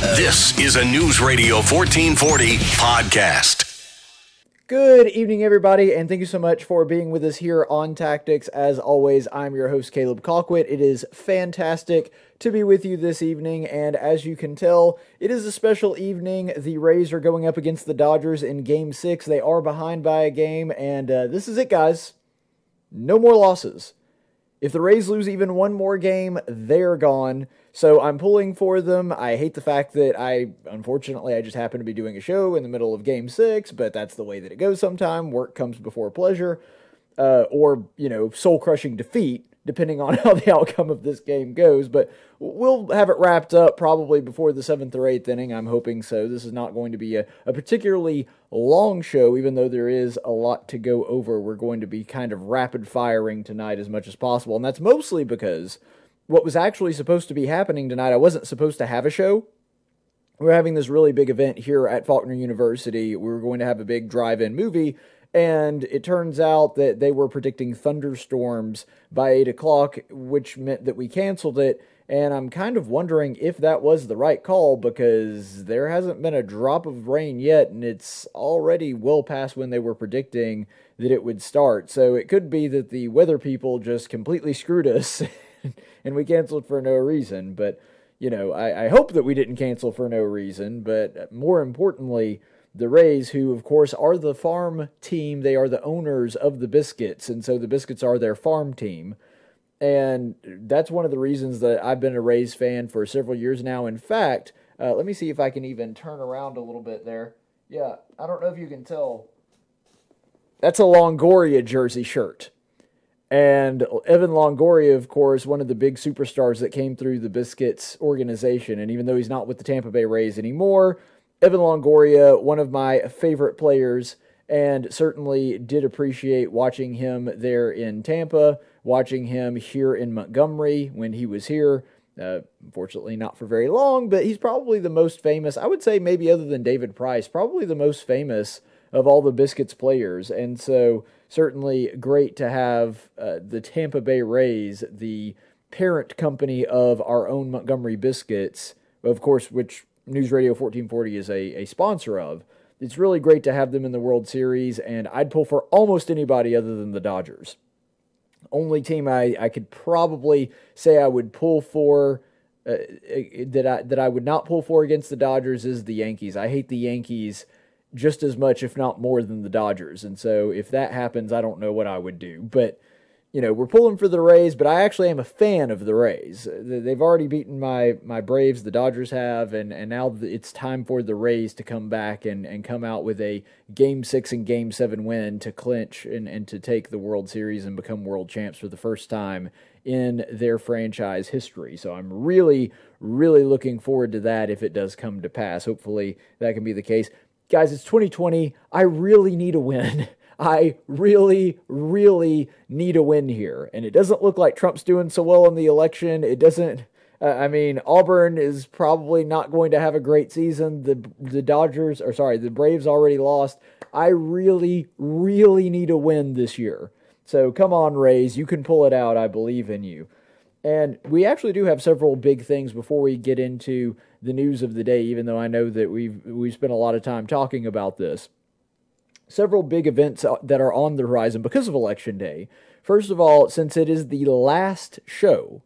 This is a News Radio 1440 podcast. Good evening, everybody, and thank you so much for being with us here on Tactics. As always, I'm your host, Caleb Colquitt. It is fantastic to be with you this evening, and as you can tell, it is a special evening. The Rays are going up against the Dodgers in Game 6. They are behind by a game, and uh, this is it, guys. No more losses. If the Rays lose even one more game, they're gone. So I'm pulling for them. I hate the fact that I, unfortunately, I just happen to be doing a show in the middle of game six, but that's the way that it goes sometime. Work comes before pleasure, uh, or, you know, soul crushing defeat depending on how the outcome of this game goes. But we'll have it wrapped up probably before the seventh or eighth inning. I'm hoping so. This is not going to be a, a particularly long show, even though there is a lot to go over. We're going to be kind of rapid firing tonight as much as possible. And that's mostly because what was actually supposed to be happening tonight, I wasn't supposed to have a show. We're having this really big event here at Faulkner University. We were going to have a big drive in movie and it turns out that they were predicting thunderstorms by 8 o'clock, which meant that we canceled it. And I'm kind of wondering if that was the right call because there hasn't been a drop of rain yet, and it's already well past when they were predicting that it would start. So it could be that the weather people just completely screwed us and we canceled for no reason. But, you know, I, I hope that we didn't cancel for no reason. But more importantly, the Rays, who of course are the farm team, they are the owners of the Biscuits, and so the Biscuits are their farm team. And that's one of the reasons that I've been a Rays fan for several years now. In fact, uh, let me see if I can even turn around a little bit there. Yeah, I don't know if you can tell. That's a Longoria jersey shirt. And Evan Longoria, of course, one of the big superstars that came through the Biscuits organization. And even though he's not with the Tampa Bay Rays anymore, Evan Longoria, one of my favorite players, and certainly did appreciate watching him there in Tampa, watching him here in Montgomery when he was here. Uh, unfortunately, not for very long, but he's probably the most famous. I would say, maybe other than David Price, probably the most famous of all the Biscuits players. And so, certainly great to have uh, the Tampa Bay Rays, the parent company of our own Montgomery Biscuits, of course, which News Radio 1440 is a, a sponsor of. It's really great to have them in the World Series, and I'd pull for almost anybody other than the Dodgers. Only team I, I could probably say I would pull for uh, that I that I would not pull for against the Dodgers is the Yankees. I hate the Yankees just as much, if not more, than the Dodgers, and so if that happens, I don't know what I would do. But you know, we're pulling for the Rays, but I actually am a fan of the Rays. Uh, they've already beaten my my Braves, the Dodgers have, and, and now it's time for the Rays to come back and, and come out with a Game 6 and Game 7 win to clinch and, and to take the World Series and become world champs for the first time in their franchise history. So I'm really, really looking forward to that if it does come to pass. Hopefully that can be the case. Guys, it's 2020. I really need a win. I really, really need a win here. And it doesn't look like Trump's doing so well in the election. It doesn't. Uh, I mean, Auburn is probably not going to have a great season. The the Dodgers, or sorry, the Braves already lost. I really, really need a win this year. So come on, Rays, you can pull it out. I believe in you. And we actually do have several big things before we get into the news of the day. Even though I know that we've we've spent a lot of time talking about this several big events uh, that are on the horizon because of Election Day. First of all, since it is the last show,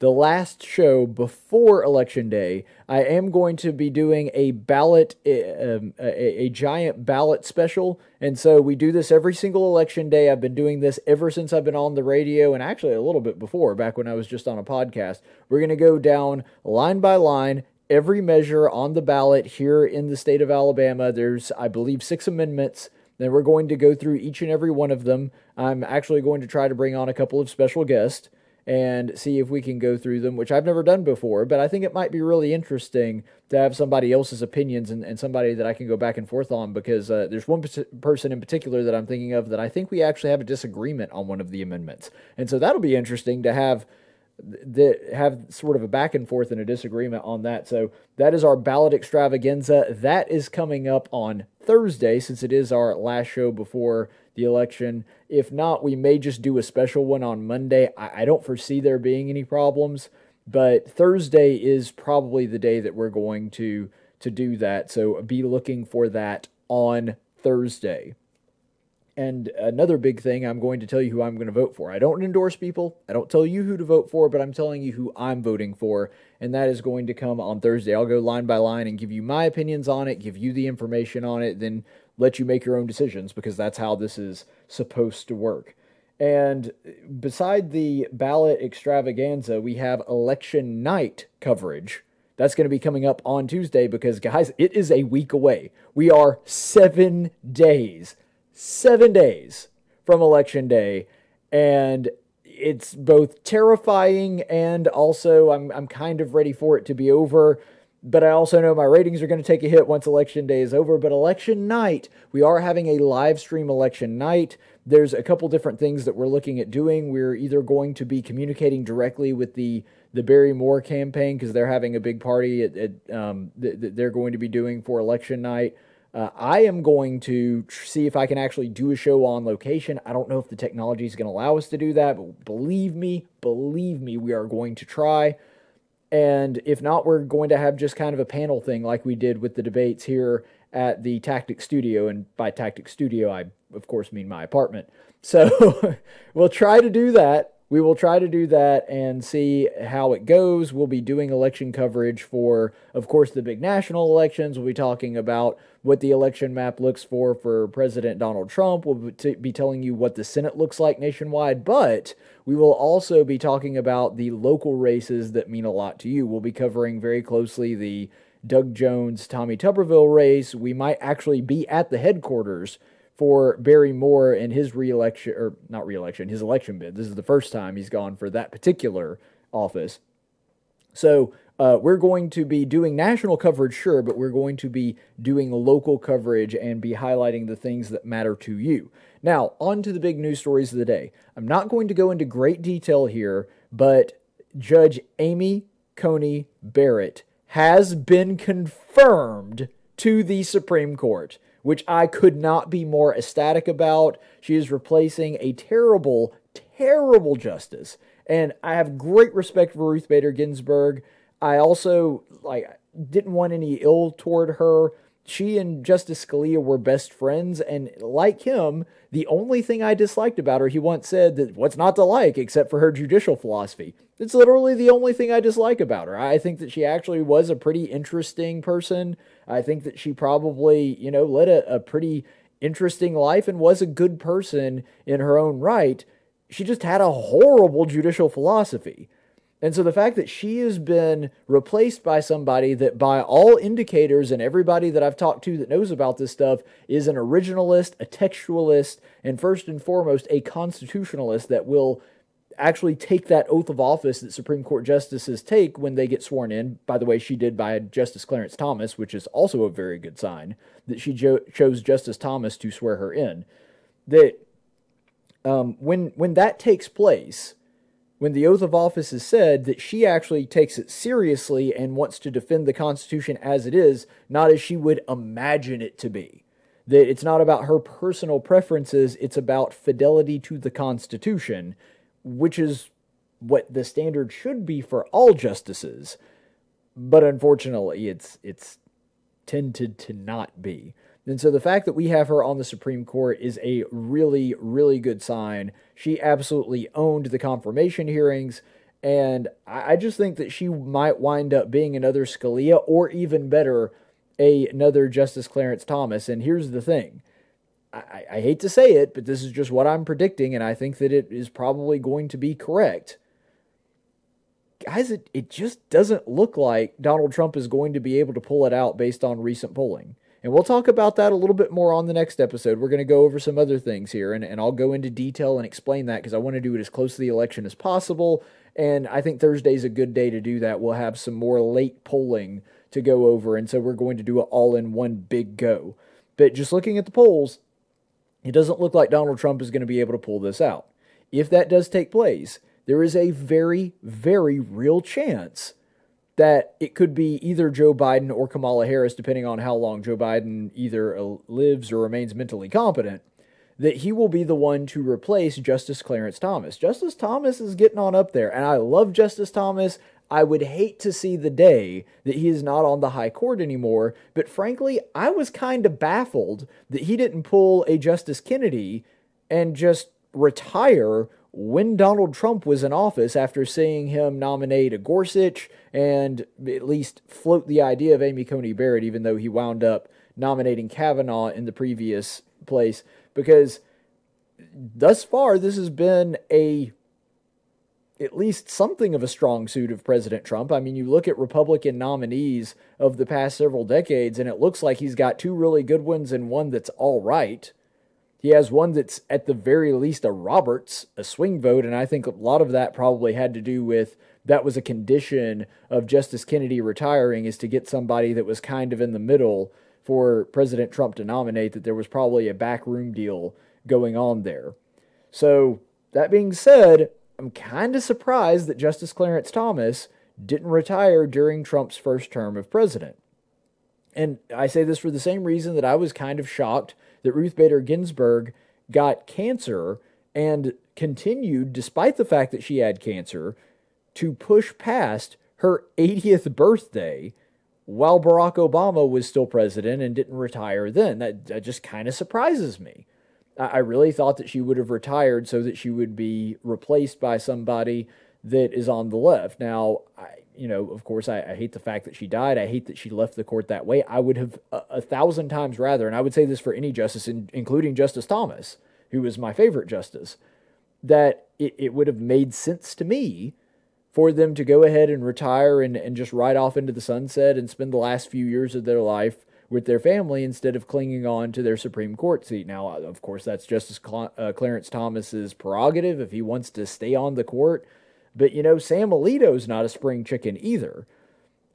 the last show before Election Day, I am going to be doing a ballot, um, a, a, giant ballot special. And so we do this every single election day. I've been doing this ever since I've been on the radio and actually a little bit before, back when I was just on a podcast. We're going to go down line by line every measure on the ballot here in the state of Alabama. There's, I believe, six amendments. Then we're going to go through each and every one of them. I'm actually going to try to bring on a couple of special guests and see if we can go through them, which I've never done before. But I think it might be really interesting to have somebody else's opinions and, and somebody that I can go back and forth on because uh, there's one person in particular that I'm thinking of that I think we actually have a disagreement on one of the amendments. And so that'll be interesting to have that have sort of a back and forth and a disagreement on that. So that is our ballot extravaganza. That is coming up on Thursday since it is our last show before the election. If not, we may just do a special one on Monday. I, I don't foresee there being any problems. But Thursday is probably the day that we're going to to do that. So be looking for that on Thursday. And another big thing, I'm going to tell you who I'm going to vote for. I don't endorse people. I don't tell you who to vote for, but I'm telling you who I'm voting for. And that is going to come on Thursday. I'll go line by line and give you my opinions on it, give you the information on it, then let you make your own decisions because that's how this is supposed to work. And beside the ballot extravaganza, we have election night coverage. That's going to be coming up on Tuesday because, guys, it is a week away. We are seven days seven days from election day, and it's both terrifying and also I'm I'm kind of ready for it to be over. But I also know my ratings are going to take a hit once election day is over. But election night, we are having a live stream election night. There's a couple different things that we're looking at doing. We're either going to be communicating directly with the the Barry Moore campaign because they're having a big party at, at um, that they're going to be doing for election night. Uh, I am going to tr- see if I can actually do a show on location. I don't know if the technology is going to allow us to do that, but believe me, believe me, we are going to try. And if not, we're going to have just kind of a panel thing like we did with the debates here at the Tactic Studio. And by Tactic Studio, I, of course, mean my apartment. So we'll try to do that we will try to do that and see how it goes. We'll be doing election coverage for, of course, the big national elections. We'll be talking about what the election map looks for for President Donald Trump. We'll be telling you what the Senate looks like nationwide, but we will also be talking about the local races that mean a lot to you. We'll be covering very closely the Doug Jones Tommy Tuberville race. We might actually be at the headquarters for Barry Moore and his reelection, or not reelection, his election bid. This is the first time he's gone for that particular office. So uh, we're going to be doing national coverage, sure, but we're going to be doing local coverage and be highlighting the things that matter to you. Now, on to the big news stories of the day. I'm not going to go into great detail here, but Judge Amy Coney Barrett has been confirmed to the Supreme Court which I could not be more ecstatic about. She is replacing a terrible, terrible justice. And I have great respect for Ruth Bader Ginsburg. I also like didn't want any ill toward her. She and Justice Scalia were best friends, and like him, the only thing I disliked about her, he once said that what's not to like except for her judicial philosophy. It's literally the only thing I dislike about her. I think that she actually was a pretty interesting person. I think that she probably, you know, led a, a pretty interesting life and was a good person in her own right. She just had a horrible judicial philosophy. And so the fact that she has been replaced by somebody that, by all indicators and everybody that I've talked to that knows about this stuff, is an originalist, a textualist, and first and foremost, a constitutionalist that will actually take that oath of office that Supreme Court justices take when they get sworn in. By the way, she did by Justice Clarence Thomas, which is also a very good sign that she jo- chose Justice Thomas to swear her in. That um, when when that takes place, when the oath of office is said, that she actually takes it seriously and wants to defend the Constitution as it is, not as she would imagine it to be. That it's not about her personal preferences, it's about fidelity to the Constitution which is what the standard should be for all justices. But unfortunately, it's it's tended to not be. And so the fact that we have her on the Supreme Court is a really, really good sign. She absolutely owned the confirmation hearings. And I just think that she might wind up being another Scalia or even better, a, another Justice Clarence Thomas. And here's the thing I, I hate to say it, but this is just what I'm predicting, and I think that it is probably going to be correct. Guys, it, it just doesn't look like Donald Trump is going to be able to pull it out based on recent polling. And we'll talk about that a little bit more on the next episode. We're going to go over some other things here, and, and I'll go into detail and explain that because I want to do it as close to the election as possible. And I think Thursday's a good day to do that. We'll have some more late polling to go over, and so we're going to do it all in one big go. But just looking at the polls, it doesn't look like Donald Trump is going to be able to pull this out. If that does take place, there is a very, very real chance that it could be either Joe Biden or Kamala Harris, depending on how long Joe Biden either uh, lives or remains mentally competent, that he will be the one to replace Justice Clarence Thomas. Justice Thomas is getting on up there, and I love Justice Thomas. I would hate to see the day that he is not on the high court anymore. But frankly, I was kind of baffled that he didn't pull a Justice Kennedy and just retire when Donald Trump was in office after seeing him nominate a Gorsuch and at least float the idea of Amy Coney Barrett, even though he wound up nominating Kavanaugh in the previous place. Because thus far, this has been a at least something of a strong suit of President Trump. I mean, you look at Republican nominees of the past several decades, and it looks like he's got two really good ones and one that's all right. He has one that's at the very least a Roberts, a swing vote, and I think a lot of that probably had to do with that was a condition of Justice Kennedy retiring is to get somebody that was kind of in the middle for President Trump to nominate that there was probably a backroom deal going on there. So, that being said, I'm kind of surprised that Justice Clarence Thomas didn't retire during Trump's first term of president. And I say this for the same reason that I was kind of shocked that Ruth Bader Ginsburg got cancer and continued, despite the fact that she had cancer, to push past her 80th birthday while Barack Obama was still president and didn't retire then. That, that just kind of surprises me. I really thought that she would have retired so that she would be replaced by somebody that is on the left. Now, I, you know, of course, I, I, hate the fact that she died. I hate that she left the court that way. I would have a, a thousand times rather, and I would say this for any justice, in, including Justice Thomas, who was my favorite justice, that it, it would have made sense to me for them to go ahead and retire and, and just ride off into the sunset and spend the last few years of their life with their family instead of clinging on to their Supreme Court seat. Now, of course, that's Justice Cl- uh, Clarence Thomas's prerogative if he wants to stay on the court. But, you know, Sam Alito's not a spring chicken either.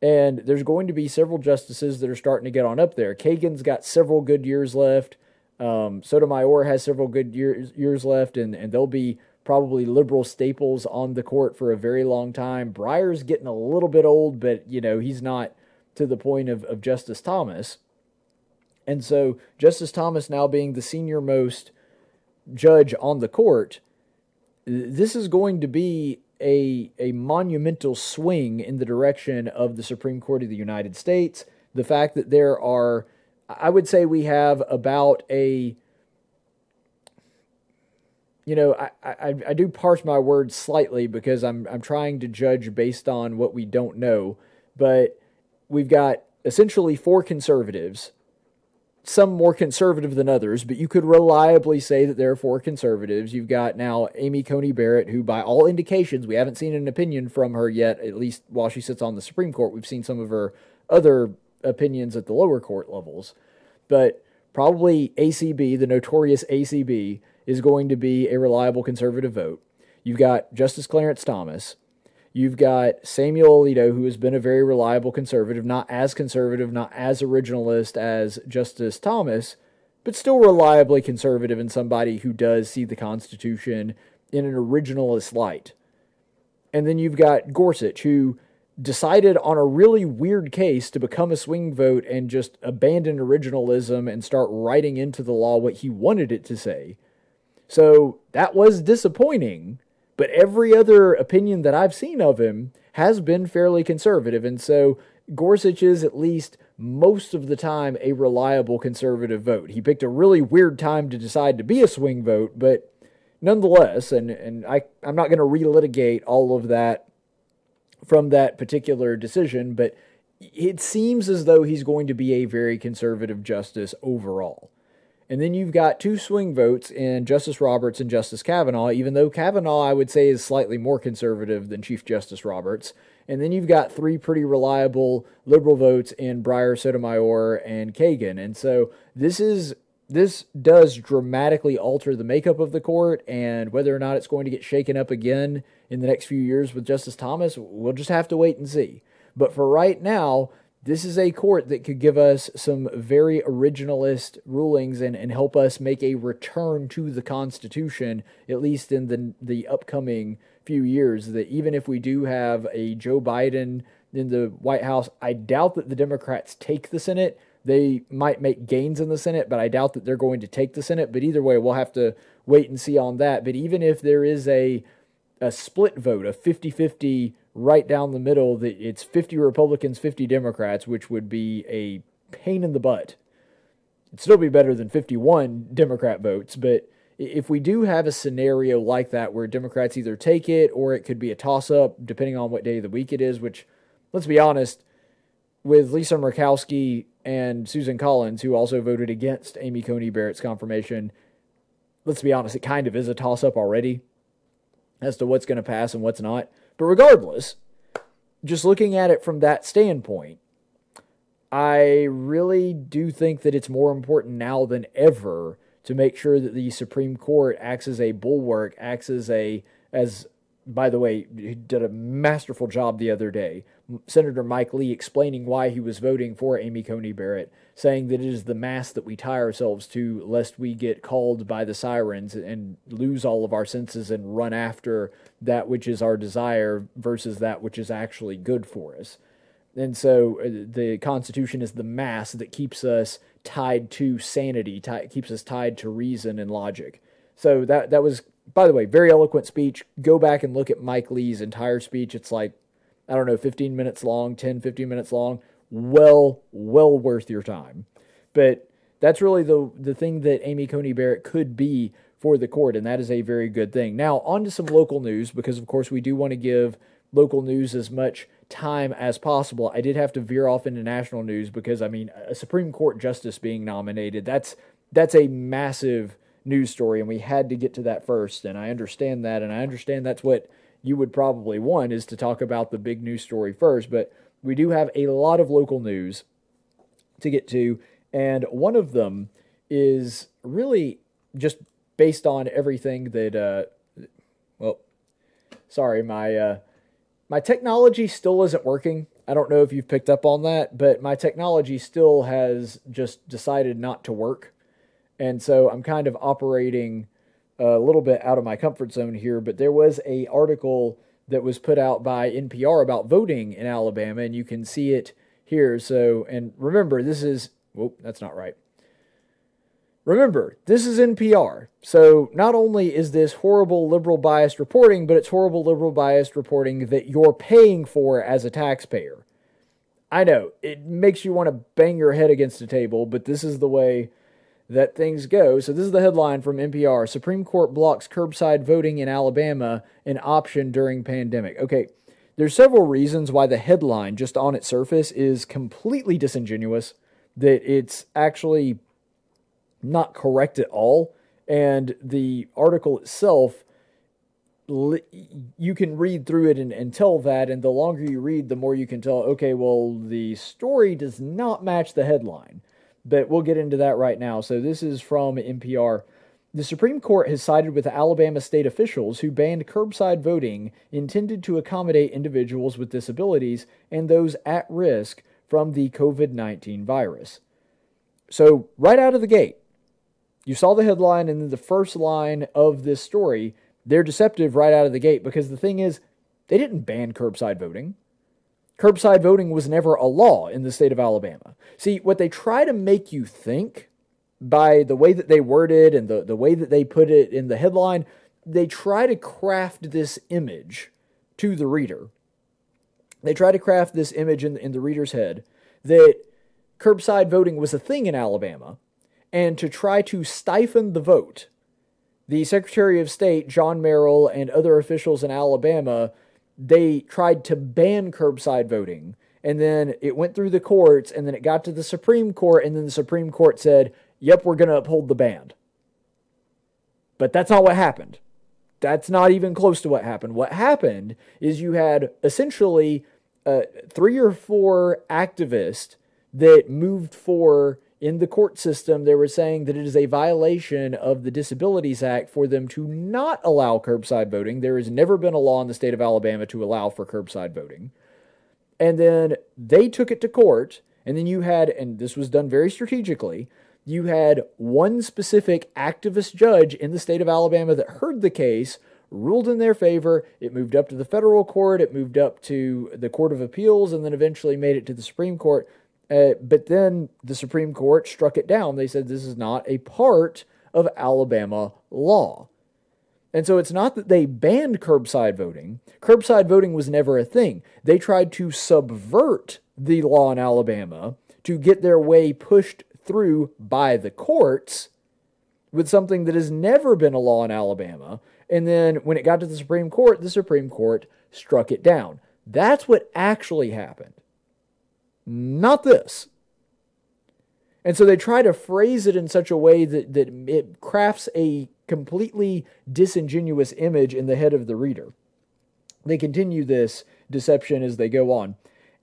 And there's going to be several justices that are starting to get on up there. Kagan's got several good years left. Um, Sotomayor has several good years, years left, and, and they'll be probably liberal staples on the court for a very long time. Breyer's getting a little bit old, but, you know, he's not to the point of, of Justice Thomas. And so Justice Thomas now being the senior most judge on the court, this is going to be a, a monumental swing in the direction of the Supreme Court of the United States. The fact that there are, I would say we have about a, you know, I, I, I do parse my words slightly because I'm, I'm trying to judge based on what we don't know, but we've got essentially four conservatives some more conservative than others, but you could reliably say that there are four conservatives. You've got now Amy Coney Barrett, who, by all indications, we haven't seen an opinion from her yet, at least while she sits on the Supreme Court. We've seen some of her other opinions at the lower court levels. But probably ACB, the notorious ACB, is going to be a reliable conservative vote. You've got Justice Clarence Thomas. You've got Samuel Alito, who has been a very reliable conservative, not as conservative, not as originalist as Justice Thomas, but still reliably conservative and somebody who does see the Constitution in an originalist light. And then you've got Gorsuch, who decided on a really weird case to become a swing vote and just abandon originalism and start writing into the law what he wanted it to say. So that was disappointing but every other opinion that I've seen of him has been fairly conservative. And so Gorsuch is at least most of the time a reliable conservative vote. He picked a really weird time to decide to be a swing vote, but nonetheless, and, and I, I'm not going to relitigate all of that from that particular decision, but it seems as though he's going to be a very conservative justice overall. And then you've got two swing votes in Justice Roberts and Justice Kavanaugh, even though Kavanaugh, I would say, is slightly more conservative than Chief Justice Roberts. And then you've got three pretty reliable liberal votes in Breyer, Sotomayor, and Kagan. And so this is this does dramatically alter the makeup of the court, and whether or not it's going to get shaken up again in the next few years with Justice Thomas, we'll just have to wait and see. But for right now, this is a court that could give us some very originalist rulings and, and help us make a return to the Constitution, at least in the, the upcoming few years. That even if we do have a Joe Biden in the White House, I doubt that the Democrats take the Senate. They might make gains in the Senate, but I doubt that they're going to take the Senate. But either way, we'll have to wait and see on that. But even if there is a, a split vote, a 50 50 right down the middle. That it's 50 Republicans, 50 Democrats, which would be a pain in the butt. It'd still be better than 51 Democrat votes, but if we do have a scenario like that where Democrats either take it or it could be a toss up, depending on what day of the week it is, which, let's be honest, with Lisa Murkowski and Susan Collins, who also voted against Amy Coney Barrett's confirmation, let's be honest, it kind of is a toss up already as to what's going to pass and what's not. But regardless, just looking at it from that standpoint, I really do think that it's more important now than ever to make sure that the Supreme Court acts as a bulwark, acts as a as by the way, he did a masterful job the other day. Senator Mike Lee explaining why he was voting for Amy Coney Barrett, saying that it is the mass that we tie ourselves to, lest we get called by the sirens and lose all of our senses and run after that which is our desire versus that which is actually good for us. And so uh, the Constitution is the mass that keeps us tied to sanity, t- keeps us tied to reason and logic. So that that was, by the way, very eloquent speech. Go back and look at Mike Lee's entire speech. It's like, I don't know, 15 minutes long, 10, 15 minutes long. Well, well worth your time. But that's really the the thing that Amy Coney Barrett could be for the court, and that is a very good thing. Now, on to some local news, because of course we do want to give local news as much time as possible. I did have to veer off into national news because I mean a Supreme Court justice being nominated that's that's a massive news story and we had to get to that first and I understand that and I understand that's what you would probably want is to talk about the big news story first but we do have a lot of local news to get to and one of them is really just based on everything that uh well sorry my uh my technology still isn't working. I don't know if you've picked up on that, but my technology still has just decided not to work. And so I'm kind of operating a little bit out of my comfort zone here, but there was a article that was put out by NPR about voting in Alabama and you can see it here. So, and remember this is whoop, that's not right. Remember, this is NPR. So not only is this horrible liberal biased reporting, but it's horrible liberal biased reporting that you're paying for as a taxpayer. I know, it makes you want to bang your head against a table, but this is the way that things go. So this is the headline from NPR. Supreme Court blocks curbside voting in Alabama an option during pandemic. Okay, there's several reasons why the headline just on its surface is completely disingenuous that it's actually not correct at all. And the article itself, you can read through it and, and tell that. And the longer you read, the more you can tell, okay, well, the story does not match the headline. But we'll get into that right now. So this is from NPR. The Supreme Court has sided with Alabama state officials who banned curbside voting intended to accommodate individuals with disabilities and those at risk from the COVID 19 virus. So, right out of the gate, you saw the headline and then the first line of this story. They're deceptive right out of the gate because the thing is, they didn't ban curbside voting. Curbside voting was never a law in the state of Alabama. See, what they try to make you think by the way that they worded and the, the way that they put it in the headline, they try to craft this image to the reader. They try to craft this image in, in the reader's head that curbside voting was a thing in Alabama and to try to stifle the vote, the Secretary of State, John Merrill, and other officials in Alabama, they tried to ban curbside voting. And then it went through the courts, and then it got to the Supreme Court, and then the Supreme Court said, yep, we're going to uphold the ban. But that's not what happened. That's not even close to what happened. What happened is you had essentially uh, three or four activists that moved for in the court system, they were saying that it is a violation of the Disabilities Act for them to not allow curbside voting. There has never been a law in the state of Alabama to allow for curbside voting. And then they took it to court, and then you had, and this was done very strategically, you had one specific activist judge in the state of Alabama that heard the case, ruled in their favor. It moved up to the federal court, it moved up to the Court of Appeals, and then eventually made it to the Supreme Court. Uh, but then the Supreme Court struck it down. They said this is not a part of Alabama law. And so it's not that they banned curbside voting. Curbside voting was never a thing. They tried to subvert the law in Alabama to get their way pushed through by the courts with something that has never been a law in Alabama. And then when it got to the Supreme Court, the Supreme Court struck it down. That's what actually happened. Not this. And so they try to phrase it in such a way that, that it crafts a completely disingenuous image in the head of the reader. They continue this deception as they go on.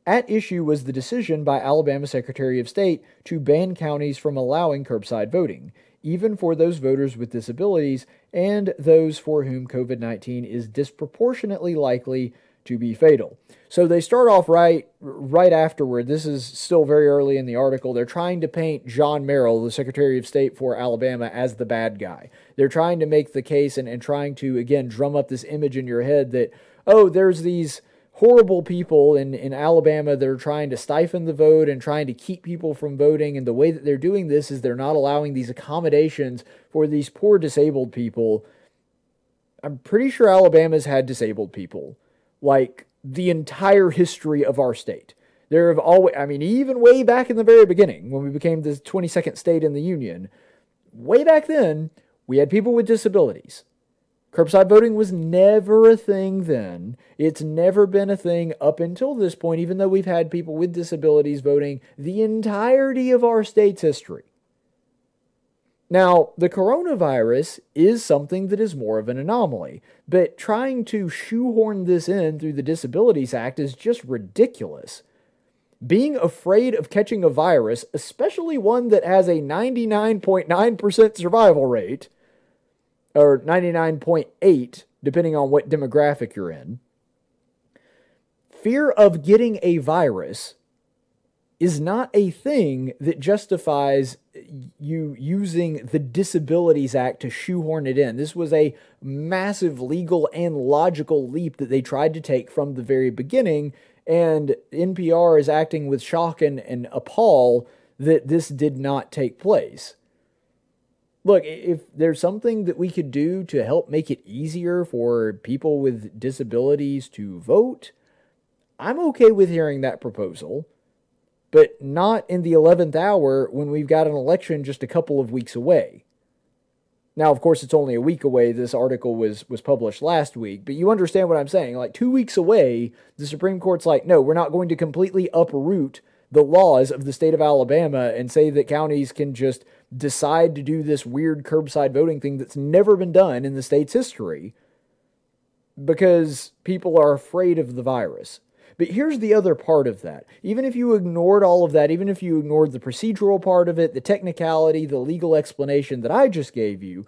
At issue was the decision by Alabama Secretary of State to ban counties from allowing curbside voting, even for those voters with disabilities and those for whom COVID 19 is disproportionately likely to be fatal. So they start off right right afterward. This is still very early in the article. They're trying to paint John Merrill, the Secretary of State for Alabama, as the bad guy. They're trying to make the case and, and trying to again drum up this image in your head that, oh, there's these horrible people in, in Alabama that are trying to stifle the vote and trying to keep people from voting. And the way that they're doing this is they're not allowing these accommodations for these poor disabled people. I'm pretty sure Alabama's had disabled people like the entire history of our state. There have always, I mean, even way back in the very beginning, when we became the 22nd state in the Union, way back then, we had people with disabilities. Curbside voting was never a thing then. It's never been a thing up until this point, even though we've had people with disabilities voting the entirety of our state's history. Now, the coronavirus is something that is more of an anomaly, but trying to shoehorn this in through the Disabilities Act is just ridiculous. Being afraid of catching a virus, especially one that has a 99.9% survival rate, or 99.8, depending on what demographic you're in, fear of getting a virus is not a thing that justifies you using the Disabilities Act to shoehorn it in. This was a massive legal and logical leap that they tried to take from the very beginning, and NPR is acting with shock and, and appall that this did not take place. Look, if there's something that we could do to help make it easier for people with disabilities to vote, I'm okay with hearing that proposal but not in the 11th hour when we've got an election just a couple of weeks away. Now, of course, it's only a week away. This article was was published last week, but you understand what I'm saying. Like two weeks away, the Supreme Court's like, no, we're not going to completely uproot the laws of the state of Alabama and say that counties can just decide to do this weird curbside voting thing that's never been done in the state's history because people are afraid of the virus. But here's the other part of that. Even if you ignored all of that, even if you ignored the procedural part of it, the technicality, the legal explanation that I just gave you,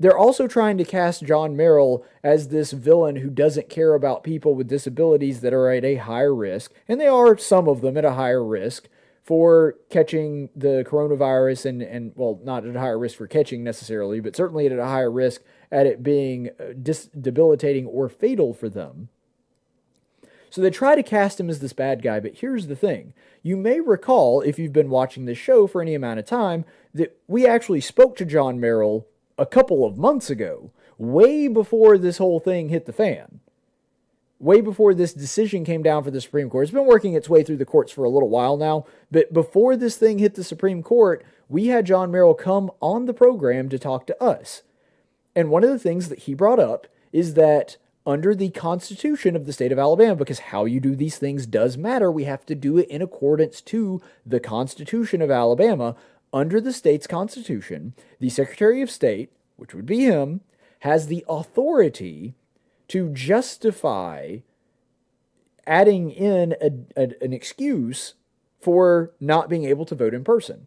they're also trying to cast John Merrill as this villain who doesn't care about people with disabilities that are at a higher risk, and they are some of them at a higher risk for catching the coronavirus and, and well, not at a higher risk for catching necessarily, but certainly at a higher risk at it being uh, dis- debilitating or fatal for them. So they try to cast him as this bad guy, but here's the thing. You may recall, if you've been watching this show for any amount of time, that we actually spoke to John Merrill a couple of months ago, way before this whole thing hit the fan. Way before this decision came down for the Supreme Court. It's been working its way through the courts for a little while now, but before this thing hit the Supreme Court, we had John Merrill come on the program to talk to us. And one of the things that he brought up is that under the Constitution of the state of Alabama because how you do these things does matter. We have to do it in accordance to the Constitution of Alabama. Under the state's Constitution, the Secretary of State, which would be him, has the authority to justify adding in a, a, an excuse for not being able to vote in person.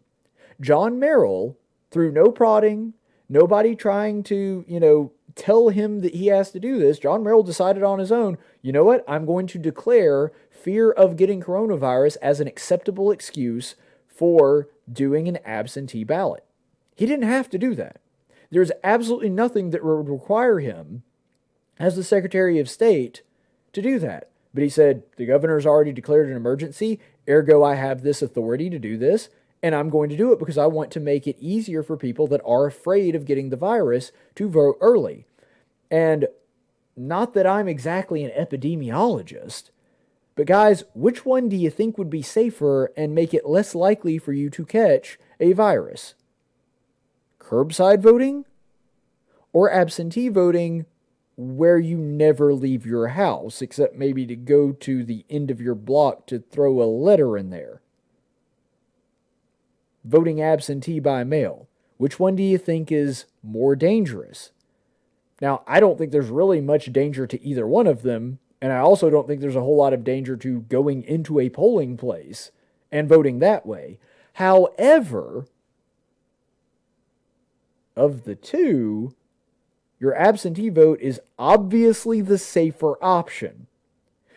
John Merrill, through no prodding, nobody trying to, you know, tell him that he has to do this, John Merrill decided on his own, you know what? I'm going to declare fear of getting coronavirus as an acceptable excuse for doing an absentee ballot. He didn't have to do that. There's absolutely nothing that would require him, as the Secretary of State, to do that. But he said, the governor's already declared an emergency, ergo, I have this authority to do this and I'm going to do it because I want to make it easier for people that are afraid of getting the virus to vote early. And not that I'm exactly an epidemiologist, but guys, which one do you think would be safer and make it less likely for you to catch a virus? Curbside voting or absentee voting where you never leave your house except maybe to go to the end of your block to throw a letter in there? Voting absentee by mail. Which one do you think is more dangerous? Now, I don't think there's really much danger to either one of them, and I also don't think there's a whole lot of danger to going into a polling place and voting that way. However, of the two, your absentee vote is obviously the safer option.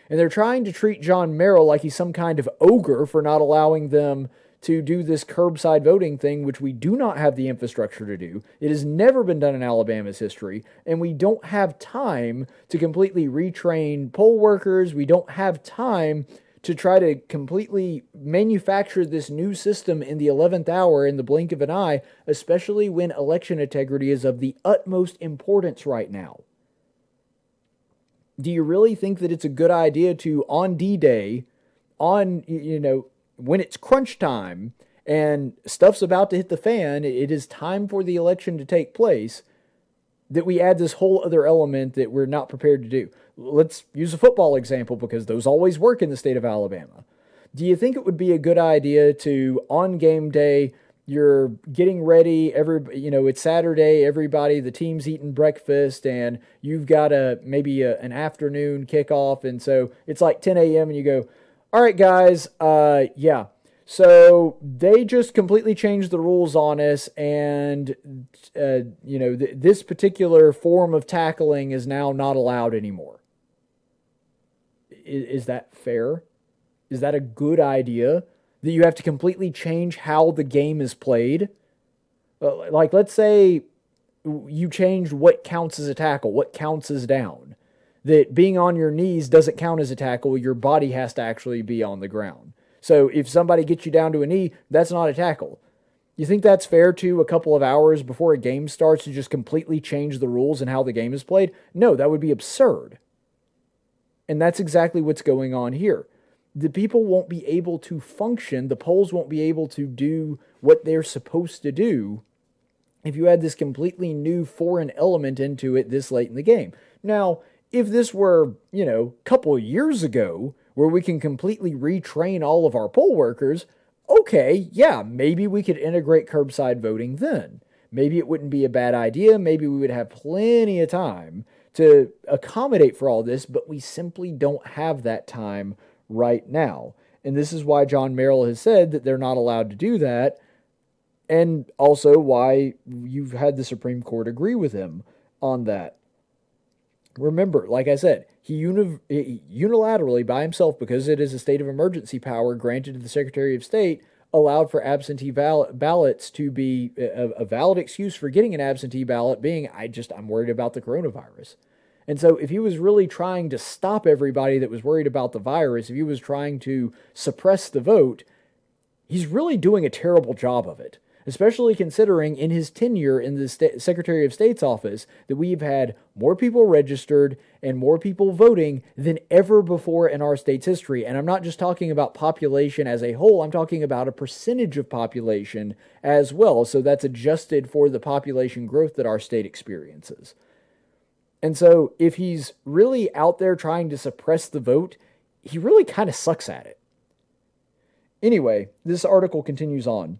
And they're trying to treat John Merrill like he's some kind of ogre for not allowing them to do this curbside voting thing, which we do not have the infrastructure to do. It has never been done in Alabama's history, and we don't have time to completely retrain poll workers. We don't have time to try to completely manufacture this new system in the 11th hour in the blink of an eye, especially when election integrity is of the utmost importance right now. Do you really think that it's a good idea to, on D Day, on, you know, when it's crunch time and stuff's about to hit the fan, it is time for the election to take place, that we add this whole other element that we're not prepared to do. Let's use a football example because those always work in the state of Alabama. Do you think it would be a good idea to, on game day, you're getting ready every you know it's saturday everybody the team's eating breakfast and you've got a maybe a, an afternoon kickoff and so it's like 10 a.m and you go all right, guys. Uh, yeah. So they just completely changed the rules on us, and uh, you know th- this particular form of tackling is now not allowed anymore. Is, that fair? Is that a good idea? That you have to completely change how the game is played? Like, let's say you changed what counts as a tackle, what counts as down that being on your knees doesn't count as a tackle. Your body has to actually be on the ground. So if somebody gets you down to a knee, that's not a tackle. You think that's fair to a couple of hours before a game starts to just completely change the rules and how the game is played? No, that would be absurd. And that's exactly what's going on here. The people won't be able to function, the polls won't be able to do what they're supposed to do if you add this completely new foreign element into it this late in the game. Now, if this were, you know, a couple years ago, where we can completely retrain all of our poll workers, okay, yeah, maybe we could integrate curbside voting then. Maybe it wouldn't be a bad idea. Maybe we would have plenty of time to accommodate for all this, but we simply don't have that time right now. And this is why John Merrill has said that they're not allowed to do that, and also why you've had the Supreme Court agree with him on that. Remember, like I said, he, uni- unilaterally by himself, because it is a state of emergency power granted to the Secretary of State, allowed for absentee ball- ballots to be uh, a, a valid excuse for getting an absentee ballot being, I just, I'm worried about the coronavirus. And so, if he was really trying to stop everybody that was worried about the virus, if he was trying to suppress the vote, he's really doing a terrible job of it especially considering in his tenure in the St- Secretary of State's office that we've had more people registered and more people voting than ever before in our state's history. And I'm not just talking about population as a whole, I'm talking about a percentage of population as well. So that's adjusted for the population growth that our state experiences. And so if he's really out there trying to suppress the vote, he really kind of sucks at it. Anyway, this article continues on.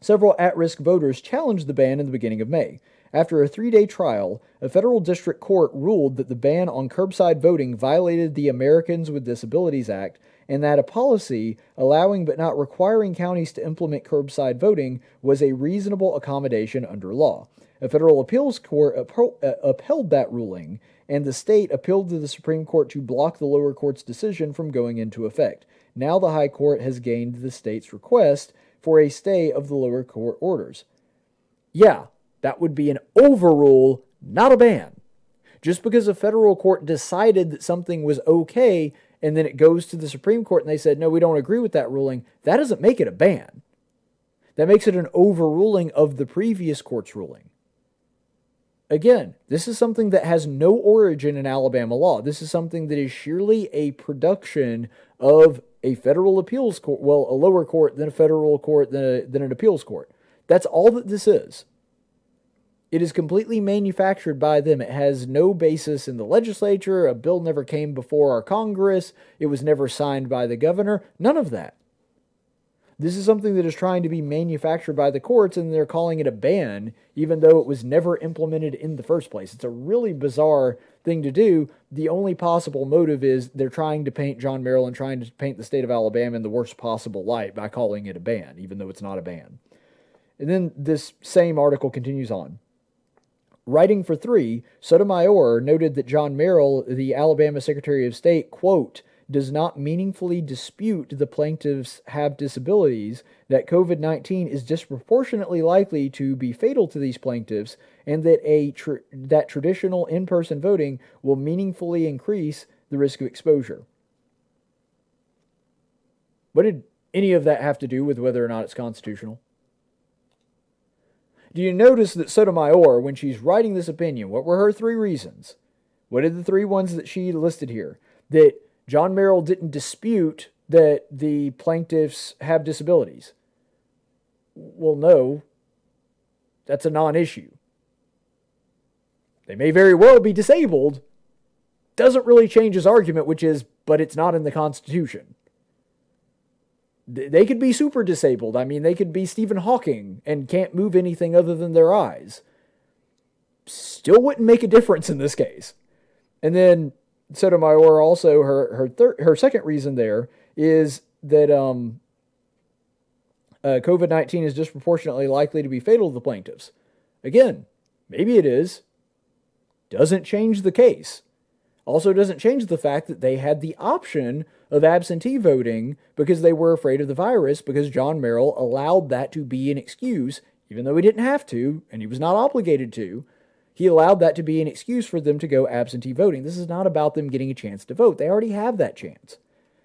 Several at risk voters challenged the ban in the beginning of May. After a three day trial, a federal district court ruled that the ban on curbside voting violated the Americans with Disabilities Act and that a policy allowing but not requiring counties to implement curbside voting was a reasonable accommodation under law. A federal appeals court uh, upheld that ruling, and the state appealed to the Supreme Court to block the lower court's decision from going into effect. Now the High Court has gained the state's request for a stay of the lower court orders. Yeah, that would be an overrule, not a ban. Just because a federal court decided that something was okay and then it goes to the Supreme Court and they said, no, we don't agree with that ruling, that doesn't make it a ban. That makes it an overruling of the previous court's ruling. again, this is something that has no origin in Alabama law. This is something that is sheerly a production of a federal appeals court, well, a lower court than a federal court than, a, than an appeals court. That's all that this is. It is completely manufactured by them. It has no basis in the legislature. A bill never came before our Congress. It was never signed by the governor. None of that. This is something that is trying to be manufactured by the courts, and they're calling it a ban, even though it was never implemented in the first place. It's a really bizarre thing to do. The only possible motive is they're trying to paint John Merrill and trying to paint the state of Alabama in the worst possible light by calling it a ban, even though it's not a ban. And then this same article continues on. Writing for three, Sotomayor noted that John Merrill, the Alabama Secretary of State, quote, does not meaningfully dispute the plaintiffs have disabilities, that COVID 19 is disproportionately likely to be fatal to these plaintiffs, and that, a tr- that traditional in person voting will meaningfully increase the risk of exposure. What did any of that have to do with whether or not it's constitutional? Do you notice that Sotomayor, when she's writing this opinion, what were her three reasons? What are the three ones that she listed here? That John Merrill didn't dispute that the plaintiffs have disabilities. Well, no, that's a non issue. They may very well be disabled. Doesn't really change his argument, which is, but it's not in the Constitution. They could be super disabled. I mean, they could be Stephen Hawking and can't move anything other than their eyes. Still wouldn't make a difference in this case. And then Sotomayor also her her third her second reason there is that um, uh, COVID nineteen is disproportionately likely to be fatal to the plaintiffs. Again, maybe it is. Doesn't change the case. Also, doesn't change the fact that they had the option of absentee voting because they were afraid of the virus, because John Merrill allowed that to be an excuse, even though he didn't have to and he was not obligated to, he allowed that to be an excuse for them to go absentee voting. This is not about them getting a chance to vote. They already have that chance.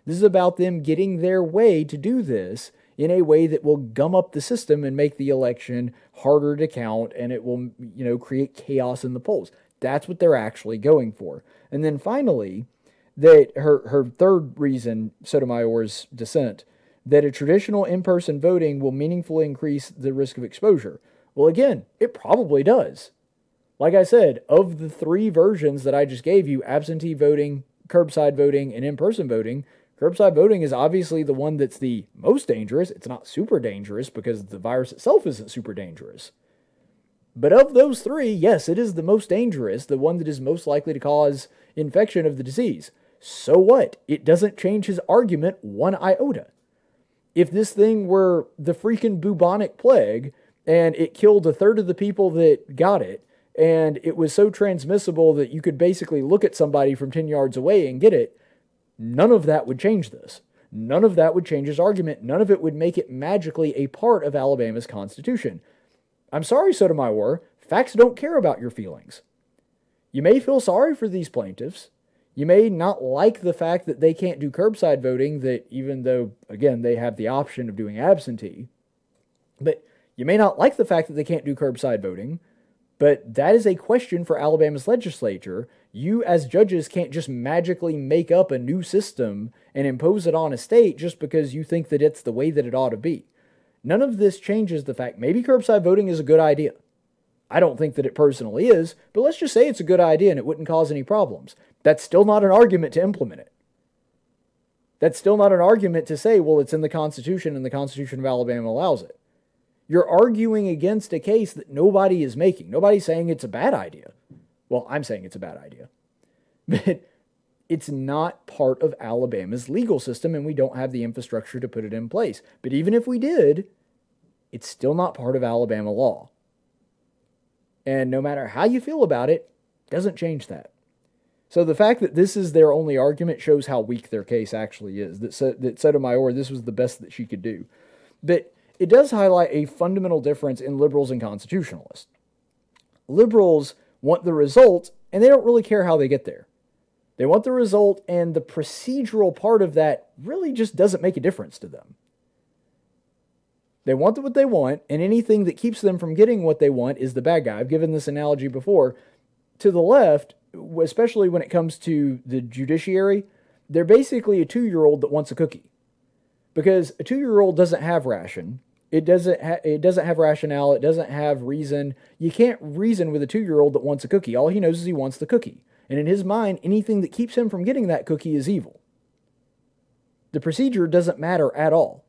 This is about them getting their way to do this in a way that will gum up the system and make the election harder to count and it will, you know, create chaos in the polls. That's what they're actually going for. And then finally, that her her third reason, Sotomayor's dissent, that a traditional in-person voting will meaningfully increase the risk of exposure. Well, again, it probably does. Like I said, of the three versions that I just gave you absentee voting, curbside voting, and in person voting curbside voting is obviously the one that's the most dangerous. It's not super dangerous because the virus itself isn't super dangerous. But of those three, yes, it is the most dangerous, the one that is most likely to cause infection of the disease. So what? It doesn't change his argument one iota. If this thing were the freaking bubonic plague and it killed a third of the people that got it, and it was so transmissible that you could basically look at somebody from 10 yards away and get it, none of that would change this. None of that would change his argument. None of it would make it magically a part of Alabama's Constitution. I'm sorry, Sotomayor, facts don't care about your feelings. You may feel sorry for these plaintiffs. You may not like the fact that they can't do curbside voting, that even though, again, they have the option of doing absentee. But you may not like the fact that they can't do curbside voting. But that is a question for Alabama's legislature. You, as judges, can't just magically make up a new system and impose it on a state just because you think that it's the way that it ought to be. None of this changes the fact maybe curbside voting is a good idea. I don't think that it personally is, but let's just say it's a good idea and it wouldn't cause any problems. That's still not an argument to implement it. That's still not an argument to say, well, it's in the Constitution and the Constitution of Alabama allows it. You're arguing against a case that nobody is making. Nobody's saying it's a bad idea. Well, I'm saying it's a bad idea. But it's not part of Alabama's legal system, and we don't have the infrastructure to put it in place. But even if we did, it's still not part of Alabama law. And no matter how you feel about it, doesn't change that. So the fact that this is their only argument shows how weak their case actually is. That, that Sotomayor, this was the best that she could do. But it does highlight a fundamental difference in liberals and constitutionalists. Liberals want the result, and they don't really care how they get there. They want the result, and the procedural part of that really just doesn't make a difference to them. They want what they want, and anything that keeps them from getting what they want is the bad guy. I've given this analogy before. To the left, especially when it comes to the judiciary, they're basically a two year old that wants a cookie. Because a two year old doesn't have ration. It doesn't, ha- it doesn't have rationale. It doesn't have reason. You can't reason with a two year old that wants a cookie. All he knows is he wants the cookie. And in his mind, anything that keeps him from getting that cookie is evil. The procedure doesn't matter at all.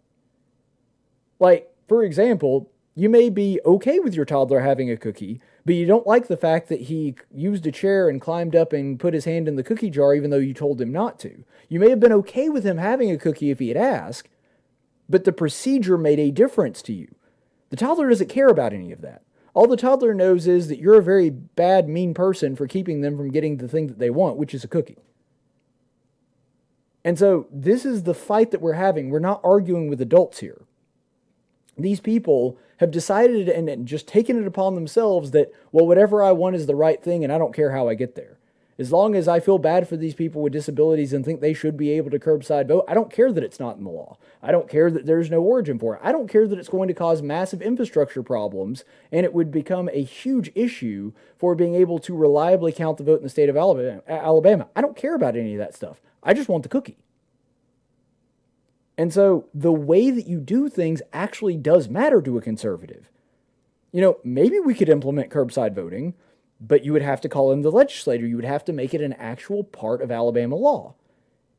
Like, for example, you may be okay with your toddler having a cookie, but you don't like the fact that he used a chair and climbed up and put his hand in the cookie jar even though you told him not to. You may have been okay with him having a cookie if he had asked, but the procedure made a difference to you. The toddler doesn't care about any of that. All the toddler knows is that you're a very bad, mean person for keeping them from getting the thing that they want, which is a cookie. And so this is the fight that we're having. We're not arguing with adults here. These people have decided and, and just taken it upon themselves that, well, whatever I want is the right thing and I don't care how I get there. As long as I feel bad for these people with disabilities and think they should be able to curbside vote, I don't care that it's not in the law. I don't care that there's no origin for it. I don't care that it's going to cause massive infrastructure problems and it would become a huge issue for being able to reliably count the vote in the state of Alabama. I don't care about any of that stuff. I just want the cookie. And so the way that you do things actually does matter to a conservative. You know, maybe we could implement curbside voting, but you would have to call in the legislator. You would have to make it an actual part of Alabama law.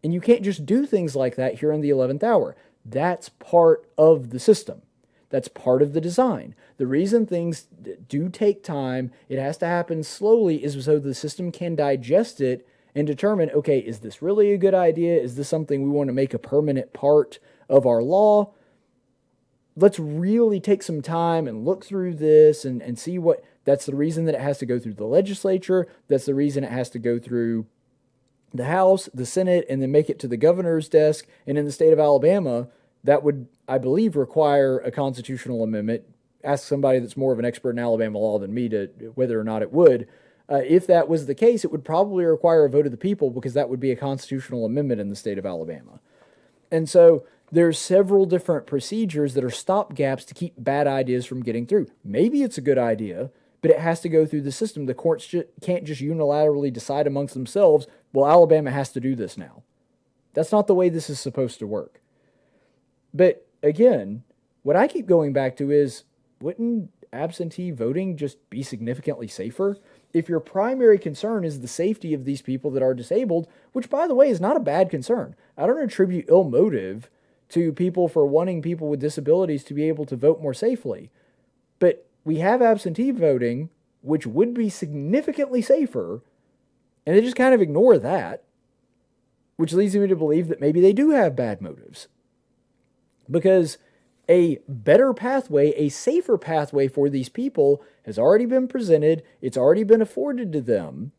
And you can't just do things like that here in the 11th hour. That's part of the system. That's part of the design. The reason things do take time, it has to happen slowly, is so the system can digest it and determine okay, is this really a good idea? Is this something we want to make a permanent part of our law? Let's really take some time and look through this and, and see what that's the reason that it has to go through the legislature. That's the reason it has to go through the House, the Senate, and then make it to the governor's desk. And in the state of Alabama, that would, I believe, require a constitutional amendment. Ask somebody that's more of an expert in Alabama law than me to whether or not it would. Uh, if that was the case, it would probably require a vote of the people because that would be a constitutional amendment in the state of Alabama. And so there's several different procedures that are stopgaps to keep bad ideas from getting through. Maybe it's a good idea, but it has to go through the system. The courts ju- can't just unilaterally decide amongst themselves, well, Alabama has to do this now. That's not the way this is supposed to work. But again, what I keep going back to is wouldn't absentee voting just be significantly safer? if your primary concern is the safety of these people that are disabled, which by the way is not a bad concern. I don't attribute ill motive to people for wanting people with disabilities to be able to vote more safely. But we have absentee voting, which would be significantly safer, and they just kind of ignore that, which leads me to believe that maybe they do have bad motives. Because a better pathway, a safer pathway for these people has already been presented, it's already been afforded to them.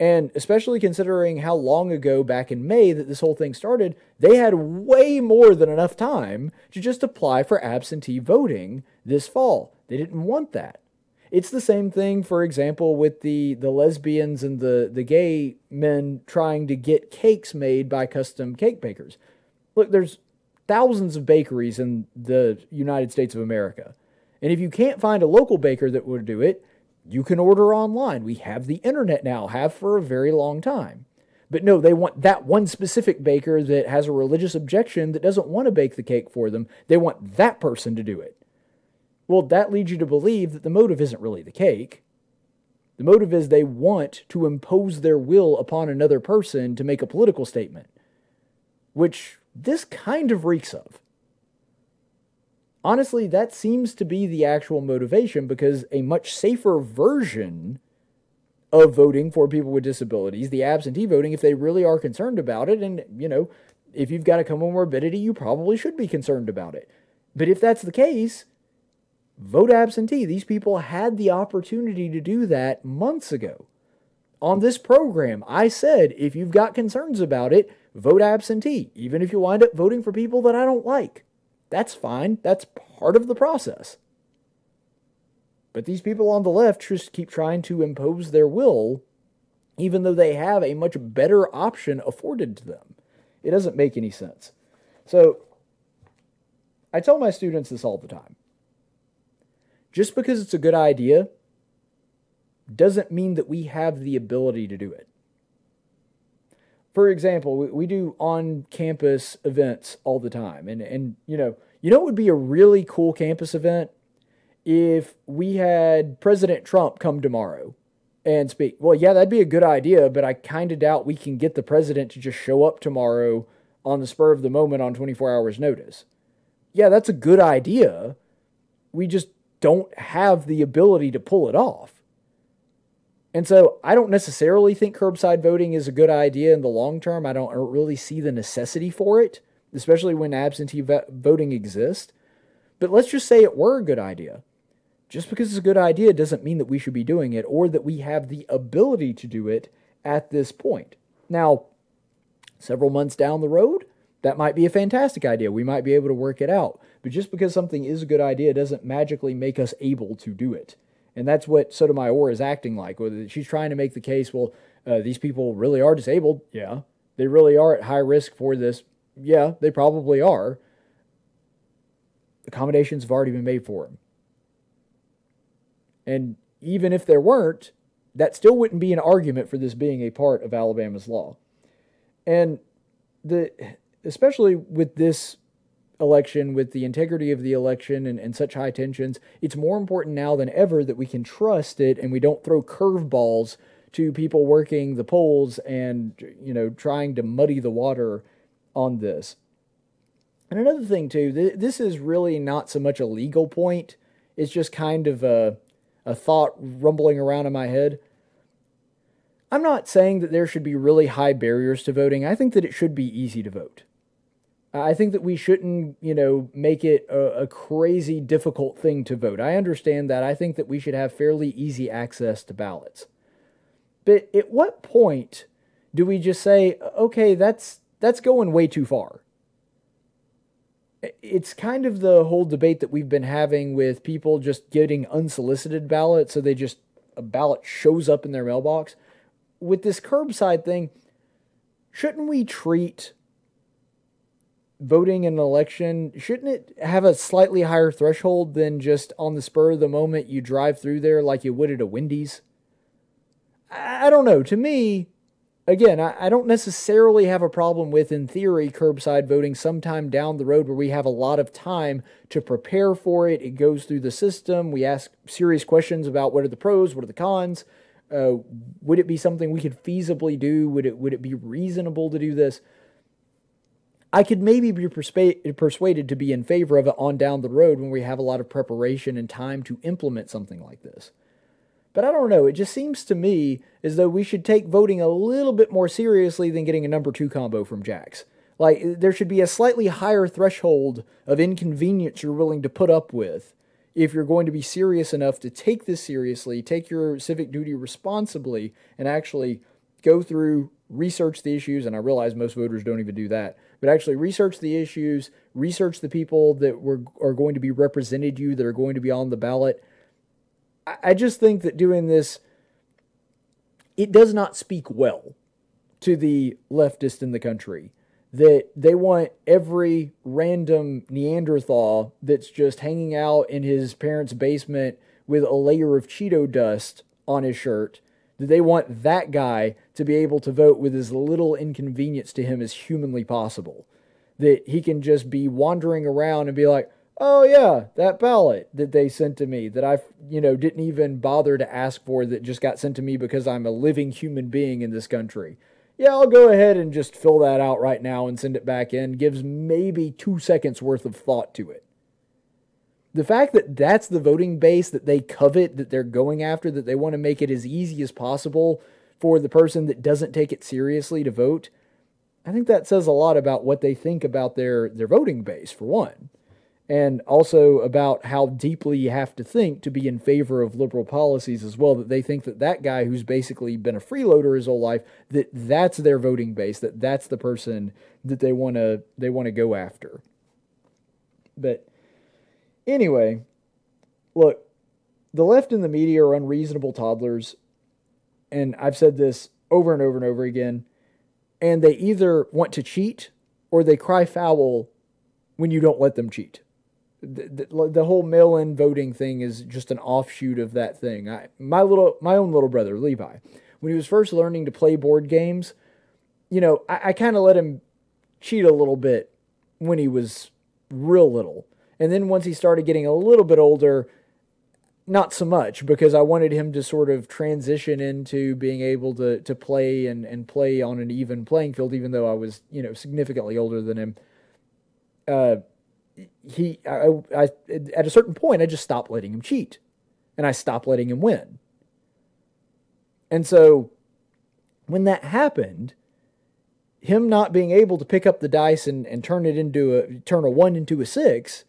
And especially considering how long ago back in May that this whole thing started, they had way more than enough time to just apply for absentee voting this fall. They didn't want that. It's the same thing, for example, with the, the lesbians and the, the gay men trying to get cakes made by custom cake bakers. Look, there's thousands of bakeries in the United States of America. And if you can't find a local baker that would do it, you can order online. We have the internet now, have for a very long time. But no, they want that one specific baker that has a religious objection that doesn't want to bake the cake for them. They want that person to do it. Well, that leads you to believe that the motive isn't really the cake. The motive is they want to impose their will upon another person to make a political statement, which this kind of reeks of. Honestly, that seems to be the actual motivation because a much safer version of voting for people with disabilities, the absentee voting, if they really are concerned about it, and, you know, if you've got a comorbidity, you probably should be concerned about it. But if that's the case, vote absentee. These people had the opportunity to do that months ago. On this program, I said if you've got concerns about it, vote absentee, even if you wind up voting for people that I don't like. That's fine. That's part of the process. But these people on the left just keep trying to impose their will, even though they have a much better option afforded to them. It doesn't make any sense. So, I tell my students this all the time. Just because it's a good idea doesn't mean that we have the ability to do it. For example, we, we do on campus events all the time. And, and, you know, you know, it would be a really cool campus event if we had President Trump come tomorrow and speak. Well, yeah, that'd be a good idea, but I kind of doubt we can get the president to just show up tomorrow on the spur of the moment on 24 hours' notice. Yeah, that's a good idea. We just don't have the ability to pull it off. And so I don't necessarily think curbside voting is a good idea in the long term. I don't really see the necessity for it, especially when absentee voting exists. But let's just say it were a good idea. Just because it's a good idea doesn't mean that we should be doing it or that we have the ability to do it at this point. Now, several months down the road, that might be a fantastic idea. We might be able to work it out. But just because something is a good idea doesn't magically make us able to do it. And that's what Sotomayor is acting like. She's trying to make the case well, uh, these people really are disabled. Yeah. They really are at high risk for this. Yeah, they probably are. Accommodations have already been made for them. And even if there weren't, that still wouldn't be an argument for this being a part of Alabama's law. And the especially with this election, with the integrity of the election and, and such high tensions, it's more important now than ever that we can trust it and we don't throw curveballs to people working the polls and you know trying to muddy the water on this. And another thing too, th- this is really not so much a legal point; it's just kind of a a thought rumbling around in my head. I'm not saying that there should be really high barriers to voting. I think that it should be easy to vote. I think that we shouldn't, you know, make it a, a, crazy difficult thing to vote. I understand that. I think that we should have fairly easy access to ballots. But at what point do we just say, okay, that's that's going way too far? It's kind of the whole debate that we've been having with people just getting unsolicited ballots, so they just a ballot shows up in their mailbox. With this curbside thing, shouldn't we treat voting in an election, shouldn't it have a slightly higher threshold than just on the spur of the moment you drive through there like you would at a Wendy's? I don't know. To me, again, I, don't necessarily have a problem with, in theory, curbside voting sometime down the road where we have a lot of time to prepare for it. It goes through the system. We ask serious questions about what are the pros, what are the cons. Uh, would it be something we could feasibly do? Would it would it be reasonable to do this? I could maybe be persuaded to be in favor of it on down the road when we have a lot of preparation and time to implement something like this. But I don't know, it just seems to me as though we should take voting a little bit more seriously than getting a number two combo from Jack's. Like, there should be a slightly higher threshold of inconvenience you're willing to put up with if you're going to be serious enough to take this seriously, take your civic duty responsibly, and actually go through, research the issues. And I realize most voters don't even do that but actually research the issues, research the people that were are going to be represented you, that are going to be on the ballot. I, I just think that doing this, it does not speak well to the leftist in the country that they want every random Neanderthal that's just hanging out in his parents' basement with a layer of Cheeto dust on his shirt that they want that guy to be able to vote with as little inconvenience to him as humanly possible. That he can just be wandering around and be like, oh yeah, that ballot that they sent to me that I, you know, didn't even bother to ask for that just got sent to me because I'm a living human being in this country. Yeah, I'll go ahead and just fill that out right now and send it back in. Gives maybe two seconds worth of thought to it the fact that that's the voting base that they covet, that they're going after, that they want to make it as easy as possible for the person that doesn't take it seriously to vote, I think that says a lot about what they think about their, their voting base, for one. And also about how deeply you have to think to be in favor of liberal policies as well. That they think that that guy who's basically been a freeloader his whole life, that that's their voting base, that that's the person that they want to they want to go after. But Anyway, look, the left and the media are unreasonable toddlers. And I've said this over and over and over again. And they either want to cheat or they cry foul when you don't let them cheat. the, the, the whole mail-in voting thing is just an offshoot of that thing. I, my little, my own little brother Levi, when he was first learning to play board games, you know, I, I kind of let him cheat a little bit when he was real little, and then once he started getting a little bit older, not so much because I wanted him to sort of transition into being able to to play and and play on an even playing field, even though I was you know significantly older than him. Uh, he I, I at a certain point I just stopped letting him cheat, and I stopped letting him win. And so, when that happened, him not being able to pick up the dice and, and turn it into a turn a one into a six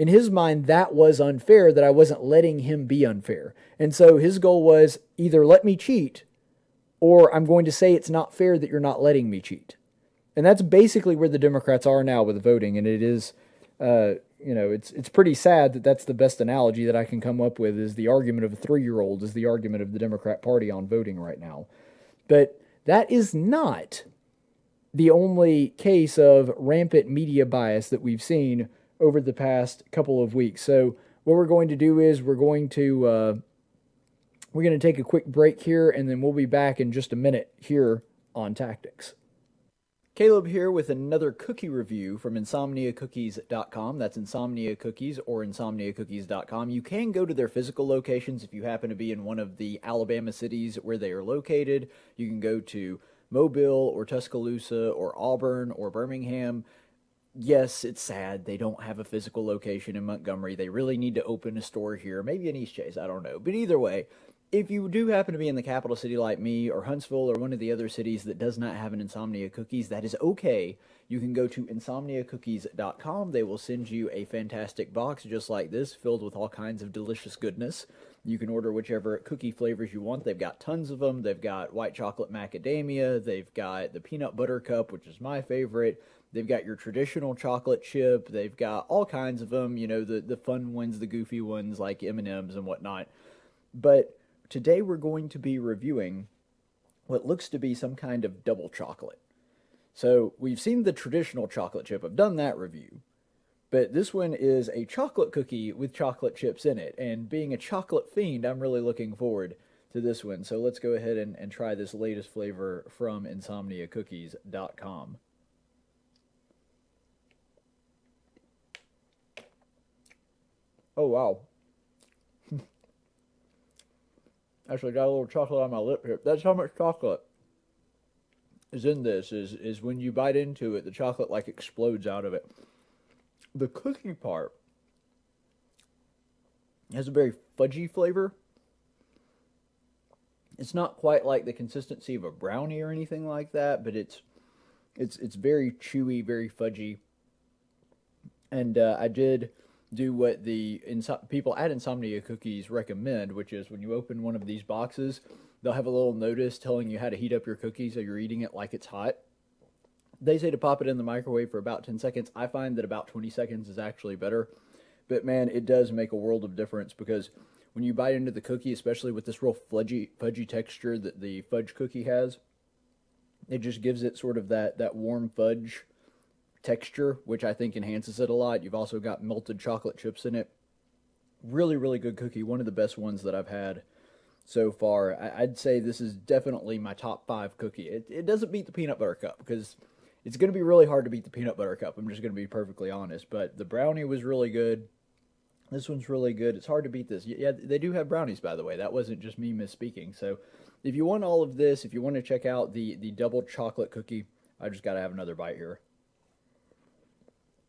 in his mind, that was unfair, that I wasn't letting him be unfair. And so his goal was either let me cheat or I'm going to say it's not fair that you're not letting me cheat. And that's basically where the Democrats are now with voting. And it is, uh, you know, it's it's pretty sad that that's the best analogy that I can come up with is the argument of a three year old is the argument of the Democrat Party on voting right now. But that is not the only case of rampant media bias that we've seen over the past couple of weeks. So what we're going to do is we're going to uh, we're going to take a quick break here, and then we'll be back in just a minute here on tactics. Caleb here with another cookie review from insomniacookies.com. That's Insomnia Cookies or insomniacookies.com. You can go to their physical locations if you happen to be in one of the Alabama cities where they are located. You can go to Mobile or Tuscaloosa or Auburn or Birmingham yes, it's sad they don't have a physical location in Montgomery. They really need to open a store here, maybe in East Chase, I don't know. But either way, if you do happen to be in the capital city like me or Huntsville or one of the other cities that does not have an Insomnia Cookies, that is okay. You can go to insomniacookies.com. They will send you a fantastic box just like this, filled with all kinds of delicious goodness. You can order whichever cookie flavors you want. They've got tons of them. They've got white chocolate macadamia. They've got the peanut butter cup, which is my favorite. They've got your traditional chocolate chip. They've got all kinds of them. You know, the the fun ones, the goofy ones like M and M's and whatnot. But today we're going to be reviewing what looks to be some kind of double chocolate. So we've seen the traditional chocolate chip. I've done that review. But this one is a chocolate cookie with chocolate chips in it. And being a chocolate fiend, I'm really looking forward to this one. So let's go ahead and, and try this latest flavor from insomniacookies.com. Oh wow. Actually got a little chocolate on my lip here. That's how much chocolate is in this is is when you bite into it the chocolate like explodes out of it. The cookie part has a very fudgy flavor. It's not quite like the consistency of a brownie or anything like that, but it's it's it's very chewy, very fudgy. And uh, I did do what the people at Insomnia Cookies recommend, which is when you open one of these boxes, they'll have a little notice telling you how to heat up your cookies so you're eating it like it's hot. They say to pop it in the microwave for about 10 seconds. I find that about 20 seconds is actually better. But man, it does make a world of difference because when you bite into the cookie, especially with this real fudgy, fudgy texture that the fudge cookie has, it just gives it sort of that, that warm fudge texture, which I think enhances it a lot. You've also got melted chocolate chips in it. Really, really good cookie. One of the best ones that I've had so far. I'd say this is definitely my top five cookie. It, it doesn't beat the peanut butter cup because it's going to be really hard to beat the peanut butter cup. I'm just going to be perfectly honest. But the brownie was really good. This one's really good. It's hard to beat this. Yeah, they do have brownies, by the way. That wasn't just me misspeaking. So if you want all of this, if you want to check out the, the double chocolate cookie, I just got to have another bite here.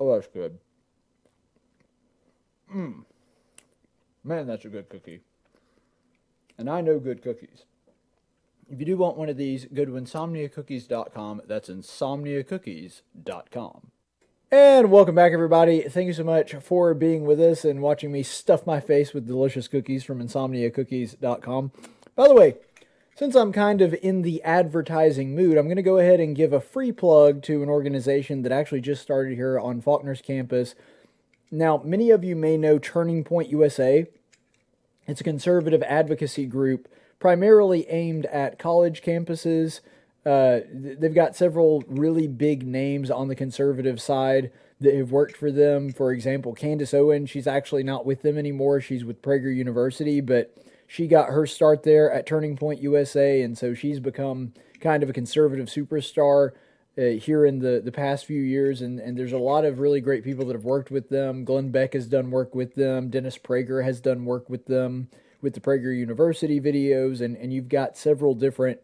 Oh, that's good. Mmm. Man, that's a good cookie. And I know good cookies. If you do want one of these, go to insomniacookies.com. That's insomniacookies.com. And welcome back, everybody. Thank you so much for being with us and watching me stuff my face with delicious cookies from insomniacookies.com. By the way, since I'm kind of in the advertising mood, I'm going to go ahead and give a free plug to an organization that actually just started here on Faulkner's campus. Now, many of you may know Turning Point USA. It's a conservative advocacy group primarily aimed at college campuses. Uh, they've got several really big names on the conservative side that have worked for them. For example, Candace Owen, she's actually not with them anymore. She's with Prager University, but she got her start there at Turning Point USA, and so she's become kind of a conservative superstar uh, here in the, the past few years. And, and there's a lot of really great people that have worked with them. Glenn Beck has done work with them. Dennis Prager has done work with them with the Prager University videos. And, and you've got several different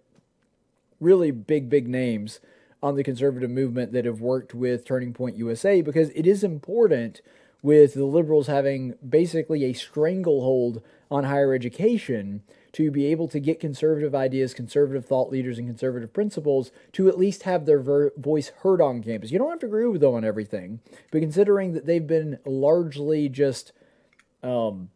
really big, big names on the conservative movement that have worked with Turning Point USA because it is important with the liberals having basically a stranglehold on higher education to be able to get conservative ideas, conservative thought leaders, and conservative principles to at least have their ver- voice heard on campus. You don't have to agree with them on everything, but considering that they've been largely just um,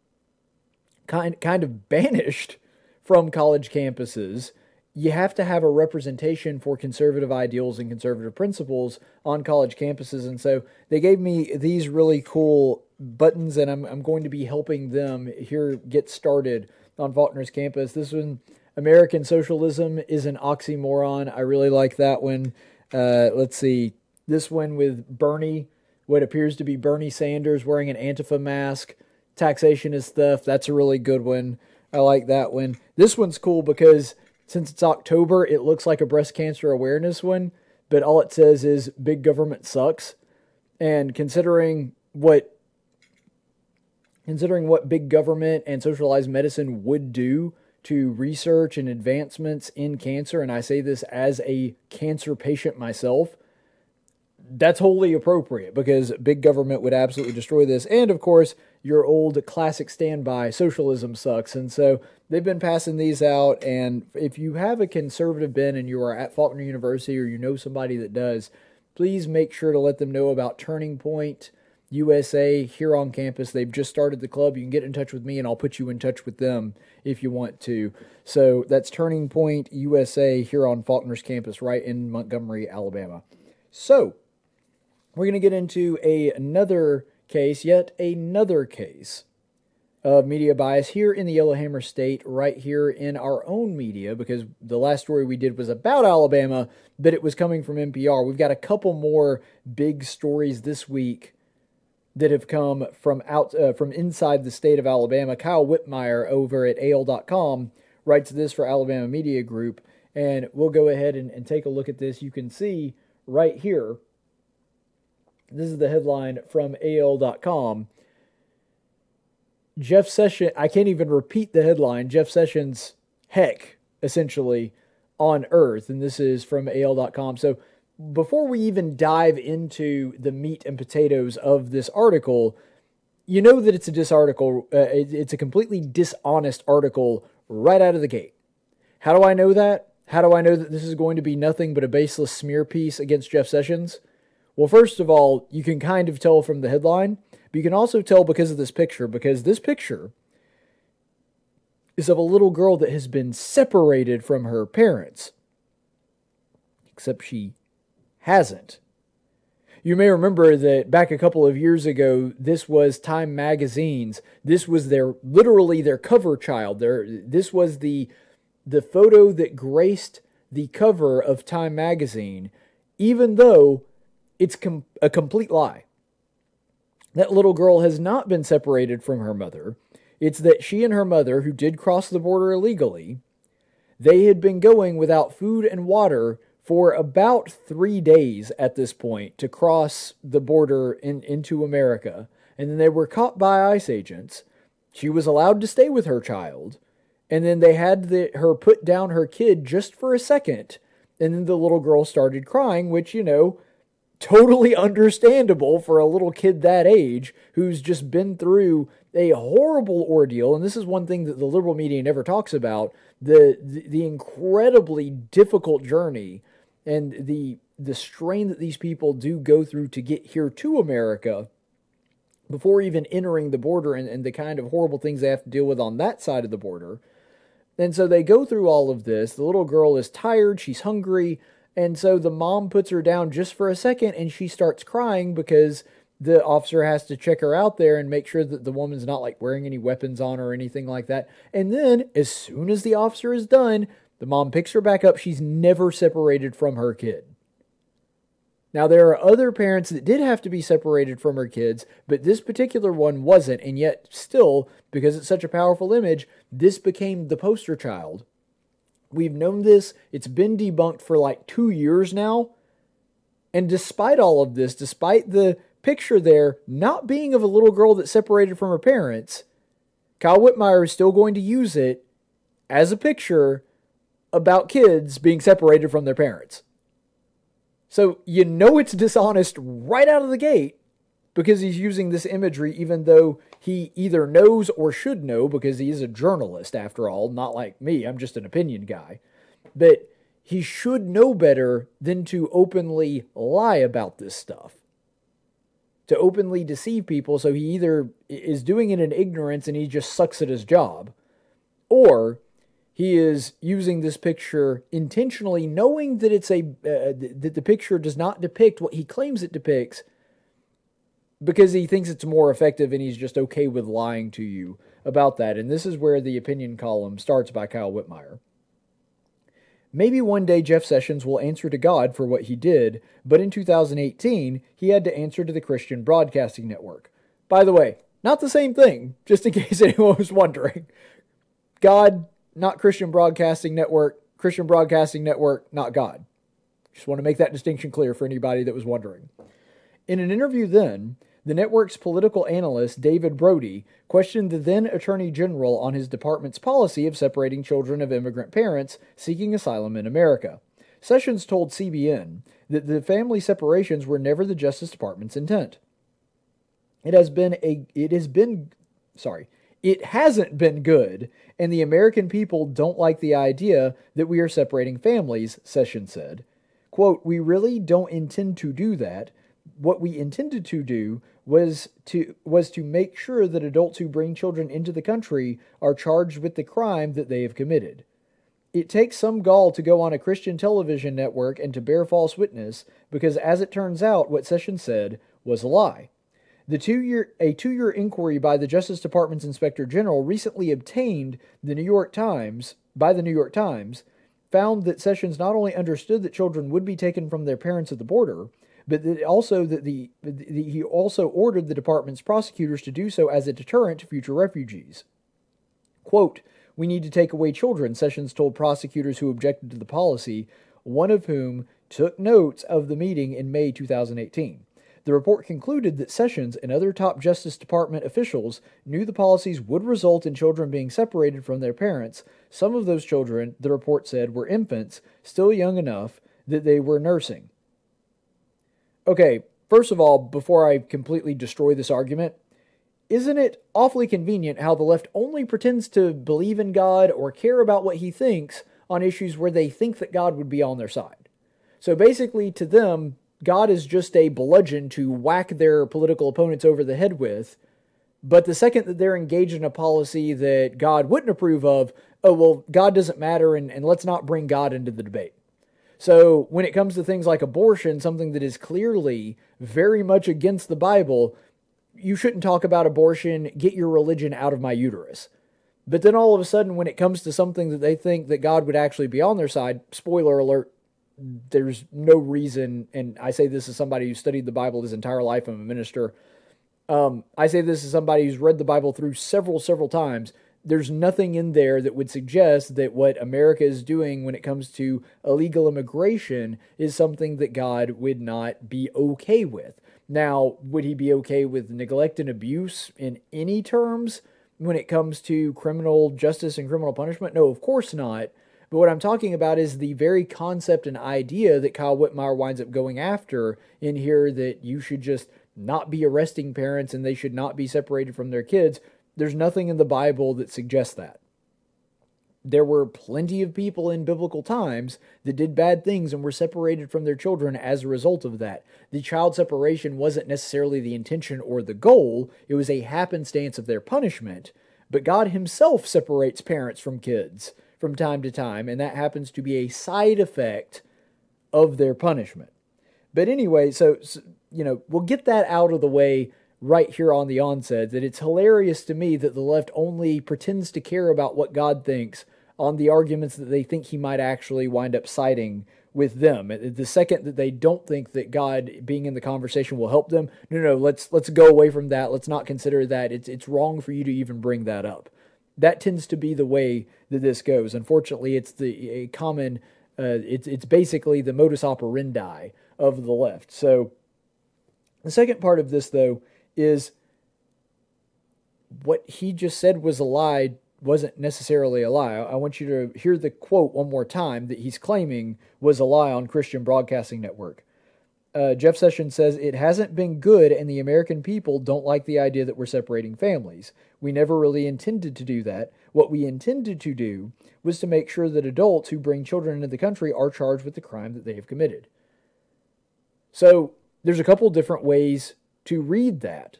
kind kind of banished from college campuses, you have to have a representation for conservative ideals and conservative principles on college campuses. And so they gave me these really cool buttons, and I'm, I'm going to be helping them here get started on Faulkner's campus. This one, American socialism is an oxymoron. I really like that one. Uh, let's see. This one with Bernie, what appears to be Bernie Sanders wearing an Antifa mask. Taxation is theft. That's a really good one. I like that one. This one's cool because since it's October, it looks like a breast cancer awareness one, but all it says is big government sucks. And considering what considering what big government and socialized medicine would do to research and advancements in cancer, and I say this as a cancer patient myself, that's wholly appropriate because big government would absolutely destroy this. And of course, your old classic standby socialism sucks. And so they've been passing these out. And if you have a conservative bin and you are at Faulkner University or you know somebody that does, please make sure to let them know about Turning Point USA here on campus. They've just started the club. You can get in touch with me and I'll put you in touch with them if you want to. So that's Turning Point USA here on Faulkner's campus, right in Montgomery, Alabama. So, we're going to get into a, another case, yet another case of media bias here in the Yellowhammer State, right here in our own media, because the last story we did was about Alabama, but it was coming from NPR. We've got a couple more big stories this week that have come from out uh, from inside the state of Alabama. Kyle Whitmire over at AL.com writes this for Alabama Media Group, and we'll go ahead and, and take a look at this. You can see right here this is the headline from AL.com. Jeff Sessions, I can't even repeat the headline. Jeff Sessions, heck, essentially, on Earth. And this is from AL.com. So before we even dive into the meat and potatoes of this article, you know that it's a dis article. Uh, it's a completely dishonest article right out of the gate. How do I know that? How do I know that this is going to be nothing but a baseless smear piece against Jeff Sessions? Well, first of all, you can kind of tell from the headline, but you can also tell because of this picture, because this picture is of a little girl that has been separated from her parents. Except she hasn't. You may remember that back a couple of years ago, this was Time Magazine's. This was their literally their cover child. Their this was the the photo that graced the cover of Time Magazine, even though it's com- a complete lie. That little girl has not been separated from her mother. It's that she and her mother, who did cross the border illegally, they had been going without food and water for about three days at this point to cross the border in, into America. And then they were caught by ICE agents. She was allowed to stay with her child. And then they had the, her put down her kid just for a second. And then the little girl started crying, which, you know, totally understandable for a little kid that age who's just been through a horrible ordeal and this is one thing that the liberal media never talks about the the, the incredibly difficult journey and the the strain that these people do go through to get here to America before even entering the border and, and the kind of horrible things they have to deal with on that side of the border. And so they go through all of this. The little girl is tired, she's hungry, and so the mom puts her down just for a second and she starts crying because the officer has to check her out there and make sure that the woman's not like wearing any weapons on or anything like that. And then, as soon as the officer is done, the mom picks her back up. She's never separated from her kid. Now, there are other parents that did have to be separated from her kids, but this particular one wasn't. And yet, still, because it's such a powerful image, this became the poster child. We've known this, it's been debunked for like two years now. And despite all of this, despite the picture there not being of a little girl that's separated from her parents, Kyle Whitmire is still going to use it as a picture about kids being separated from their parents. So you know it's dishonest right out of the gate because he's using this imagery, even though he either knows or should know because he is a journalist, after all, not like me. I'm just an opinion guy. But he should know better than to openly lie about this stuff. To openly deceive people, so he either is doing it in ignorance and he just sucks at his job, or he is using this picture intentionally, knowing that it's a uh, that the picture does not depict what he claims it depicts, because he thinks it's more effective and he's just okay with lying to you about that. And this is where the opinion column starts by Kyle Whitmire. Maybe one day Jeff Sessions will answer to God for what he did, but in 2018, he had to answer to the Christian Broadcasting Network. By the way, not the same thing, just in case anyone was wondering. God, not Christian Broadcasting Network, Christian Broadcasting Network, not God. Just want to make that distinction clear for anybody that was wondering. In an interview then, the network's political analyst, David Brody, questioned the then Attorney General on his department's policy of separating children of immigrant parents seeking asylum in America. Sessions told CBN that the family separations were never the Justice Department's intent. It has been a it has been sorry, it hasn't been good, and the American people don't like the idea that we are separating families, Sessions said. Quote, we really don't intend to do that what we intended to do was to was to make sure that adults who bring children into the country are charged with the crime that they have committed. It takes some gall to go on a Christian television network and to bear false witness because as it turns out what Sessions said was a lie. The two-year a two-year inquiry by the Justice Department's Inspector General recently obtained the New York Times by the New York Times found that Sessions not only understood that children would be taken from their parents at the border, but also that the, the, he also ordered the department's prosecutors to do so as a deterrent to future refugees. Quote, we need to take away children, Sessions told prosecutors who objected to the policy, one of whom took notes of the meeting in May 2018. The report concluded that Sessions and other top Justice Department officials knew the policies would result in children being separated from their parents. Some of those children, the report said, were infants, still young enough that they were nursing. Okay, first of all, before I completely destroy this argument, isn't it awfully convenient how the left only pretends to believe in God or care about what he thinks on issues where they think that God would be on their side? So basically, to them, God is just a bludgeon to whack their political opponents over the head with. But the second that they're engaged in a policy that God wouldn't approve of, oh, well, God doesn't matter and, and let's not bring God into the debate. So when it comes to things like abortion, something that is clearly very much against the Bible, you shouldn't talk about abortion, get your religion out of my uterus. But then all of a sudden, when it comes to something that they think that God would actually be on their side, spoiler alert, there's no reason, and I say this as somebody who studied the Bible his entire life, I'm a minister. Um, I say this as somebody who's read the Bible through several, several times there's nothing in there that would suggest that what America is doing when it comes to illegal immigration is something that God would not be okay with. Now, would he be okay with neglect and abuse in any terms when it comes to criminal justice and criminal punishment? No, of course not. But what I'm talking about is the very concept and idea that Kyle Whitmire winds up going after in here that you should just not be arresting parents and they should not be separated from their kids there's nothing in the Bible that suggests that. There were plenty of people in biblical times that did bad things and were separated from their children as a result of that. The child separation wasn't necessarily the intention or the goal, it was a happenstance of their punishment. But God Himself separates parents from kids from time to time, and that happens to be a side effect of their punishment. But anyway, so, so you know, we'll get that out of the way right here on the onset that it's hilarious to me that the left only pretends to care about what God thinks on the arguments that they think he might actually wind up citing with them. The second that they don't think that God being in the conversation will help them, no, no, let's let's go away from that. Let's not consider that. It's it's wrong for you to even bring that up. That tends to be the way that this goes. Unfortunately, it's the a common. Uh, it's it's basically the modus operandi of the left. So the second part of this, though, is what he just said was a lie wasn't necessarily a lie. I want you to hear the quote one more time that he's claiming was a lie on Christian Broadcasting Network. Uh, Jeff Sessions says it hasn't been good, and the American people don't like the idea that we're separating families. We never really intended to do that. What we intended to do was to make sure that adults who bring children into the country are charged with the crime that they have committed. So there's a couple different ways to read that.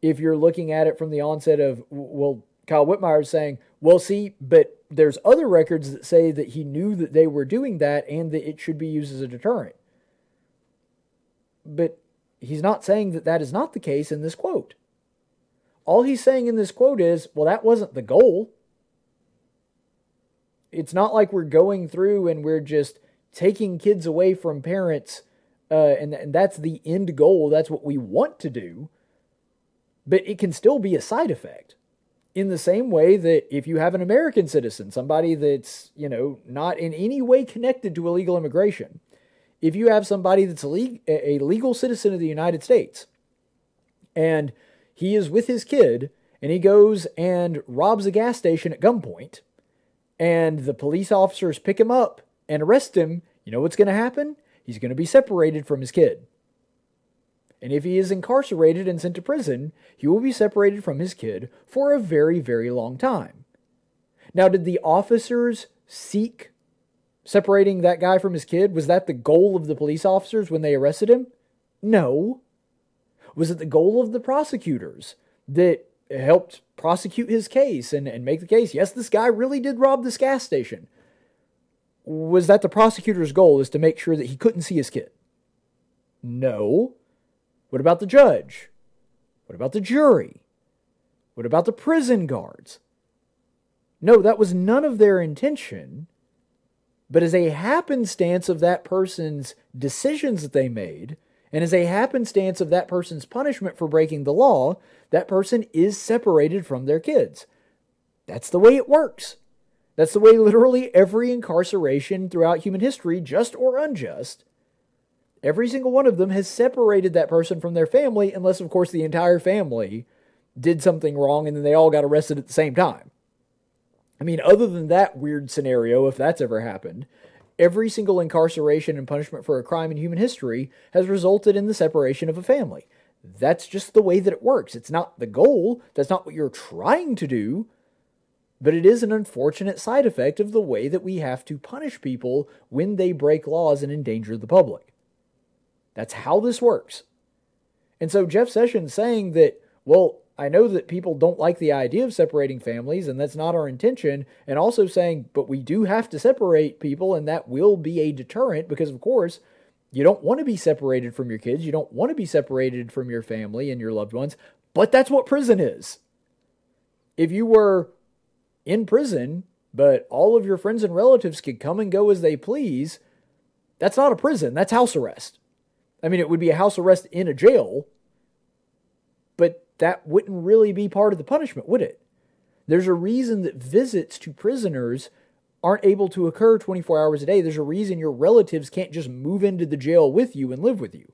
If you're looking at it from the onset of, well, Kyle Whitmire is saying, well, see, but there's other records that say that he knew that they were doing that and that it should be used as a deterrent. But he's not saying that that is not the case in this quote. All he's saying in this quote is, well, that wasn't the goal. It's not like we're going through and we're just taking kids away from parents, uh, and, and that's the end goal. That's what we want to do. But it can still be a side effect in the same way that if you have an American citizen, somebody that's, you know, not in any way connected to illegal immigration, if you have somebody that's a, legal citizen of the United States and he is with his kid and he goes and robs a gas station at gunpoint and the police officers pick him up and arrest him, you know what's going to happen? He's going to be separated from his kid. And if he is incarcerated and sent to prison, he will be separated from his kid for a very, very long time. Now, did the officers seek separating that guy from his kid? Was that the goal of the police officers when they arrested him? No. Was it the goal of the prosecutors that helped prosecute his case and, and make the case? Yes, this guy really did rob this gas station. Was that the prosecutor's goal is to make sure that he couldn't see his kid? No. What about the judge? What about the jury? What about the prison guards? No, that was none of their intention, but as a happenstance of that person's decisions that they made, and as a happenstance of that person's punishment for breaking the law, that person is separated from their kids. That's the way it works. That's the way literally every incarceration throughout human history, just or unjust, every single one of them has separated that person from their family, unless, of course, the entire family did something wrong and then they all got arrested at the same time. I mean, other than that weird scenario, if that's ever happened, every single incarceration and punishment for a crime in human history has resulted in the separation of a family. That's just the way that it works. It's not the goal, that's not what you're trying to do, but it is an unfortunate side effect of the way that we have to punish people when they break laws and endanger the public. That's how this works. And so Jeff Sessions saying that, well, I know that people don't like the idea of separating families, and that's not our intention. And also saying, but we do have to separate people, and that will be a deterrent because, of course, you don't want to be separated from your kids. You don't want to be separated from your family and your loved ones, but that's what prison is. If you were in prison, but all of your friends and relatives could come and go as they please, that's not a prison, that's house arrest. I mean, it would be a house arrest in a jail, but that wouldn't really be part of the punishment, would it? There's a reason that visits to prisoners aren't able to occur 24 hours a day. There's a reason your relatives can't just move into the jail with you and live with you.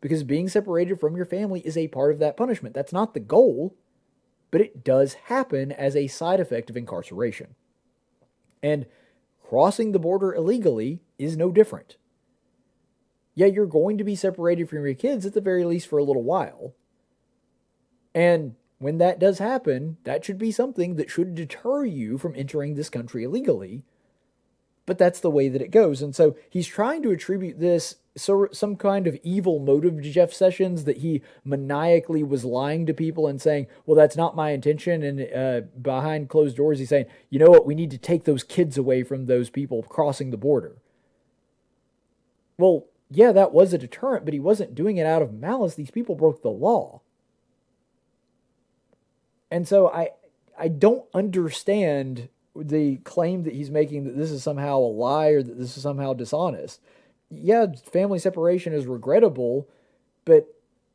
Because being separated from your family is a part of that punishment. That's not the goal, but it does happen as a side effect of incarceration. And crossing the border illegally is no different yeah, you're going to be separated from your kids at the very least for a little while. And when that does happen, that should be something that should deter you from entering this country illegally. But that's the way that it goes. And so he's trying to attribute this so some kind of evil motive to Jeff Sessions that he maniacally was lying to people and saying, "Well, that's not my intention." And uh, behind closed doors, he's saying, "You know what? We need to take those kids away from those people crossing the border." Well, yeah, that was a deterrent, but he wasn't doing it out of malice. These people broke the law. And so I I don't understand the claim that he's making that this is somehow a lie or that this is somehow dishonest. Yeah, family separation is regrettable, but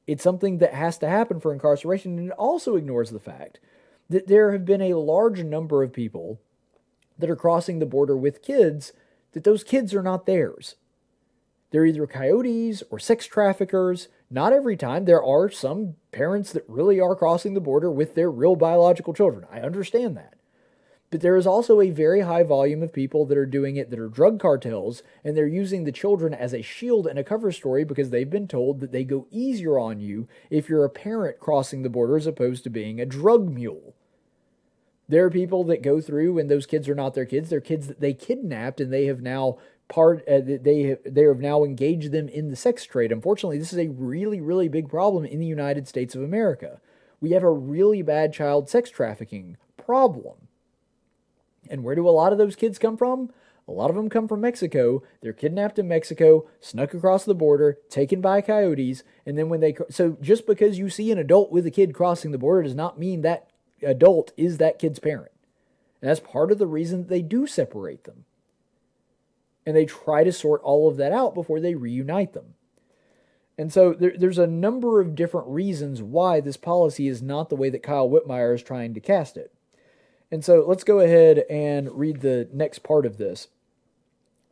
it's something that has to happen for incarceration. And it also ignores the fact that there have been a large number of people that are crossing the border with kids that those kids are not theirs. They're either coyotes or sex traffickers. Not every time. There are some parents that really are crossing the border with their real biological children. I understand that. But there is also a very high volume of people that are doing it that are drug cartels, and they're using the children as a shield and a cover story because they've been told that they go easier on you if you're a parent crossing the border as opposed to being a drug mule. There are people that go through, and those kids are not their kids; they're kids that they kidnapped, and they have now part uh, they they have now engaged them in the sex trade. Unfortunately, this is a really really big problem in the United States of America. We have a really bad child sex trafficking problem. And where do a lot of those kids come from? A lot of them come from Mexico. They're kidnapped in Mexico, snuck across the border, taken by coyotes, and then when they so just because you see an adult with a kid crossing the border does not mean that adult is that kid's parent. And that's part of the reason that they do separate them. And they try to sort all of that out before they reunite them. And so there, there's a number of different reasons why this policy is not the way that Kyle Whitmire is trying to cast it. And so let's go ahead and read the next part of this.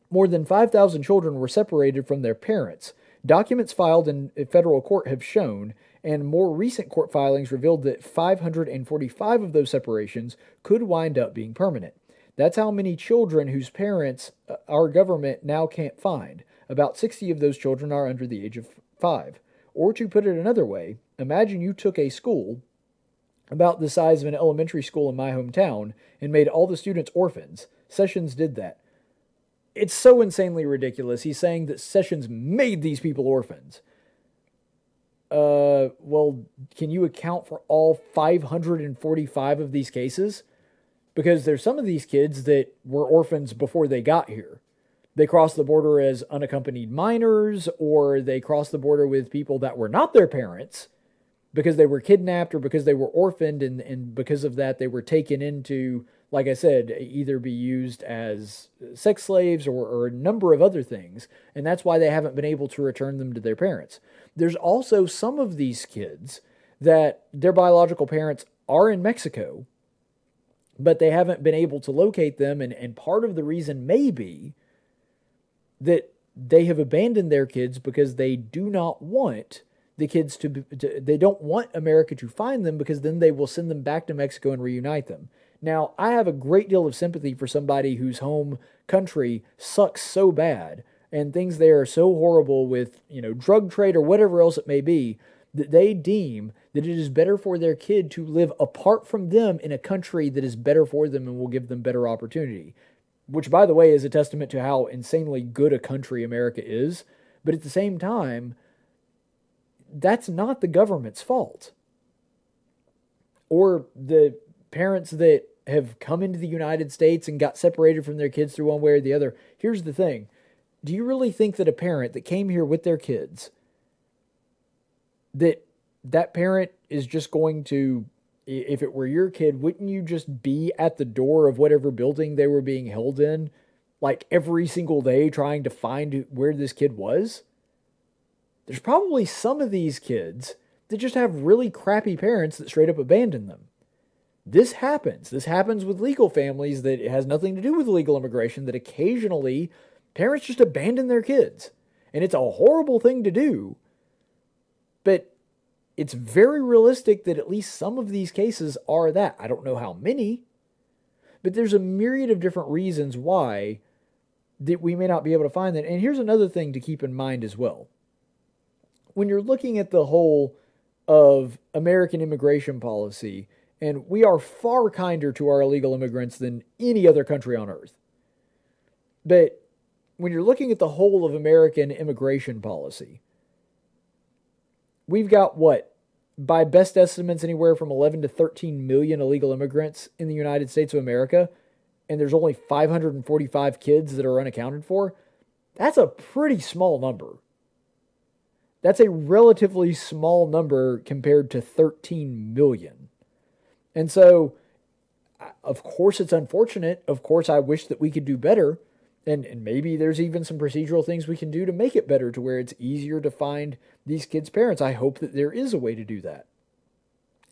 More than 5,000 children were separated from their parents. Documents filed in federal court have shown, and more recent court filings revealed that 545 of those separations could wind up being permanent. That's how many children whose parents uh, our government now can't find. About 60 of those children are under the age of five. Or to put it another way, imagine you took a school about the size of an elementary school in my hometown and made all the students orphans. Sessions did that. It's so insanely ridiculous. He's saying that Sessions made these people orphans. Uh, well, can you account for all 545 of these cases? Because there's some of these kids that were orphans before they got here. They crossed the border as unaccompanied minors, or they crossed the border with people that were not their parents because they were kidnapped or because they were orphaned and, and because of that they were taken into like i said either be used as sex slaves or, or a number of other things. And that's why they haven't been able to return them to their parents. There's also some of these kids that their biological parents are in mexico but they haven't been able to locate them. And, and part of the reason may be that they have abandoned their kids because they do not want the kids to, to, they don't want America to find them because then they will send them back to Mexico and reunite them. Now, I have a great deal of sympathy for somebody whose home country sucks so bad and things there are so horrible with, you know, drug trade or whatever else it may be that they deem that it is better for their kid to live apart from them in a country that is better for them and will give them better opportunity. Which by the way is a testament to how insanely good a country America is, but at the same time, that's not the government's fault. Or the parents that have come into the United States and got separated from their kids through one way or the other. Here's the thing Do you really think that a parent that came here with their kids, that that parent is just going to, if it were your kid, wouldn't you just be at the door of whatever building they were being held in, like every single day trying to find where this kid was? There's probably some of these kids that just have really crappy parents that straight up abandon them. This happens. This happens with legal families that has nothing to do with legal immigration, that occasionally parents just abandon their kids. And it's a horrible thing to do. But it's very realistic that at least some of these cases are that. I don't know how many, but there's a myriad of different reasons why that we may not be able to find that. And here's another thing to keep in mind as well when you're looking at the whole of American immigration policy, and we are far kinder to our illegal immigrants than any other country on earth. But when you're looking at the whole of American immigration policy, we've got what? By best estimates, anywhere from 11 to 13 million illegal immigrants in the United States of America, and there's only 545 kids that are unaccounted for. That's a pretty small number. That's a relatively small number compared to 13 million. And so of course, it's unfortunate. Of course, I wish that we could do better. And, and maybe there's even some procedural things we can do to make it better to where it's easier to find these kids' parents. I hope that there is a way to do that.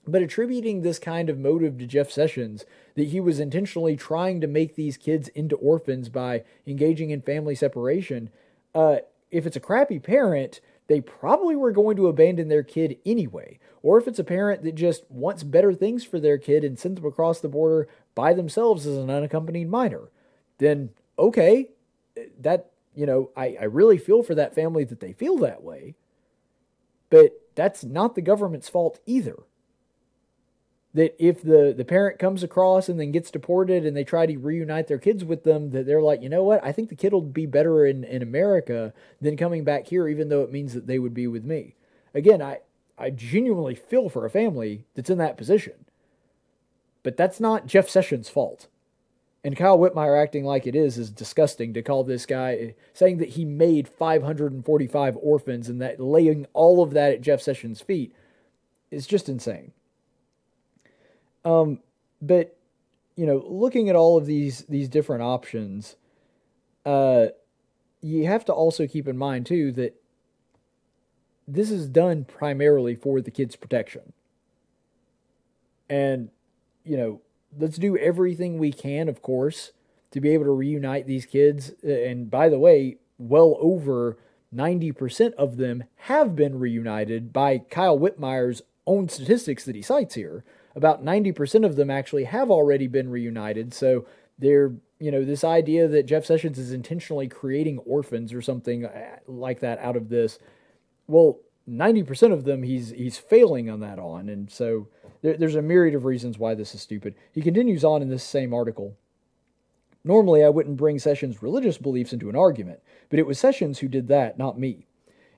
But attributing this kind of motive to Jeff Sessions, that he was intentionally trying to make these kids into orphans by engaging in family separation, uh, if it's a crappy parent, they probably were going to abandon their kid anyway. Or if it's a parent that just wants better things for their kid and sends them across the border by themselves as an unaccompanied minor, then okay, that, you know, I, I really feel for that family that they feel that way. But that's not the government's fault either that if the the parent comes across and then gets deported and they try to reunite their kids with them that they're like you know what? I think the kid will be better in in america than coming back here even though it means that they would be with me. Again i i genuinely feel for a family that's in that position. But that's not jeff sessions fault. And Kyle Whitmire acting like it is is disgusting to call this guy eh, saying that he made 545 orphans and that laying all of that at Jeff Sessions' feet is just insane. Um, but you know, looking at all of these these different options, uh, you have to also keep in mind too that this is done primarily for the kids' protection. And you know, let's do everything we can, of course, to be able to reunite these kids. And by the way, well over 90% of them have been reunited by Kyle Whitmire's own statistics that he cites here about 90% of them actually have already been reunited. So they're, you know, this idea that Jeff Sessions is intentionally creating orphans or something uh, like that out of this. Well, 90% of them he's he's failing on that on. And so there, there's a myriad of reasons why this is stupid. He continues on in this same article. Normally, I wouldn't bring Sessions' religious beliefs into an argument, but it was Sessions who did that, not me.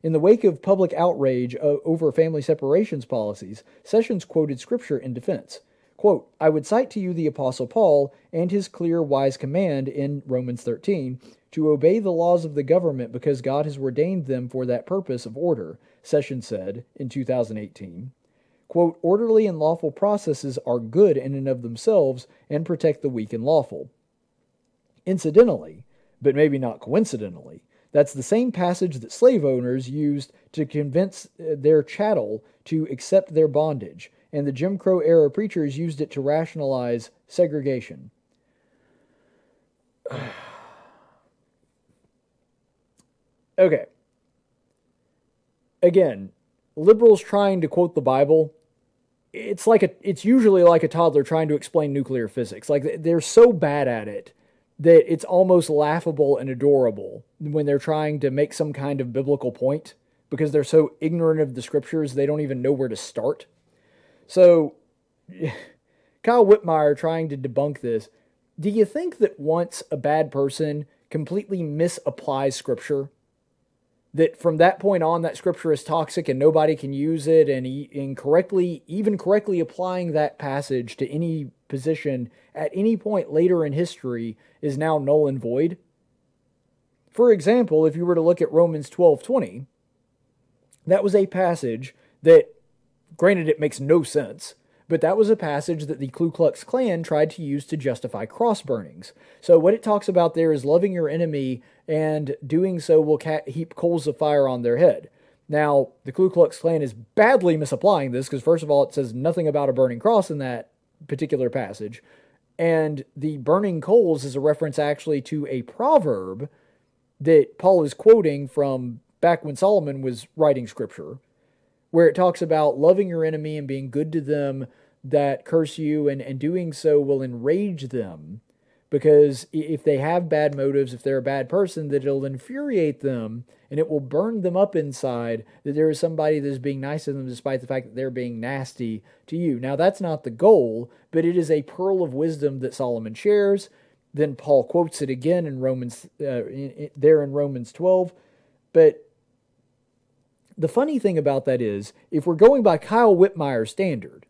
In the wake of public outrage uh, over family separations policies, Sessions quoted scripture in defense. Quote, I would cite to you the Apostle Paul and his clear, wise command in Romans 13 to obey the laws of the government because God has ordained them for that purpose of order, Sessions said in 2018. Quote, orderly and lawful processes are good in and of themselves and protect the weak and lawful. Incidentally, but maybe not coincidentally, that's the same passage that slave owners used to convince uh, their chattel to accept their bondage, and the Jim Crow era preachers used it to rationalize segregation. okay. Again, liberals trying to quote the Bible, it's like a it's usually like a toddler trying to explain nuclear physics. Like they're so bad at it that it's almost laughable and adorable when they're trying to make some kind of biblical point because they're so ignorant of the scriptures they don't even know where to start. So, Kyle Whitmire trying to debunk this. Do you think that once a bad person completely misapplies scripture, that from that point on that scripture is toxic and nobody can use it and incorrectly even correctly applying that passage to any position at any point later in history is now null and void for example if you were to look at romans 12 20 that was a passage that granted it makes no sense but that was a passage that the Ku Klux Klan tried to use to justify cross burnings. So, what it talks about there is loving your enemy, and doing so will heap coals of fire on their head. Now, the Ku Klux Klan is badly misapplying this because, first of all, it says nothing about a burning cross in that particular passage. And the burning coals is a reference actually to a proverb that Paul is quoting from back when Solomon was writing scripture where it talks about loving your enemy and being good to them that curse you, and, and doing so will enrage them. Because if they have bad motives, if they're a bad person, that it'll infuriate them and it will burn them up inside that there is somebody that is being nice to them despite the fact that they're being nasty to you. Now, that's not the goal, but it is a pearl of wisdom that Solomon shares. Then Paul quotes it again in Romans, uh, in, in, there in Romans 12. But the funny thing about that is, if we're going by Kyle Whitmire's standard,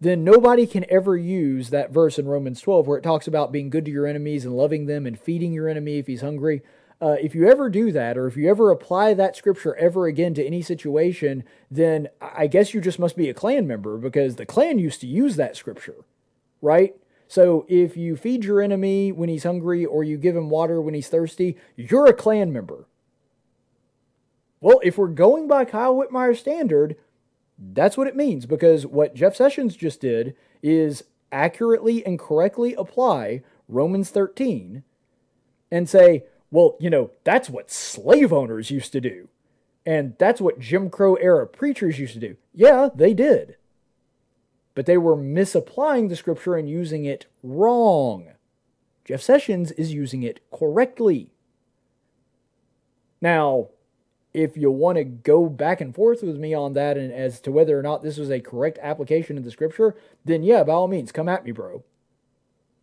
then nobody can ever use that verse in Romans 12 where it talks about being good to your enemies and loving them and feeding your enemy if he's hungry. Uh, if you ever do that, or if you ever apply that scripture ever again to any situation, then I guess you just must be a Klan member because the Klan used to use that scripture. right? So if you feed your enemy when he's hungry or you give him water when he's thirsty, you're a Klan member. Well, if we're going by Kyle Whitmire's standard, that's what it means because what Jeff Sessions just did is accurately and correctly apply Romans 13 and say, well, you know, that's what slave owners used to do. And that's what Jim Crow era preachers used to do. Yeah, they did. But they were misapplying the scripture and using it wrong. Jeff Sessions is using it correctly. Now, if you want to go back and forth with me on that and as to whether or not this was a correct application of the scripture, then yeah, by all means, come at me, bro.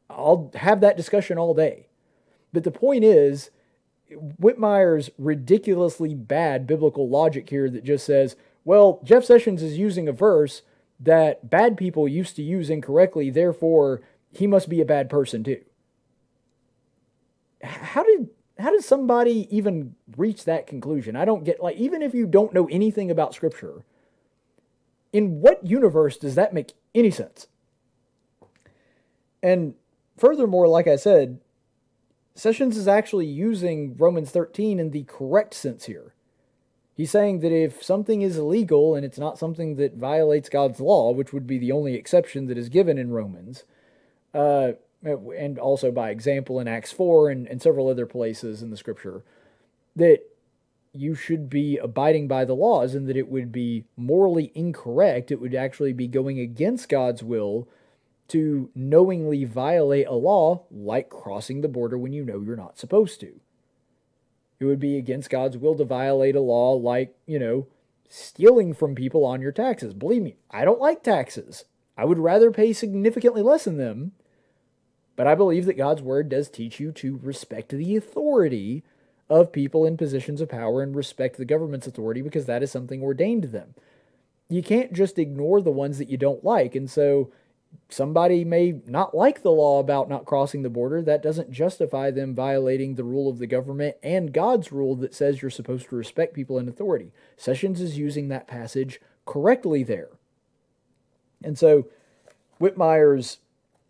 I'll have that discussion all day. But the point is, Whitmire's ridiculously bad biblical logic here that just says, well, Jeff Sessions is using a verse that bad people used to use incorrectly, therefore he must be a bad person too. How did how does somebody even reach that conclusion? I don't get like even if you don't know anything about scripture, in what universe does that make any sense? And furthermore, like I said, Sessions is actually using Romans 13 in the correct sense here. He's saying that if something is illegal and it's not something that violates God's law, which would be the only exception that is given in Romans, uh, and also by example in Acts 4 and, and several other places in the scripture, that you should be abiding by the laws and that it would be morally incorrect. It would actually be going against God's will to knowingly violate a law like crossing the border when you know you're not supposed to. It would be against God's will to violate a law like, you know, stealing from people on your taxes. Believe me, I don't like taxes. I would rather pay significantly less than them. But I believe that God's word does teach you to respect the authority of people in positions of power and respect the government's authority because that is something ordained to them. You can't just ignore the ones that you don't like. And so somebody may not like the law about not crossing the border. That doesn't justify them violating the rule of the government and God's rule that says you're supposed to respect people in authority. Sessions is using that passage correctly there. And so Whitmire's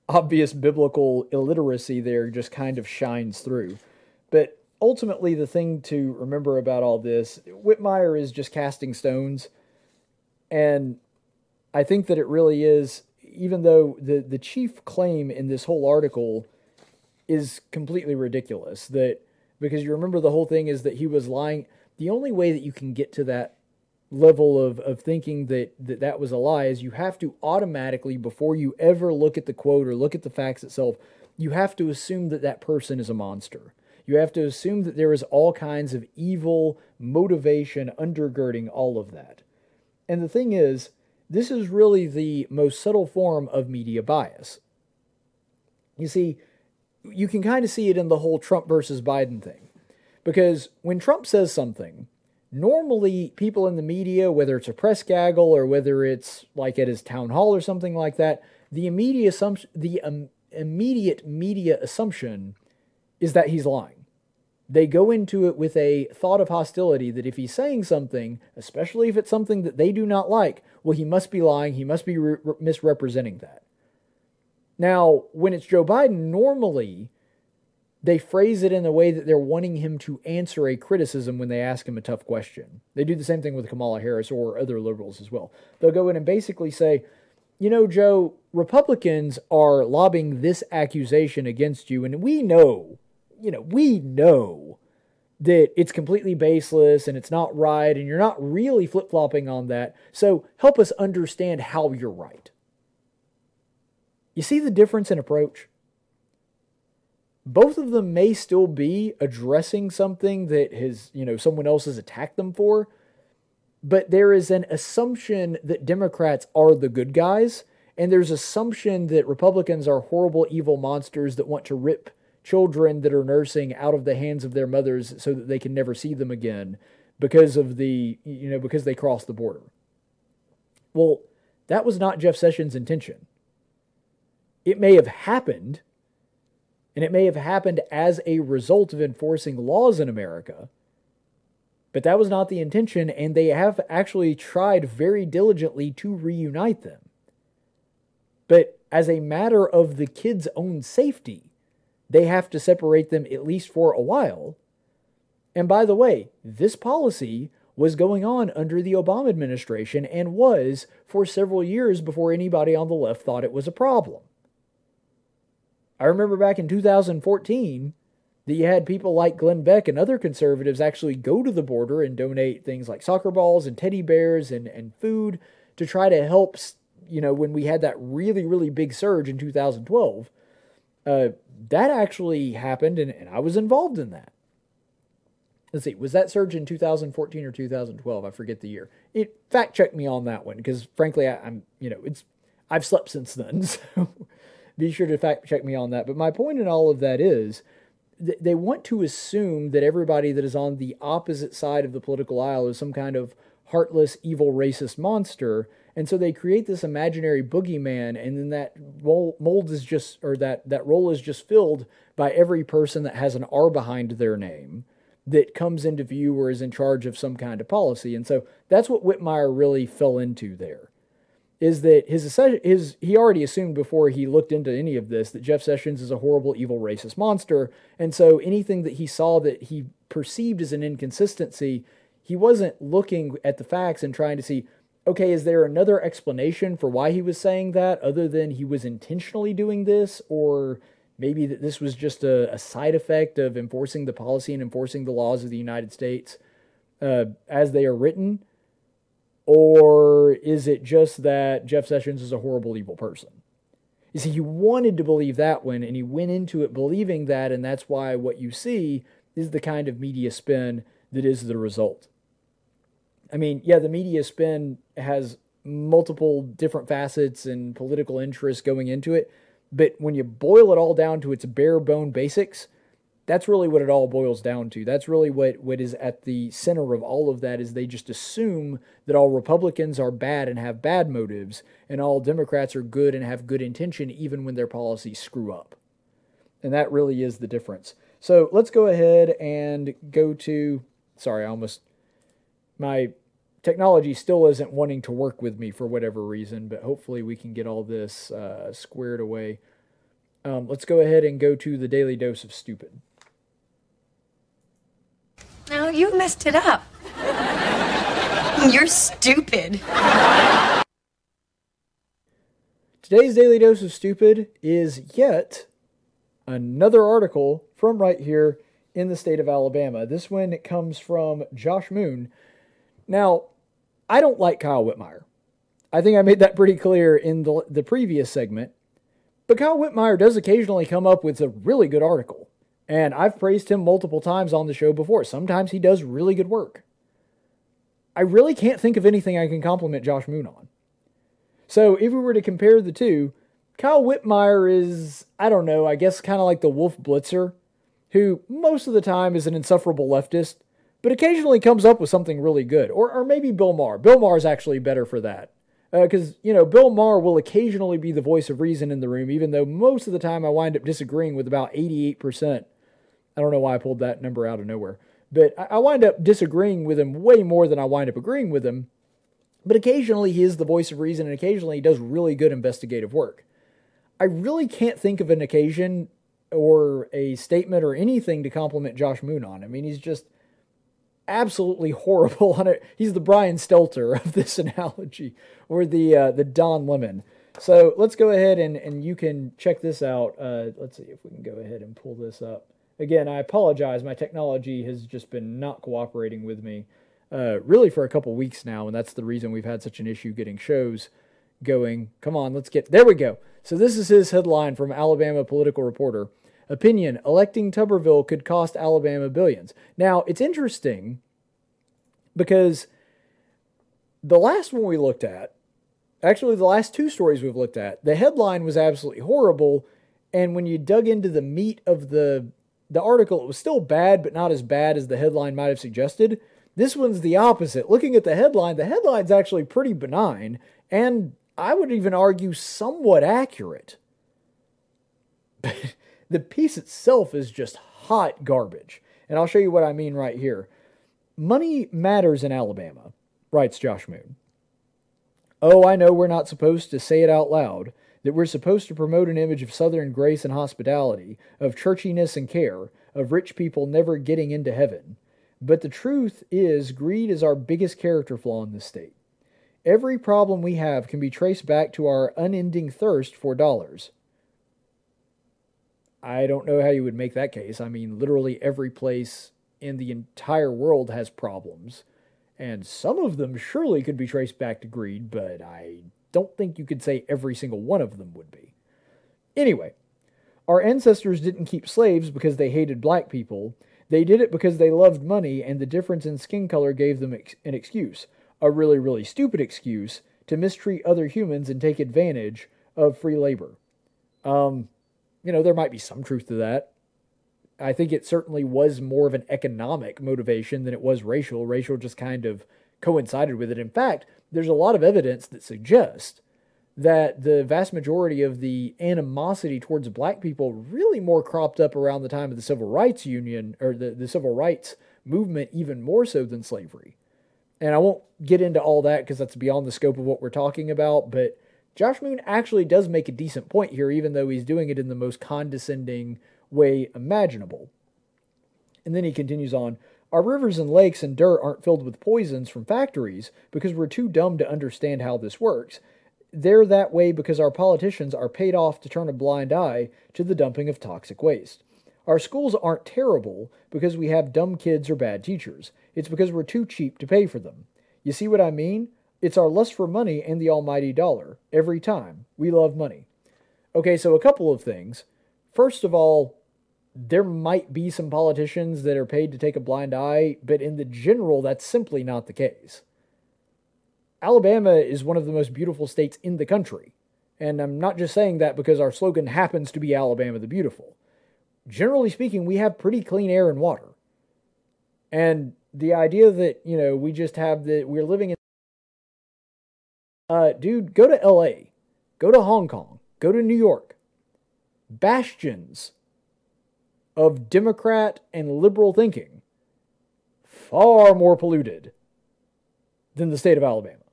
obvious biblical illiteracy there just kind of shines through. But ultimately, the thing to remember about all this, Whitmire is just casting stones. And I think that it really is even though the the chief claim in this whole article is completely ridiculous that because you remember the whole thing is that he was lying the only way that you can get to that level of, of thinking that, that that was a lie is you have to automatically before you ever look at the quote or look at the facts itself you have to assume that that person is a monster you have to assume that there is all kinds of evil motivation undergirding all of that and the thing is this is really the most subtle form of media bias. You see, you can kind of see it in the whole Trump versus Biden thing. Because when Trump says something, normally people in the media, whether it's a press gaggle or whether it's like at his town hall or something like that, the immediate assumption, the um, immediate media assumption is that he's lying they go into it with a thought of hostility that if he's saying something, especially if it's something that they do not like, well, he must be lying, he must be re- misrepresenting that. Now, when it's Joe Biden, normally they phrase it in a way that they're wanting him to answer a criticism when they ask him a tough question. They do the same thing with Kamala Harris or other liberals as well. They'll go in and basically say, you know, Joe, Republicans are lobbing this accusation against you, and we know you know, we know that it's completely baseless and it's not right, and you're not really flip flopping on that. So help us understand how you're right. You see the difference in approach? Both of them may still be addressing something that has, you know, someone else has attacked them for, but there is an assumption that Democrats are the good guys, and there's assumption that Republicans are horrible, evil monsters that want to rip children that are nursing out of the hands of their mothers so that they can never see them again because of the you know because they crossed the border. Well, that was not Jeff Sessions' intention. It may have happened and it may have happened as a result of enforcing laws in America. But that was not the intention, and they have actually tried very diligently to reunite them. But as a matter of the kids' own safety, they have to separate them at least for a while. And by the way, this policy was going on under the Obama administration and was for several years before anybody on the left thought it was a problem. I remember back in 2014 that you had people like Glenn Beck and other conservatives actually go to the border and donate things like soccer balls and teddy bears and, and food to try to help, you know, when we had that really, really big surge in 2012. Uh, that actually happened, and, and I was involved in that. Let's see, was that surge in 2014 or 2012? I forget the year. It fact check me on that one because frankly, I, I'm you know it's I've slept since then, so be sure to fact check me on that. But my point in all of that is they want to assume that everybody that is on the opposite side of the political aisle is some kind of heartless, evil, racist monster. And so they create this imaginary boogeyman, and then that mold is just, or that, that role is just filled by every person that has an R behind their name that comes into view or is in charge of some kind of policy. And so that's what Whitmire really fell into there is that his his he already assumed before he looked into any of this that Jeff Sessions is a horrible, evil, racist monster, and so anything that he saw that he perceived as an inconsistency, he wasn't looking at the facts and trying to see, okay, is there another explanation for why he was saying that other than he was intentionally doing this, or maybe that this was just a, a side effect of enforcing the policy and enforcing the laws of the United States uh, as they are written or is it just that Jeff Sessions is a horrible, evil person? You see, he wanted to believe that one, and he went into it believing that, and that's why what you see is the kind of media spin that is the result. I mean, yeah, the media spin has multiple different facets and political interests going into it, but when you boil it all down to its bare bone basics, that's really what it all boils down to. That's really what, what is at the center of all of that is they just assume that all Republicans are bad and have bad motives, and all Democrats are good and have good intention even when their policies screw up. And that really is the difference. So let's go ahead and go to sorry, I almost my technology still isn't wanting to work with me for whatever reason, but hopefully we can get all this uh, squared away. Um, let's go ahead and go to the daily dose of stupid. No, you messed it up. You're stupid. Today's Daily Dose of Stupid is yet another article from right here in the state of Alabama. This one comes from Josh Moon. Now, I don't like Kyle Whitmire. I think I made that pretty clear in the, the previous segment. But Kyle Whitmire does occasionally come up with a really good article. And I've praised him multiple times on the show before. Sometimes he does really good work. I really can't think of anything I can compliment Josh Moon on. So if we were to compare the two, Kyle Whitmire is, I don't know, I guess kind of like the Wolf Blitzer, who most of the time is an insufferable leftist, but occasionally comes up with something really good. Or, or maybe Bill Maher. Bill Maher is actually better for that. Because, uh, you know, Bill Maher will occasionally be the voice of reason in the room, even though most of the time I wind up disagreeing with about 88% I don't know why I pulled that number out of nowhere. But I, I wind up disagreeing with him way more than I wind up agreeing with him. But occasionally he is the voice of reason, and occasionally he does really good investigative work. I really can't think of an occasion or a statement or anything to compliment Josh Moon on. I mean, he's just absolutely horrible on it. He's the Brian Stelter of this analogy, or the uh, the Don Lemon. So let's go ahead and, and you can check this out. Uh, let's see if we can go ahead and pull this up. Again, I apologize. My technology has just been not cooperating with me uh, really for a couple weeks now, and that's the reason we've had such an issue getting shows going. Come on, let's get there. We go. So this is his headline from Alabama Political Reporter. Opinion: Electing Tuberville could cost Alabama billions. Now it's interesting because the last one we looked at, actually the last two stories we've looked at, the headline was absolutely horrible, and when you dug into the meat of the the article, it was still bad, but not as bad as the headline might have suggested. This one's the opposite. Looking at the headline, the headline's actually pretty benign, and I would even argue somewhat accurate. the piece itself is just hot garbage. And I'll show you what I mean right here. Money matters in Alabama, writes Josh Moon. Oh, I know we're not supposed to say it out loud. That we're supposed to promote an image of Southern grace and hospitality, of churchiness and care, of rich people never getting into heaven. But the truth is, greed is our biggest character flaw in this state. Every problem we have can be traced back to our unending thirst for dollars. I don't know how you would make that case. I mean, literally every place in the entire world has problems, and some of them surely could be traced back to greed, but I don't think you could say every single one of them would be. Anyway, our ancestors didn't keep slaves because they hated black people. They did it because they loved money, and the difference in skin color gave them ex- an excuse a really, really stupid excuse to mistreat other humans and take advantage of free labor. Um, you know, there might be some truth to that. I think it certainly was more of an economic motivation than it was racial. Racial just kind of coincided with it. In fact, there's a lot of evidence that suggests that the vast majority of the animosity towards black people really more cropped up around the time of the civil rights union or the, the civil rights movement even more so than slavery. And i won't get into all that because that's beyond the scope of what we're talking about but josh moon actually does make a decent point here even though he's doing it in the most condescending way imaginable. And then he continues on our rivers and lakes and dirt aren't filled with poisons from factories because we're too dumb to understand how this works they're that way because our politicians are paid off to turn a blind eye to the dumping of toxic waste. Our schools aren't terrible because we have dumb kids or bad teachers. It's because we're too cheap to pay for them. You see what I mean? It's our lust for money and the almighty dollar. Every time. We love money. Okay, so a couple of things. First of all, there might be some politicians that are paid to take a blind eye, but in the general, that's simply not the case. Alabama is one of the most beautiful states in the country. And I'm not just saying that because our slogan happens to be Alabama the Beautiful. Generally speaking, we have pretty clean air and water. And the idea that, you know, we just have that we're living in. Uh, dude, go to LA, go to Hong Kong, go to New York. Bastions of Democrat and liberal thinking, far more polluted than the state of Alabama.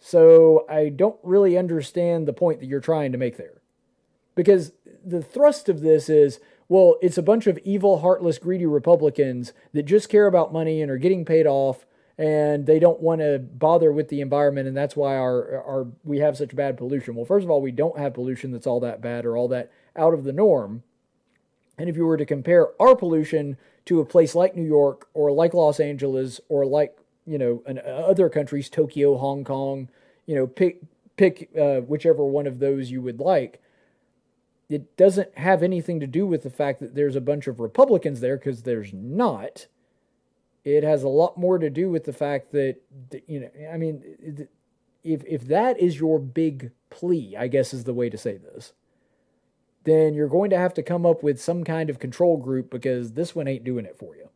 So I don't really understand the point that you're trying to make there. Because the thrust of this is well, it's a bunch of evil, heartless, greedy Republicans that just care about money and are getting paid off and they don't want to bother with the environment and that's why our our we have such bad pollution. Well, first of all, we don't have pollution that's all that bad or all that out of the norm. And if you were to compare our pollution to a place like New York or like Los Angeles or like you know, an, other countries, Tokyo, Hong Kong, you know, pick pick uh, whichever one of those you would like. It doesn't have anything to do with the fact that there's a bunch of Republicans there because there's not. It has a lot more to do with the fact that you know, I mean, if if that is your big plea, I guess is the way to say this, then you're going to have to come up with some kind of control group because this one ain't doing it for you.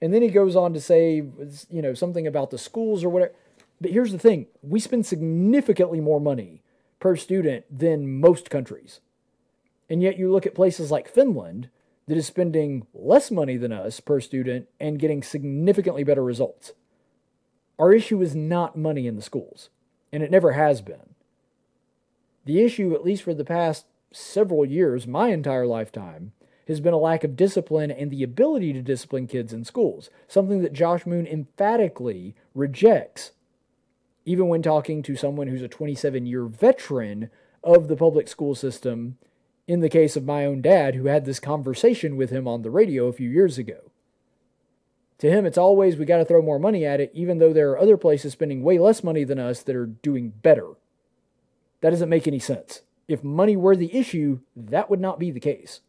And then he goes on to say, you know, something about the schools or whatever. But here's the thing we spend significantly more money per student than most countries. And yet you look at places like Finland that is spending less money than us per student and getting significantly better results. Our issue is not money in the schools, and it never has been. The issue, at least for the past several years, my entire lifetime, has been a lack of discipline and the ability to discipline kids in schools, something that Josh Moon emphatically rejects, even when talking to someone who's a 27 year veteran of the public school system. In the case of my own dad, who had this conversation with him on the radio a few years ago. To him, it's always we got to throw more money at it, even though there are other places spending way less money than us that are doing better. That doesn't make any sense. If money were the issue, that would not be the case.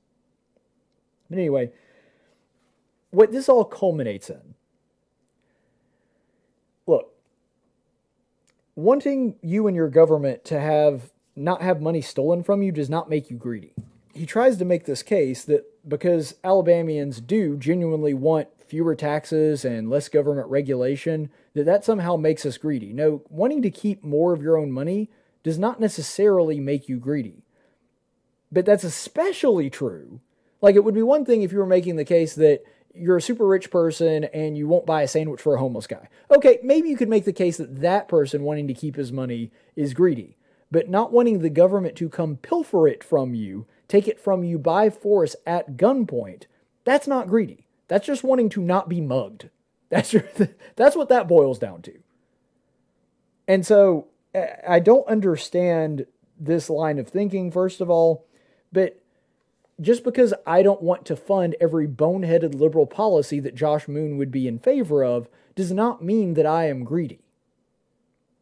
But anyway, what this all culminates in look, wanting you and your government to have not have money stolen from you does not make you greedy. He tries to make this case that because Alabamians do genuinely want fewer taxes and less government regulation, that that somehow makes us greedy. No, wanting to keep more of your own money does not necessarily make you greedy. But that's especially true like it would be one thing if you were making the case that you're a super rich person and you won't buy a sandwich for a homeless guy. Okay, maybe you could make the case that that person wanting to keep his money is greedy. but not wanting the government to come pilfer it from you, take it from you by force at gunpoint, that's not greedy. That's just wanting to not be mugged. That's your, that's what that boils down to. And so I don't understand this line of thinking, first of all, but just because I don't want to fund every boneheaded liberal policy that Josh Moon would be in favor of does not mean that I am greedy.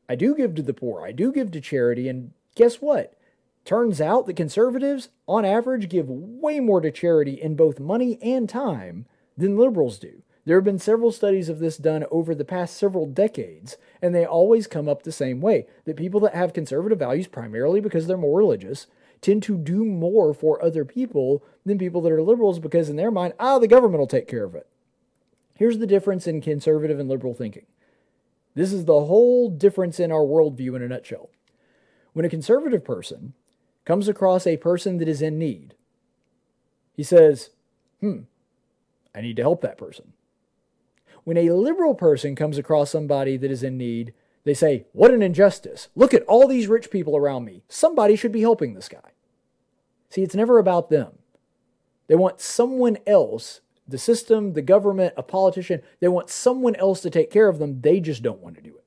I do give to the poor, I do give to charity, and guess what? Turns out that conservatives, on average, give way more to charity in both money and time than liberals do. There have been several studies of this done over the past several decades, and they always come up the same way that people that have conservative values, primarily because they're more religious, tend to do more for other people than people that are liberals because, in their mind, ah, the government will take care of it. Here's the difference in conservative and liberal thinking this is the whole difference in our worldview in a nutshell. When a conservative person comes across a person that is in need, he says, hmm, I need to help that person. When a liberal person comes across somebody that is in need, they say, What an injustice. Look at all these rich people around me. Somebody should be helping this guy. See, it's never about them. They want someone else, the system, the government, a politician, they want someone else to take care of them. They just don't want to do it.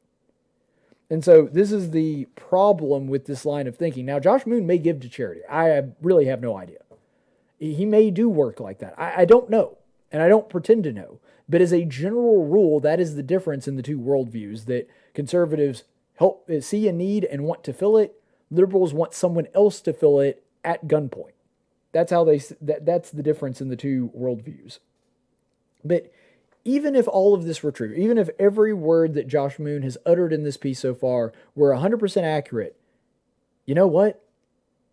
And so this is the problem with this line of thinking. Now, Josh Moon may give to charity. I really have no idea. He may do work like that. I, I don't know, and I don't pretend to know. But as a general rule, that is the difference in the two worldviews that conservatives help see a need and want to fill it. Liberals want someone else to fill it at gunpoint. That's how they that, that's the difference in the two worldviews. But even if all of this were true, even if every word that Josh Moon has uttered in this piece so far were 100% accurate, you know what?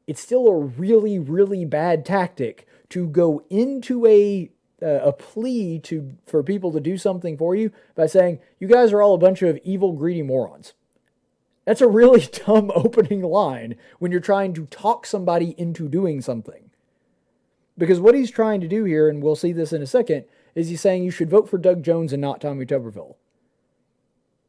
It's still a really, really bad tactic to go into a a plea to for people to do something for you by saying you guys are all a bunch of evil greedy morons. That's a really dumb opening line when you're trying to talk somebody into doing something. Because what he's trying to do here and we'll see this in a second is he's saying you should vote for doug jones and not tommy tuberville.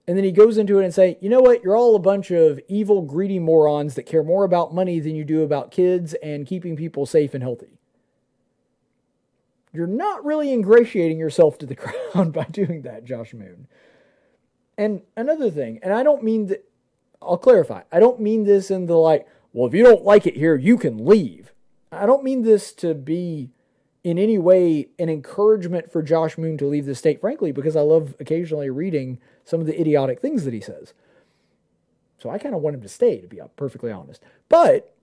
And then he goes into it and say you know what? You're all a bunch of evil greedy morons that care more about money than you do about kids and keeping people safe and healthy you're not really ingratiating yourself to the crowd by doing that, Josh Moon. And another thing, and I don't mean that, I'll clarify, I don't mean this in the like, well, if you don't like it here, you can leave. I don't mean this to be in any way an encouragement for Josh Moon to leave the state, frankly, because I love occasionally reading some of the idiotic things that he says. So I kind of want him to stay, to be perfectly honest. But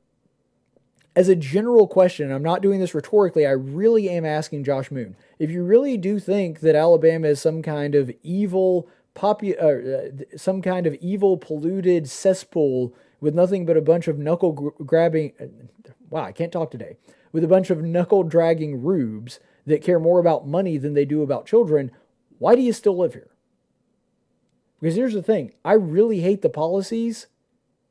as a general question, I'm not doing this rhetorically, I really am asking Josh Moon. If you really do think that Alabama is some kind of evil, popu- uh, uh some kind of evil, polluted cesspool with nothing but a bunch of knuckle gr- grabbing, uh, wow, I can't talk today, with a bunch of knuckle dragging rubes that care more about money than they do about children, why do you still live here? Because here's the thing I really hate the policies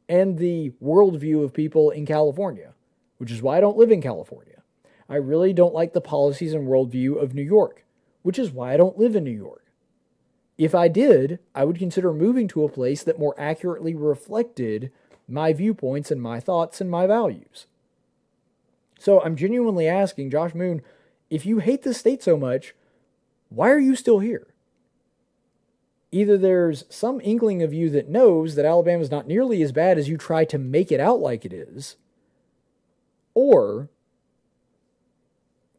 and the worldview of people in California which is why I don't live in California. I really don't like the policies and worldview of New York, which is why I don't live in New York. If I did, I would consider moving to a place that more accurately reflected my viewpoints and my thoughts and my values. So I'm genuinely asking Josh Moon, if you hate the state so much, why are you still here? Either there's some inkling of you that knows that Alabama is not nearly as bad as you try to make it out like it is, or,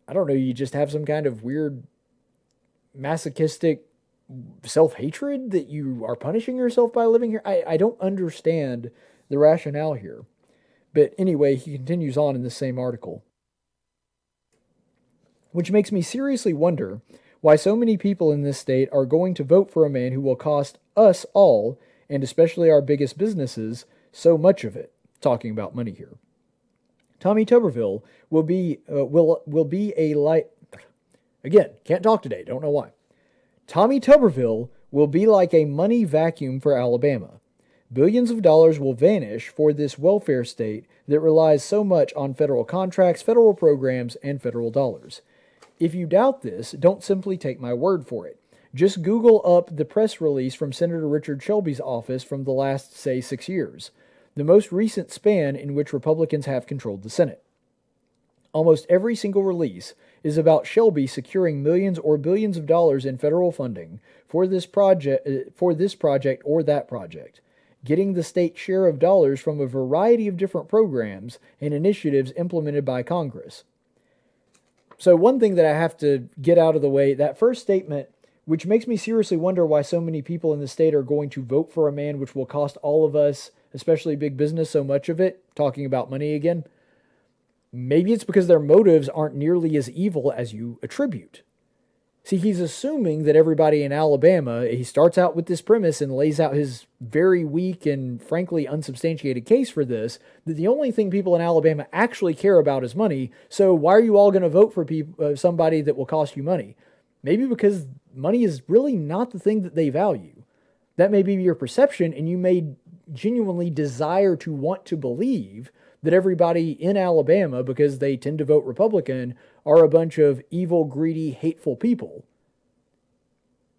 I don't know, you just have some kind of weird masochistic self hatred that you are punishing yourself by living here. I, I don't understand the rationale here. But anyway, he continues on in the same article. Which makes me seriously wonder why so many people in this state are going to vote for a man who will cost us all, and especially our biggest businesses, so much of it. Talking about money here. Tommy Tuberville will be uh, will will be a light. Again, can't talk today. Don't know why. Tommy Tuberville will be like a money vacuum for Alabama. Billions of dollars will vanish for this welfare state that relies so much on federal contracts, federal programs, and federal dollars. If you doubt this, don't simply take my word for it. Just Google up the press release from Senator Richard Shelby's office from the last, say, six years. The most recent span in which Republicans have controlled the Senate. Almost every single release is about Shelby securing millions or billions of dollars in federal funding for this project uh, for this project or that project, getting the state share of dollars from a variety of different programs and initiatives implemented by Congress. So one thing that I have to get out of the way, that first statement which makes me seriously wonder why so many people in the state are going to vote for a man which will cost all of us, especially big business, so much of it, talking about money again. Maybe it's because their motives aren't nearly as evil as you attribute. See, he's assuming that everybody in Alabama, he starts out with this premise and lays out his very weak and frankly unsubstantiated case for this that the only thing people in Alabama actually care about is money. So why are you all going to vote for uh, somebody that will cost you money? Maybe because money is really not the thing that they value. That may be your perception, and you may genuinely desire to want to believe that everybody in Alabama, because they tend to vote Republican, are a bunch of evil, greedy, hateful people.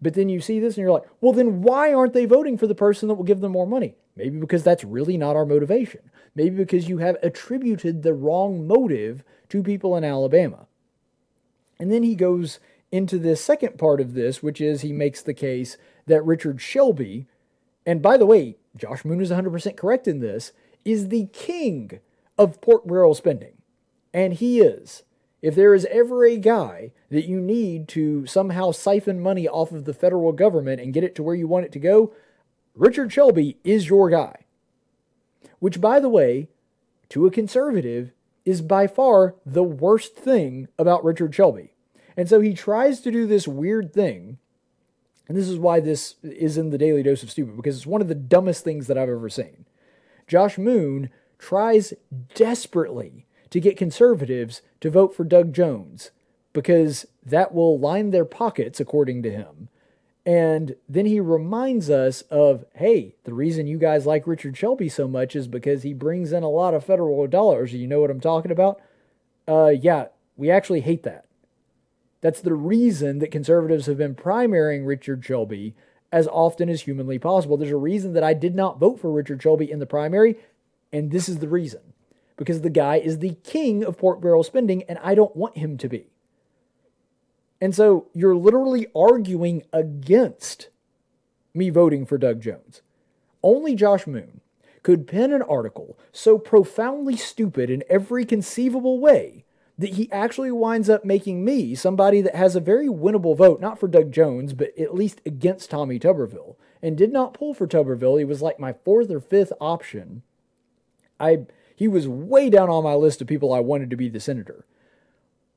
But then you see this and you're like, well, then why aren't they voting for the person that will give them more money? Maybe because that's really not our motivation. Maybe because you have attributed the wrong motive to people in Alabama. And then he goes into this second part of this, which is he makes the case that Richard Shelby, and by the way, Josh Moon is 100% correct in this, is the king of pork barrel spending. And he is. If there is ever a guy that you need to somehow siphon money off of the federal government and get it to where you want it to go, Richard Shelby is your guy. Which, by the way, to a conservative, is by far the worst thing about Richard Shelby. And so he tries to do this weird thing. And this is why this is in the Daily Dose of Stupid, because it's one of the dumbest things that I've ever seen. Josh Moon tries desperately to get conservatives to vote for Doug Jones because that will line their pockets, according to him. And then he reminds us of, hey, the reason you guys like Richard Shelby so much is because he brings in a lot of federal dollars. You know what I'm talking about? Uh, yeah, we actually hate that. That's the reason that conservatives have been primarying Richard Shelby as often as humanly possible. There's a reason that I did not vote for Richard Shelby in the primary, and this is the reason. Because the guy is the king of pork barrel spending, and I don't want him to be. And so you're literally arguing against me voting for Doug Jones. Only Josh Moon could pen an article so profoundly stupid in every conceivable way that he actually winds up making me somebody that has a very winnable vote, not for Doug Jones, but at least against Tommy Tuberville, and did not pull for Tuberville. He was like my fourth or fifth option. I he was way down on my list of people I wanted to be the senator.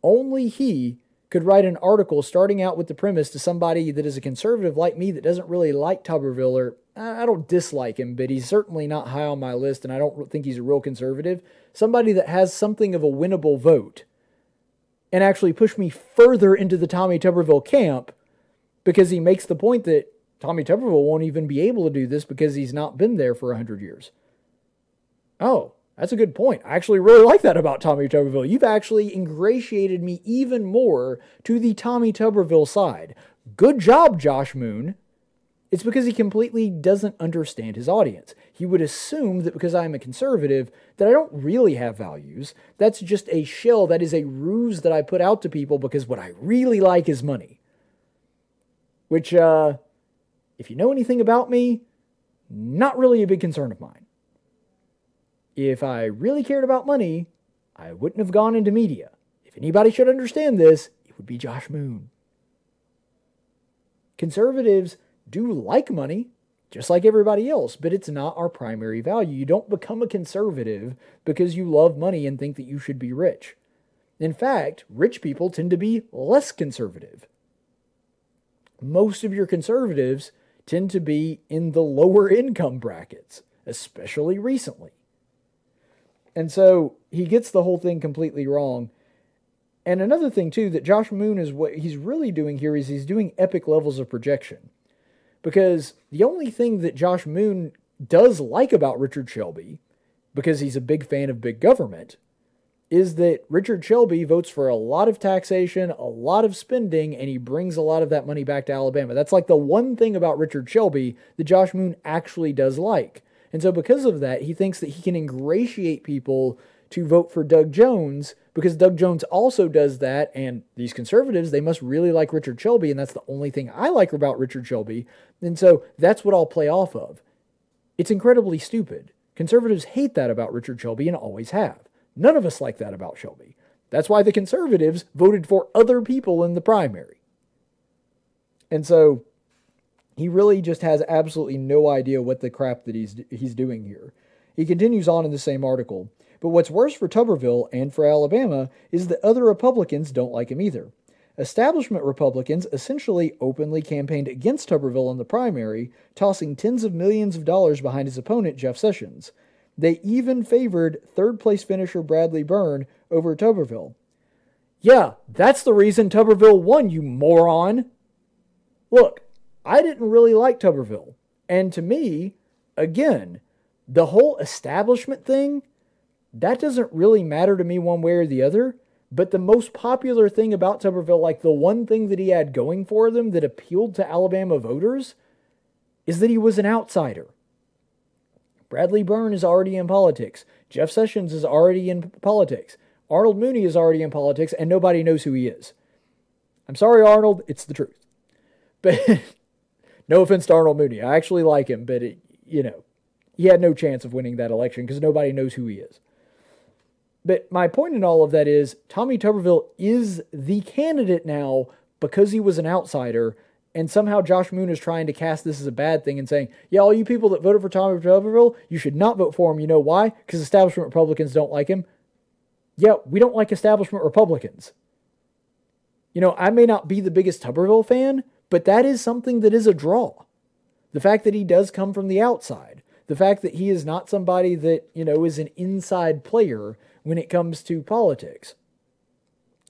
Only he could write an article starting out with the premise to somebody that is a conservative like me that doesn't really like Tuberville or I don't dislike him, but he's certainly not high on my list and I don't think he's a real conservative. Somebody that has something of a winnable vote and actually push me further into the Tommy Tuberville camp because he makes the point that Tommy Tuberville won't even be able to do this because he's not been there for 100 years. Oh, that's a good point. I actually really like that about Tommy Tuberville. You've actually ingratiated me even more to the Tommy Tuberville side. Good job, Josh Moon. It's because he completely doesn't understand his audience. He would assume that because I'm a conservative, that I don't really have values. That's just a shell, that is a ruse that I put out to people because what I really like is money. Which, uh, if you know anything about me, not really a big concern of mine. If I really cared about money, I wouldn't have gone into media. If anybody should understand this, it would be Josh Moon. Conservatives do like money, just like everybody else, but it's not our primary value. You don't become a conservative because you love money and think that you should be rich. In fact, rich people tend to be less conservative. Most of your conservatives tend to be in the lower income brackets, especially recently. And so he gets the whole thing completely wrong. And another thing, too, that Josh Moon is what he's really doing here is he's doing epic levels of projection. Because the only thing that Josh Moon does like about Richard Shelby, because he's a big fan of big government, is that Richard Shelby votes for a lot of taxation, a lot of spending, and he brings a lot of that money back to Alabama. That's like the one thing about Richard Shelby that Josh Moon actually does like. And so, because of that, he thinks that he can ingratiate people to vote for Doug Jones because Doug Jones also does that. And these conservatives, they must really like Richard Shelby. And that's the only thing I like about Richard Shelby. And so, that's what I'll play off of. It's incredibly stupid. Conservatives hate that about Richard Shelby and always have. None of us like that about Shelby. That's why the conservatives voted for other people in the primary. And so he really just has absolutely no idea what the crap that he's he's doing here. He continues on in the same article. But what's worse for Tuberville and for Alabama is that other Republicans don't like him either. Establishment Republicans essentially openly campaigned against Tuberville in the primary, tossing tens of millions of dollars behind his opponent, Jeff Sessions. They even favored third place finisher Bradley Byrne over Tuberville. Yeah, that's the reason Tuberville won, you moron. Look, I didn't really like Tuberville. And to me, again, the whole establishment thing, that doesn't really matter to me one way or the other. But the most popular thing about Tuberville, like the one thing that he had going for them that appealed to Alabama voters, is that he was an outsider. Bradley Byrne is already in politics. Jeff Sessions is already in politics. Arnold Mooney is already in politics, and nobody knows who he is. I'm sorry, Arnold, it's the truth. But no offense to Arnold Mooney. I actually like him, but it, you know, he had no chance of winning that election because nobody knows who he is. But my point in all of that is Tommy Tuberville is the candidate now because he was an outsider. And somehow Josh Moon is trying to cast this as a bad thing and saying, yeah, all you people that voted for Tommy Tuberville, you should not vote for him. You know why? Because establishment Republicans don't like him. Yeah, we don't like establishment Republicans. You know, I may not be the biggest Tuberville fan, but that is something that is a draw. The fact that he does come from the outside, the fact that he is not somebody that, you know, is an inside player when it comes to politics,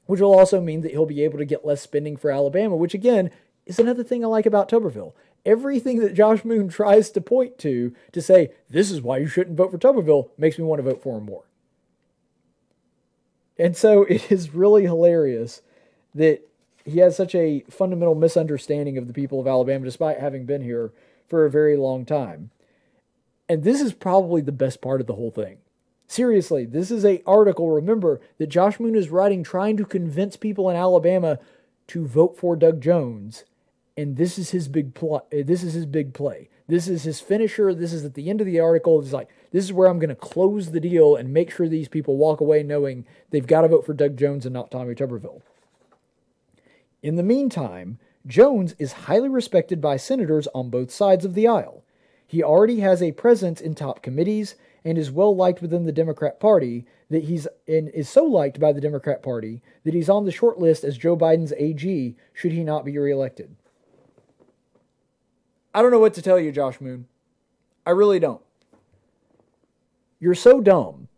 which will also mean that he'll be able to get less spending for Alabama, which again is another thing I like about Tuberville. Everything that Josh Moon tries to point to to say, this is why you shouldn't vote for Tuberville, makes me want to vote for him more. And so it is really hilarious that he has such a fundamental misunderstanding of the people of Alabama, despite having been here for a very long time. And this is probably the best part of the whole thing. Seriously, this is a article, remember, that Josh Moon is writing trying to convince people in Alabama to vote for Doug Jones. And this is his big plot. Eh, this is his big play. This is his finisher. This is at the end of the article. It's like, this is where I'm going to close the deal and make sure these people walk away knowing they've got to vote for Doug Jones and not Tommy Tuberville. In the meantime, Jones is highly respected by senators on both sides of the aisle. He already has a presence in top committees and is well liked within the Democrat Party that he's and is so liked by the Democrat Party that he's on the short list as Joe Biden's AG should he not be reelected. I don't know what to tell you, Josh Moon. I really don't. You're so dumb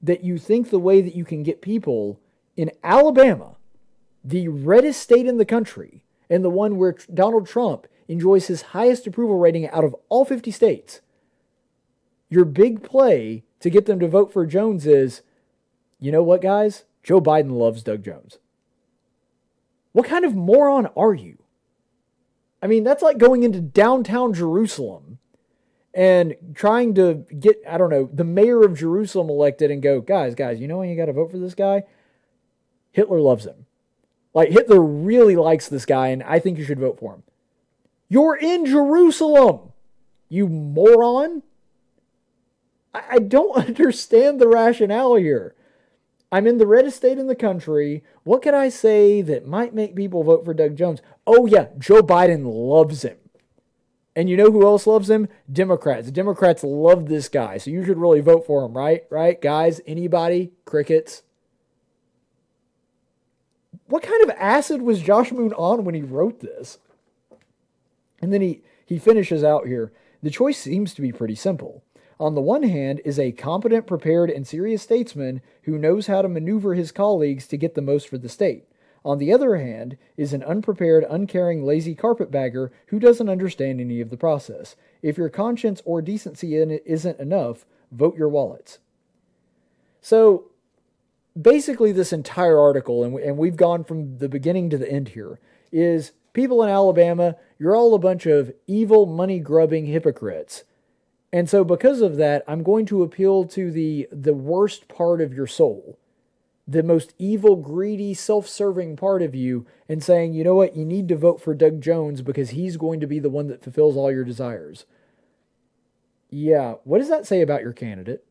that you think the way that you can get people in Alabama the reddest state in the country and the one where Donald Trump enjoys his highest approval rating out of all 50 states. Your big play to get them to vote for Jones is you know what, guys? Joe Biden loves Doug Jones. What kind of moron are you? I mean, that's like going into downtown Jerusalem and trying to get, I don't know, the mayor of Jerusalem elected and go, guys, guys, you know when you got to vote for this guy? Hitler loves him. Like Hitler really likes this guy, and I think you should vote for him. You're in Jerusalem, you moron. I, don't understand the rationale here. I'm in the reddest state in the country. What can I say that might make people vote for Doug Jones? Oh, yeah, Joe Biden loves him. And you know who else loves him? Democrats. Democrats love this guy, so you should really vote for him, right? Right, guys? Anybody? Crickets? what kind of acid was Josh Moon on when he wrote this? And then he, he finishes out here. The choice seems to be pretty simple. On the one hand, is a competent, prepared, and serious statesman who knows how to maneuver his colleagues to get the most for the state. On the other hand, is an unprepared, uncaring, lazy carpetbagger who doesn't understand any of the process. If your conscience or decency in it isn't enough, vote your wallets. So, basically this entire article, and, and we've gone from the beginning to the end here, is people in Alabama, you're all a bunch of evil, money grubbing hypocrites. And so because of that, I'm going to appeal to the the worst part of your soul. The most evil, greedy, self-serving part of you and saying, "You know what? You need to vote for Doug Jones because he's going to be the one that fulfills all your desires." Yeah, what does that say about your candidate?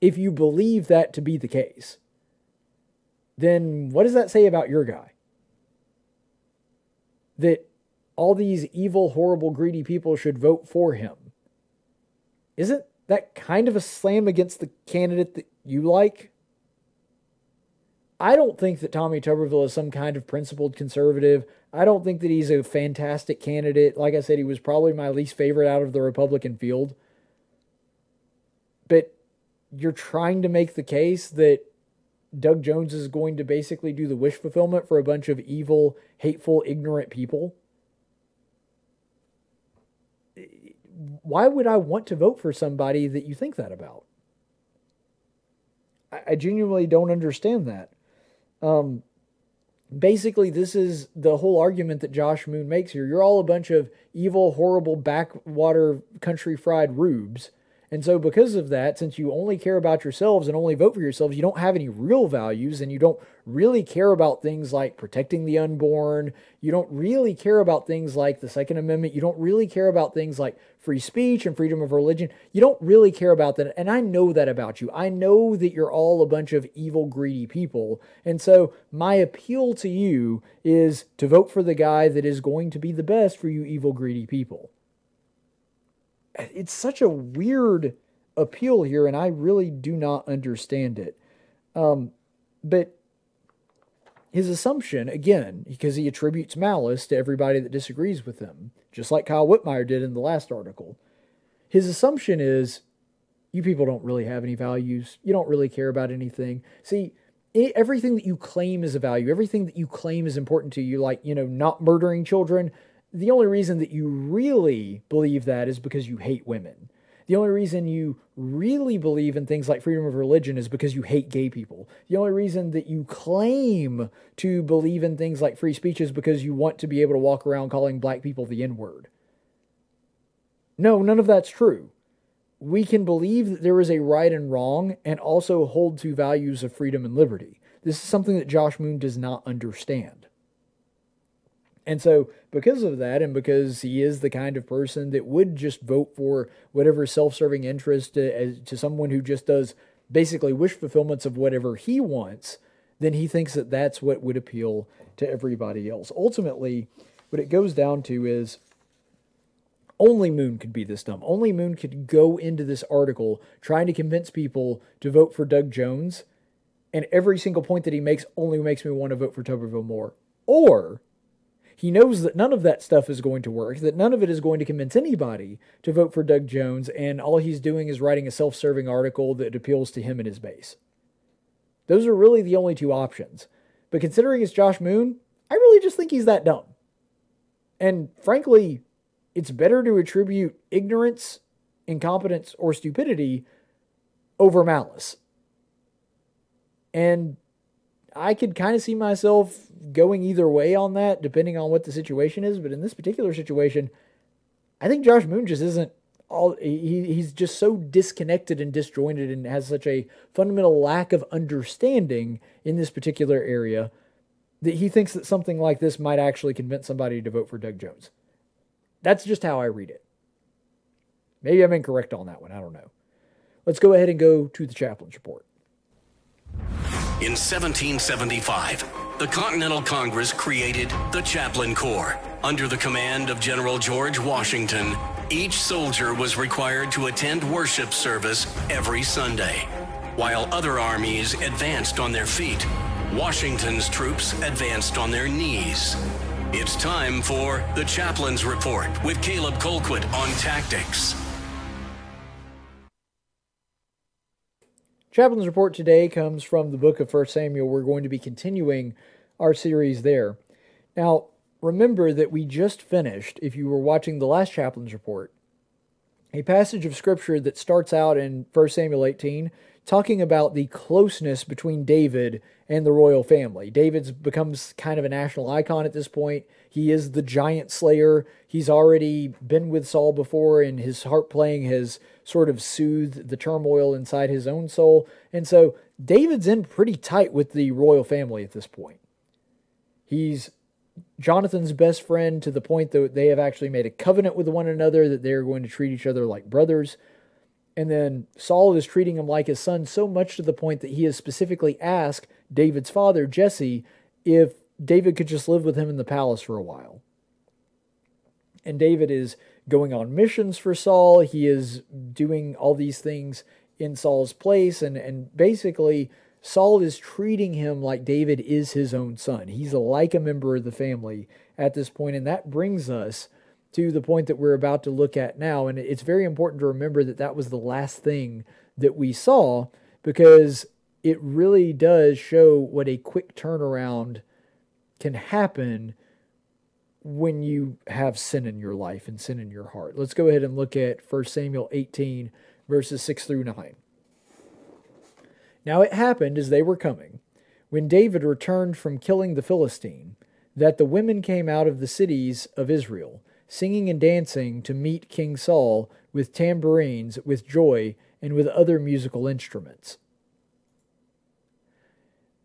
If you believe that to be the case, then what does that say about your guy? That all these evil, horrible, greedy people should vote for him. Isn't that kind of a slam against the candidate that you like? I don't think that Tommy Tuberville is some kind of principled conservative. I don't think that he's a fantastic candidate. Like I said, he was probably my least favorite out of the Republican field. But you're trying to make the case that Doug Jones is going to basically do the wish fulfillment for a bunch of evil, hateful, ignorant people. Why would I want to vote for somebody that you think that about? I, genuinely don't understand that. Um, basically, this is the whole argument that Josh Moon makes here. You're all a bunch of evil, horrible, backwater country fried rubes and so, because of that, since you only care about yourselves and only vote for yourselves, you don't have any real values and you don't really care about things like protecting the unborn. You don't really care about things like the Second Amendment. You don't really care about things like free speech and freedom of religion. You don't really care about that. And I know that about you. I know that you're all a bunch of evil, greedy people. And so, my appeal to you is to vote for the guy that is going to be the best for you, evil, greedy people it's such a weird appeal here, and I really do not understand it. Um, but his assumption, again, because he attributes malice to everybody that disagrees with him, just like Kyle Whitmire did in the last article, his assumption is you people don't really have any values. You don't really care about anything. See, everything that you claim is a value, everything that you claim is important to you, like, you know, not murdering children, the only reason that you really believe that is because you hate women. The only reason you really believe in things like freedom of religion is because you hate gay people. The only reason that you claim to believe in things like free speech is because you want to be able to walk around calling black people the N word. No, none of that's true. We can believe that there is a right and wrong and also hold to values of freedom and liberty. This is something that Josh Moon does not understand. And so, because of that, and because he is the kind of person that would just vote for whatever self serving interest uh, to, to someone who just does basically wish fulfillments of whatever he wants, then he thinks that that's what would appeal to everybody else. Ultimately, what it goes down to is only Moon could be this dumb. Only Moon could go into this article trying to convince people to vote for Doug Jones, and every single point that he makes only makes me want to vote for Tuberville more. Or he knows that none of that stuff is going to work, that none of it is going to convince anybody to vote for Doug Jones, and all he's doing is writing a self serving article that appeals to him and his base. Those are really the only two options. But considering it's Josh Moon, I really just think he's that dumb. And frankly, it's better to attribute ignorance, incompetence, or stupidity over malice. And I could kind of see myself going either way on that, depending on what the situation is. But in this particular situation, I think Josh Moon just isn't all. He, he's just so disconnected and disjointed, and has such a fundamental lack of understanding in this particular area that he thinks that something like this might actually convince somebody to vote for Doug Jones. That's just how I read it. Maybe I'm incorrect on that one. I don't know. Let's go ahead and go to the chaplain's report. In 1775, the Continental Congress created the Chaplain Corps. Under the command of General George Washington, each soldier was required to attend worship service every Sunday. While other armies advanced on their feet, Washington's troops advanced on their knees. It's time for the Chaplain's Report with Caleb Colquitt on tactics. Chaplain's report today comes from the book of 1 Samuel. We're going to be continuing our series there. Now, remember that we just finished, if you were watching the last chaplain's report, a passage of scripture that starts out in 1 Samuel 18. talking about the closeness between David and the royal family. David's becomes kind of a national icon at this point. He is the giant slayer. He's already been with Saul before, and his harp playing has sort of soothed the turmoil inside his own soul. And so David's in pretty tight with the royal family at this point. He's Jonathan's best friend to the point that they have actually made a covenant with one another that they're going to treat each other like brothers. And then Saul is treating him like his son so much to the point that he has specifically asked David's father, Jesse, if David could just live with him in the palace for a while. And David is going on missions for Saul. He is doing all these things in Saul's place. And, and basically, Saul is treating him like David is his own son. He's like a member of the family at this point, And that brings us to the point that we're about to look at now. And it's very important to remember that that was the last thing that we saw because it really does show what a quick turnaround can happen when you have sin in your life and sin in your heart. Let's go ahead and look at 1 Samuel 18, verses 6 through 9. Now it happened as they were coming, when David returned from killing the Philistine, that the women came out of the cities of Israel singing and dancing to meet King Saul with tambourines, with joy, and with other musical instruments.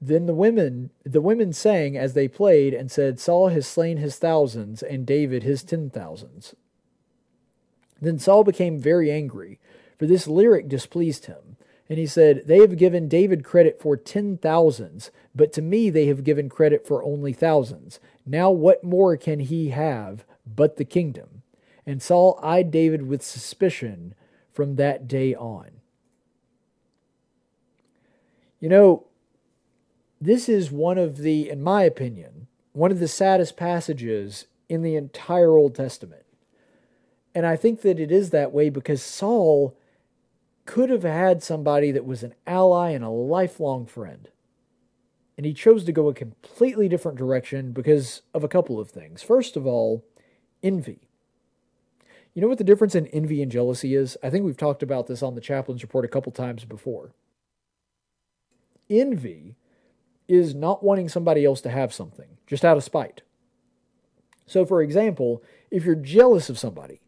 Then the women the women sang as they played and said, Saul has slain his thousands, and David his ten thousands. Then Saul became very angry, for this lyric displeased him. And he said, They have given David credit for ten thousands, but to me they have given credit for only thousands. Now what more can he have but the kingdom. And Saul eyed David with suspicion from that day on. You know, this is one of the, in my opinion, one of the saddest passages in the entire Old Testament. And I think that it is that way because Saul could have had somebody that was an ally and a lifelong friend. And he chose to go a completely different direction because of a couple of things. First of all, envy. You know what the difference in envy and jealousy is? I think we've talked about this on the chaplain's report a couple times before. Envy is not wanting somebody else to have something, just out of spite. So, for example, if you're jealous of somebody,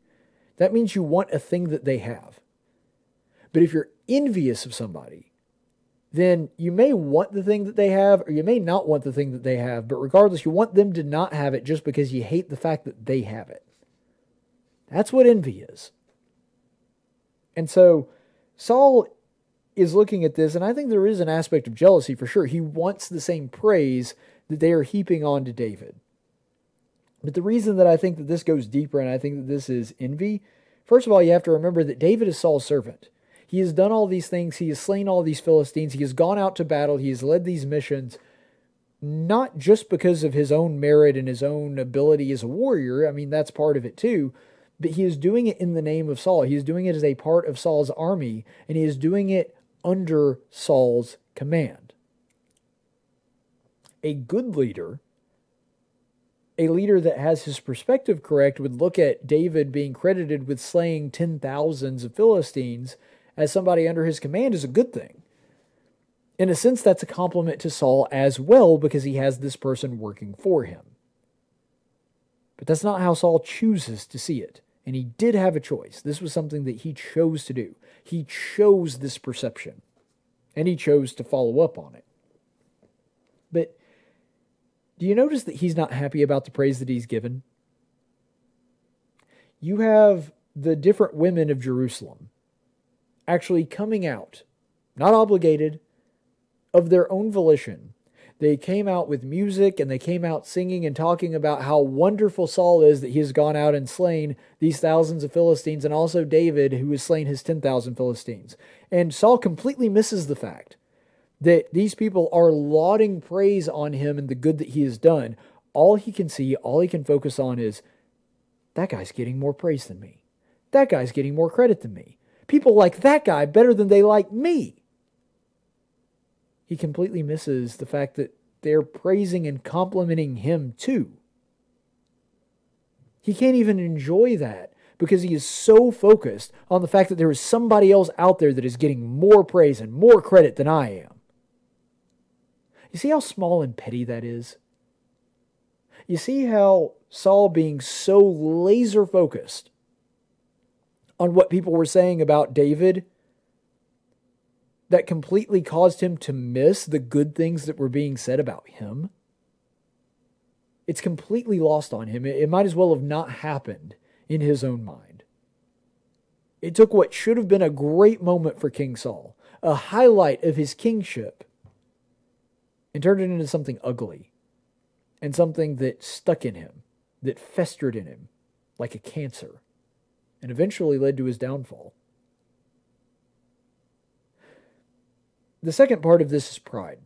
that means you want a thing that they have. But if you're envious of somebody, then you may want the thing that they have, or you may not want the thing that they have, but regardless, you want them to not have it just because you hate the fact that they have it. That's what envy is. And so Saul is looking at this, and I think there is an aspect of jealousy for sure. He wants the same praise that they are heaping on to David. But the reason that I think that this goes deeper and I think that this is envy, first of all, you have to remember that David is Saul's servant. He has done all these things. He has slain all these Philistines. He has gone out to battle. He has led these missions, not just because of his own merit and his own ability as a warrior. I mean, that's part of it too. But he is doing it in the name of Saul. He is doing it as a part of Saul's army, and he is doing it under Saul's command. A good leader, a leader that has his perspective correct, would look at David being credited with slaying ten thousands of Philistines as somebody under his command is a good thing. In a sense, that's a compliment to Saul as well because he has this person working for him. But that's not how Saul chooses to see it. And he did have a choice. This was something that he chose to do. He chose this perception, and he chose to follow up on it. But do you notice that he's not happy about the praise that he's given? You have the different women of Jerusalem actually coming out, not obligated, of their own volition. They came out with music and they came out singing and talking about how wonderful Saul is that he has gone out and slain these thousands of Philistines and also David who has slain his 10,000 Philistines. And Saul completely misses the fact that these people are lauding praise on him and the good that he has done. All he can see, all he can focus on is that guy's getting more praise than me. That guy's getting more credit than me. People like that guy better than they like me. He completely misses the fact that they're praising and complimenting him too. He can't even enjoy that because he is so focused on the fact that there is somebody else out there that is getting more praise and more credit than I am. You see how small and petty that is? You see how Saul being so laser focused on what people were saying about David that completely caused him to miss the good things that were being said about him? It's completely lost on him. It might as well have not happened in his own mind. It took what should have been a great moment for King Saul, a highlight of his kingship, and turned it into something ugly and something that stuck in him, that festered in him like a cancer, and eventually led to his downfall. The second part of this is pride.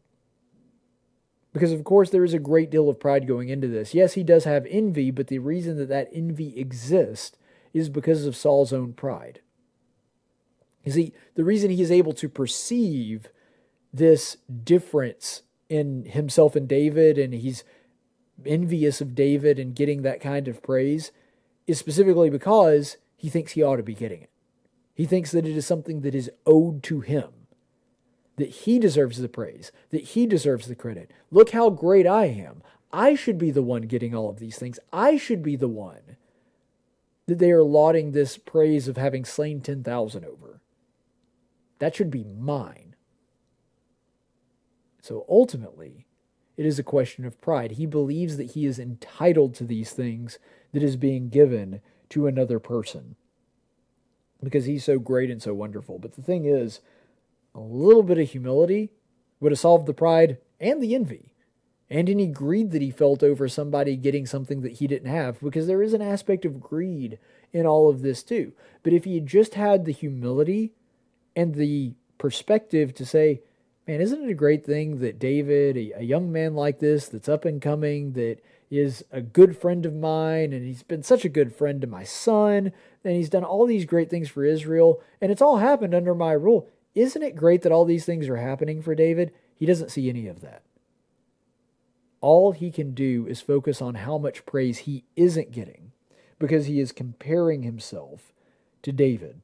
Because, of course, there is a great deal of pride going into this. Yes, he does have envy, but the reason that that envy exists is because of Saul's own pride. You see, the reason he is able to perceive this difference in himself and David, and he's envious of David and getting that kind of praise, is specifically because he thinks he ought to be getting it. He thinks that it is something that is owed to him that he deserves the praise, that he deserves the credit. Look how great I am. I should be the one getting all of these things. I should be the one that they are lauding this praise of having slain 10,000 over. That should be mine. So ultimately, it is a question of pride. He believes that he is entitled to these things that is being given to another person because he's so great and so wonderful. But the thing is, a little bit of humility would have solved the pride and the envy and any greed that he felt over somebody getting something that he didn't have, because there is an aspect of greed in all of this too. But if he had just had the humility and the perspective to say, man, isn't it a great thing that David, a, a young man like this that's up and coming, that is a good friend of mine, and he's been such a good friend to my son, and he's done all these great things for Israel, and it's all happened under my rule. Isn't it great that all these things are happening for David? He doesn't see any of that. All he can do is focus on how much praise he isn't getting because he is comparing himself to David.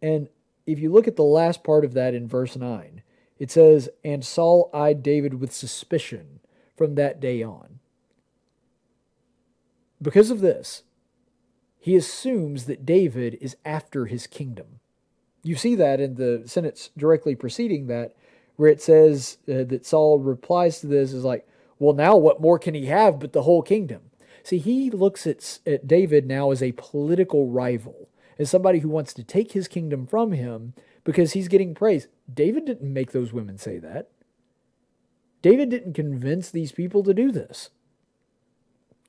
And if you look at the last part of that in verse 9, it says, And Saul eyed David with suspicion from that day on. Because of this, he assumes that David is after his kingdom. You see that in the sentence directly preceding that, where it says uh, that Saul replies to this is like, well, now what more can he have but the whole kingdom? See, he looks at, at David now as a political rival, as somebody who wants to take his kingdom from him because he's getting praise. David didn't make those women say that. David didn't convince these people to do this.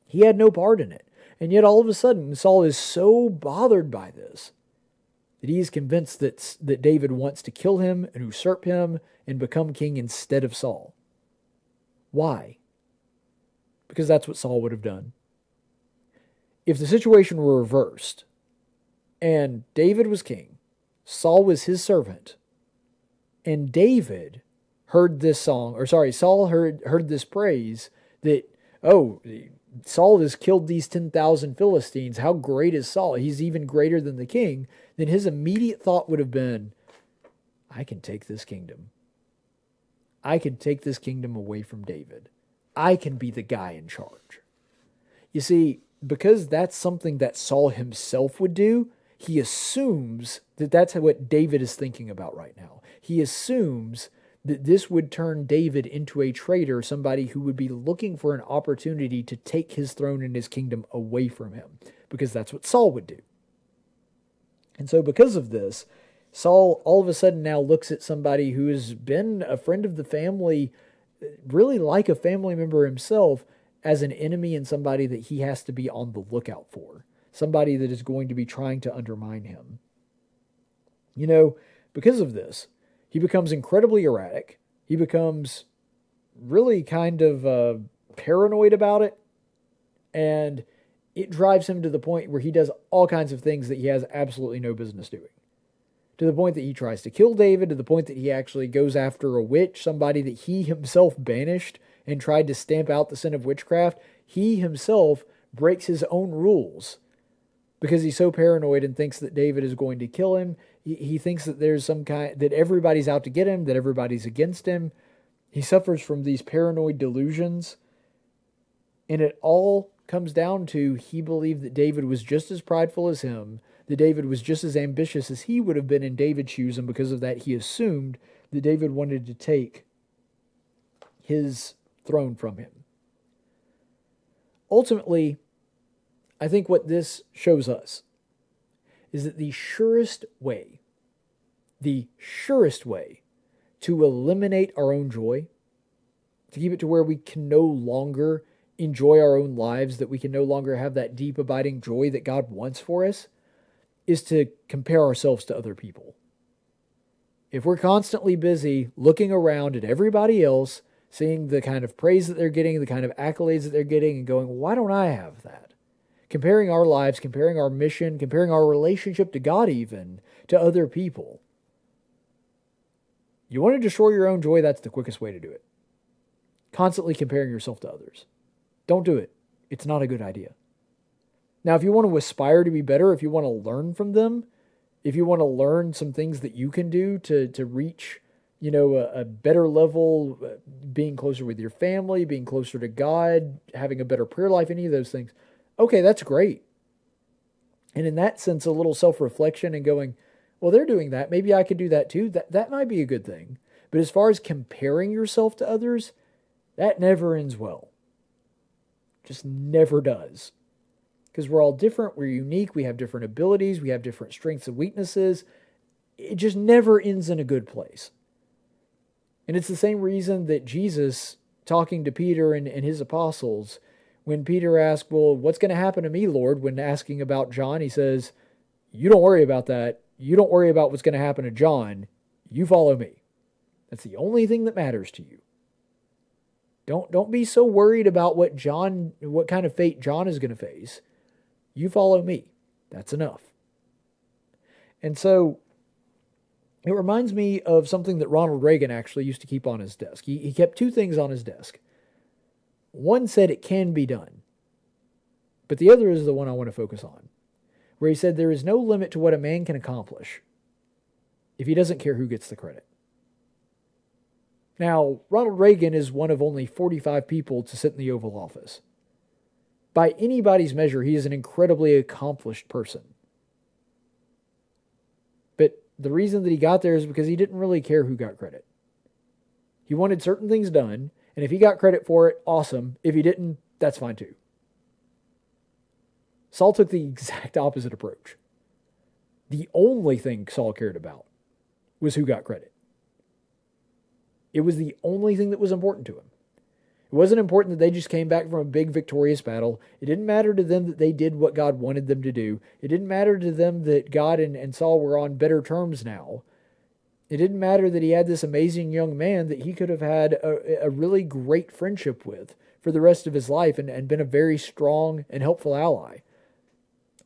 He had no part in it. And yet all of a sudden, Saul is so bothered by this that he is convinced that, that David wants to kill him and usurp him and become king instead of Saul. Why? Because that's what Saul would have done. If the situation were reversed and David was king, Saul was his servant, and David heard this song, or sorry, Saul heard, heard this praise that, oh, Saul has killed these 10,000 Philistines. How great is Saul? He's even greater than the king. Then his immediate thought would have been, I can take this kingdom. I can take this kingdom away from David. I can be the guy in charge. You see, because that's something that Saul himself would do, he assumes that that's what David is thinking about right now. He assumes that this would turn David into a traitor, somebody who would be looking for an opportunity to take his throne and his kingdom away from him, because that's what Saul would do. And so, because of this, Saul all of a sudden now looks at somebody who has been a friend of the family, really like a family member himself, as an enemy and somebody that he has to be on the lookout for, somebody that is going to be trying to undermine him. You know, because of this, he becomes incredibly erratic. He becomes really kind of uh, paranoid about it. And it drives him to the point where he does all kinds of things that he has absolutely no business doing. To the point that he tries to kill David, to the point that he actually goes after a witch, somebody that he himself banished and tried to stamp out the sin of witchcraft. He himself breaks his own rules because he's so paranoid and thinks that David is going to kill him. He, he thinks that there's some kind that everybody's out to get him, that everybody's against him. He suffers from these paranoid delusions. And it all comes down to he believed that David was just as prideful as him, that David was just as ambitious as he would have been in David's shoes, and because of that, he assumed that David wanted to take his throne from him. Ultimately, I think what this shows us is that the surest way, the surest way to eliminate our own joy, to keep it to where we can no longer enjoy our own lives, that we can no longer have that deep, abiding joy that God wants for us, is to compare ourselves to other people. If we're constantly busy looking around at everybody else, seeing the kind of praise that they're getting, the kind of accolades that they're getting, and going, why don't I have that? Comparing our lives, comparing our mission, comparing our relationship to God, even to other people. You want to destroy your own joy, that's the quickest way to do it. Constantly comparing yourself to others. Don't do it. It's not a good idea. Now, if you want to aspire to be better, if you want to learn from them, if you want to learn some things that you can do to, to reach, you know, a, a better level, uh, being closer with your family, being closer to God, having a better prayer life, any of those things, okay, that's great. And in that sense, a little self reflection and going, well, they're doing that. Maybe I could do that too. That, that might be a good thing. But as far as comparing yourself to others, that never ends well. Just never does. Because we're all different, we're unique, we have different abilities, we have different strengths and weaknesses. It just never ends in a good place. And it's the same reason that Jesus, talking to Peter and, and his apostles, when Peter asked, Well, what's going to happen to me, Lord? When asking about John, he says, You don't worry about that. You don't worry about what's going to happen to John. You follow me. That's the only thing that matters to you. Don't don't be so worried about what John what kind of fate John is going to face. You follow me. That's enough. And so it reminds me of something that Ronald Reagan actually used to keep on his desk. He, he kept two things on his desk. One said it can be done, but the other is the one I want to focus on, where he said there is no limit to what a man can accomplish if he doesn't care who gets the credit. Now, Ronald Reagan is one of only 45 people to sit in the Oval Office. By anybody's measure, he is an incredibly accomplished person. But the reason that he got there is because he didn't really care who got credit. He wanted certain things done, and if he got credit for it, awesome. If he didn't, that's fine too. Saul took the exact opposite approach. The only thing Saul cared about was who got credit. It was the only thing that was important to him. It wasn't important that they just came back from a big victorious battle. It didn't matter to them that they did what God wanted them to do. It didn't matter to them that God and, and Saul were on better terms now. It didn't matter that he had this amazing young man that he could have had a, a really great friendship with for the rest of his life and, and been a very strong and helpful ally.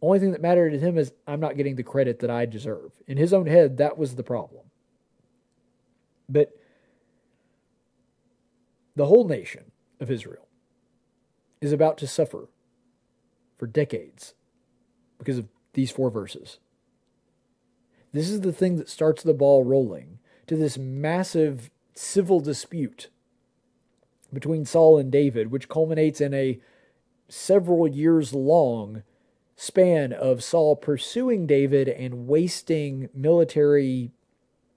Only thing that mattered to him is I'm not getting the credit that I deserve. In his own head, that was the problem. But the whole nation of Israel is about to suffer for decades because of these four verses. This is the thing that starts the ball rolling to this massive civil dispute between Saul and David, which culminates in a several years long span of Saul pursuing David and wasting military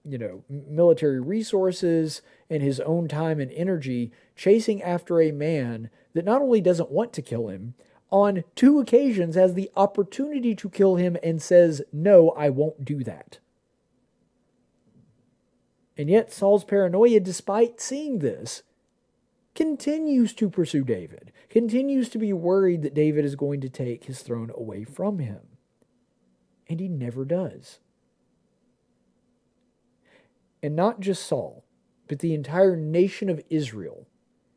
you know, military resources and his own time and energy chasing after a man that not only doesn't want to kill him, on two occasions has the opportunity to kill him and says, No, I won't do that. And yet, Saul's paranoia, despite seeing this, continues to pursue David, continues to be worried that David is going to take his throne away from him. And he never does. And not just Saul, but the entire nation of Israel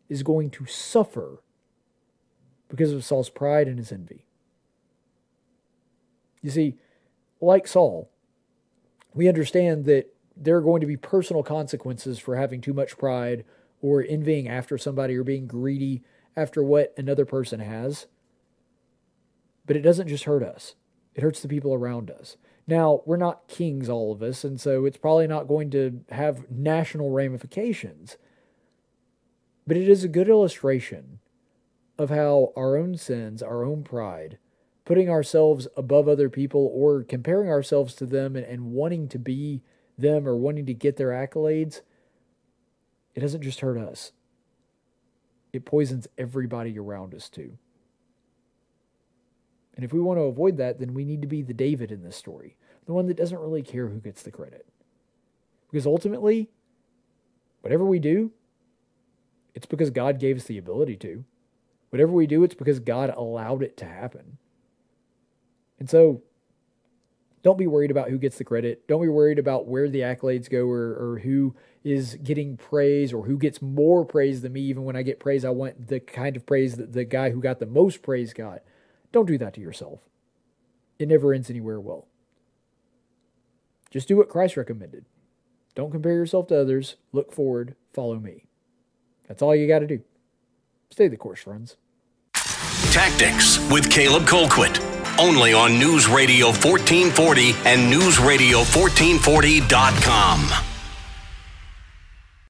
is going to suffer because of Saul's pride and his envy. You see, like Saul, we understand that there are going to be personal consequences for having too much pride or envying after somebody or being greedy after what another person has. But it doesn't just hurt us, It hurts the people around us. Now, we're not kings, all of us, and so it's probably not going to have national ramifications. But it is a good illustration of how our own sins, our own pride, putting ourselves above other people or comparing ourselves to them and, and wanting to be them or wanting to get their accolades, it doesn't just hurt us, it poisons everybody around us too. And if we want to avoid that, then we need to be the David in this story, the one that doesn't really care who gets the credit. Because ultimately, whatever we do, it's because God gave us the ability to. Whatever we do, it's because God allowed it to happen. And so, don't be worried about who gets the credit. Don't be worried about where the accolades go or, or who is getting praise or who gets more praise than me. Even when I get praise, I want the kind of praise that the guy who got the most praise got. Don't do that to yourself. It never ends anywhere well. Just do what Christ recommended. Don't compare yourself to others. Look forward. Follow me. That's all you got to do. Stay the course, friends. Tactics with Caleb Colquitt. Only on News Radio 1440 and NewsRadio1440.com.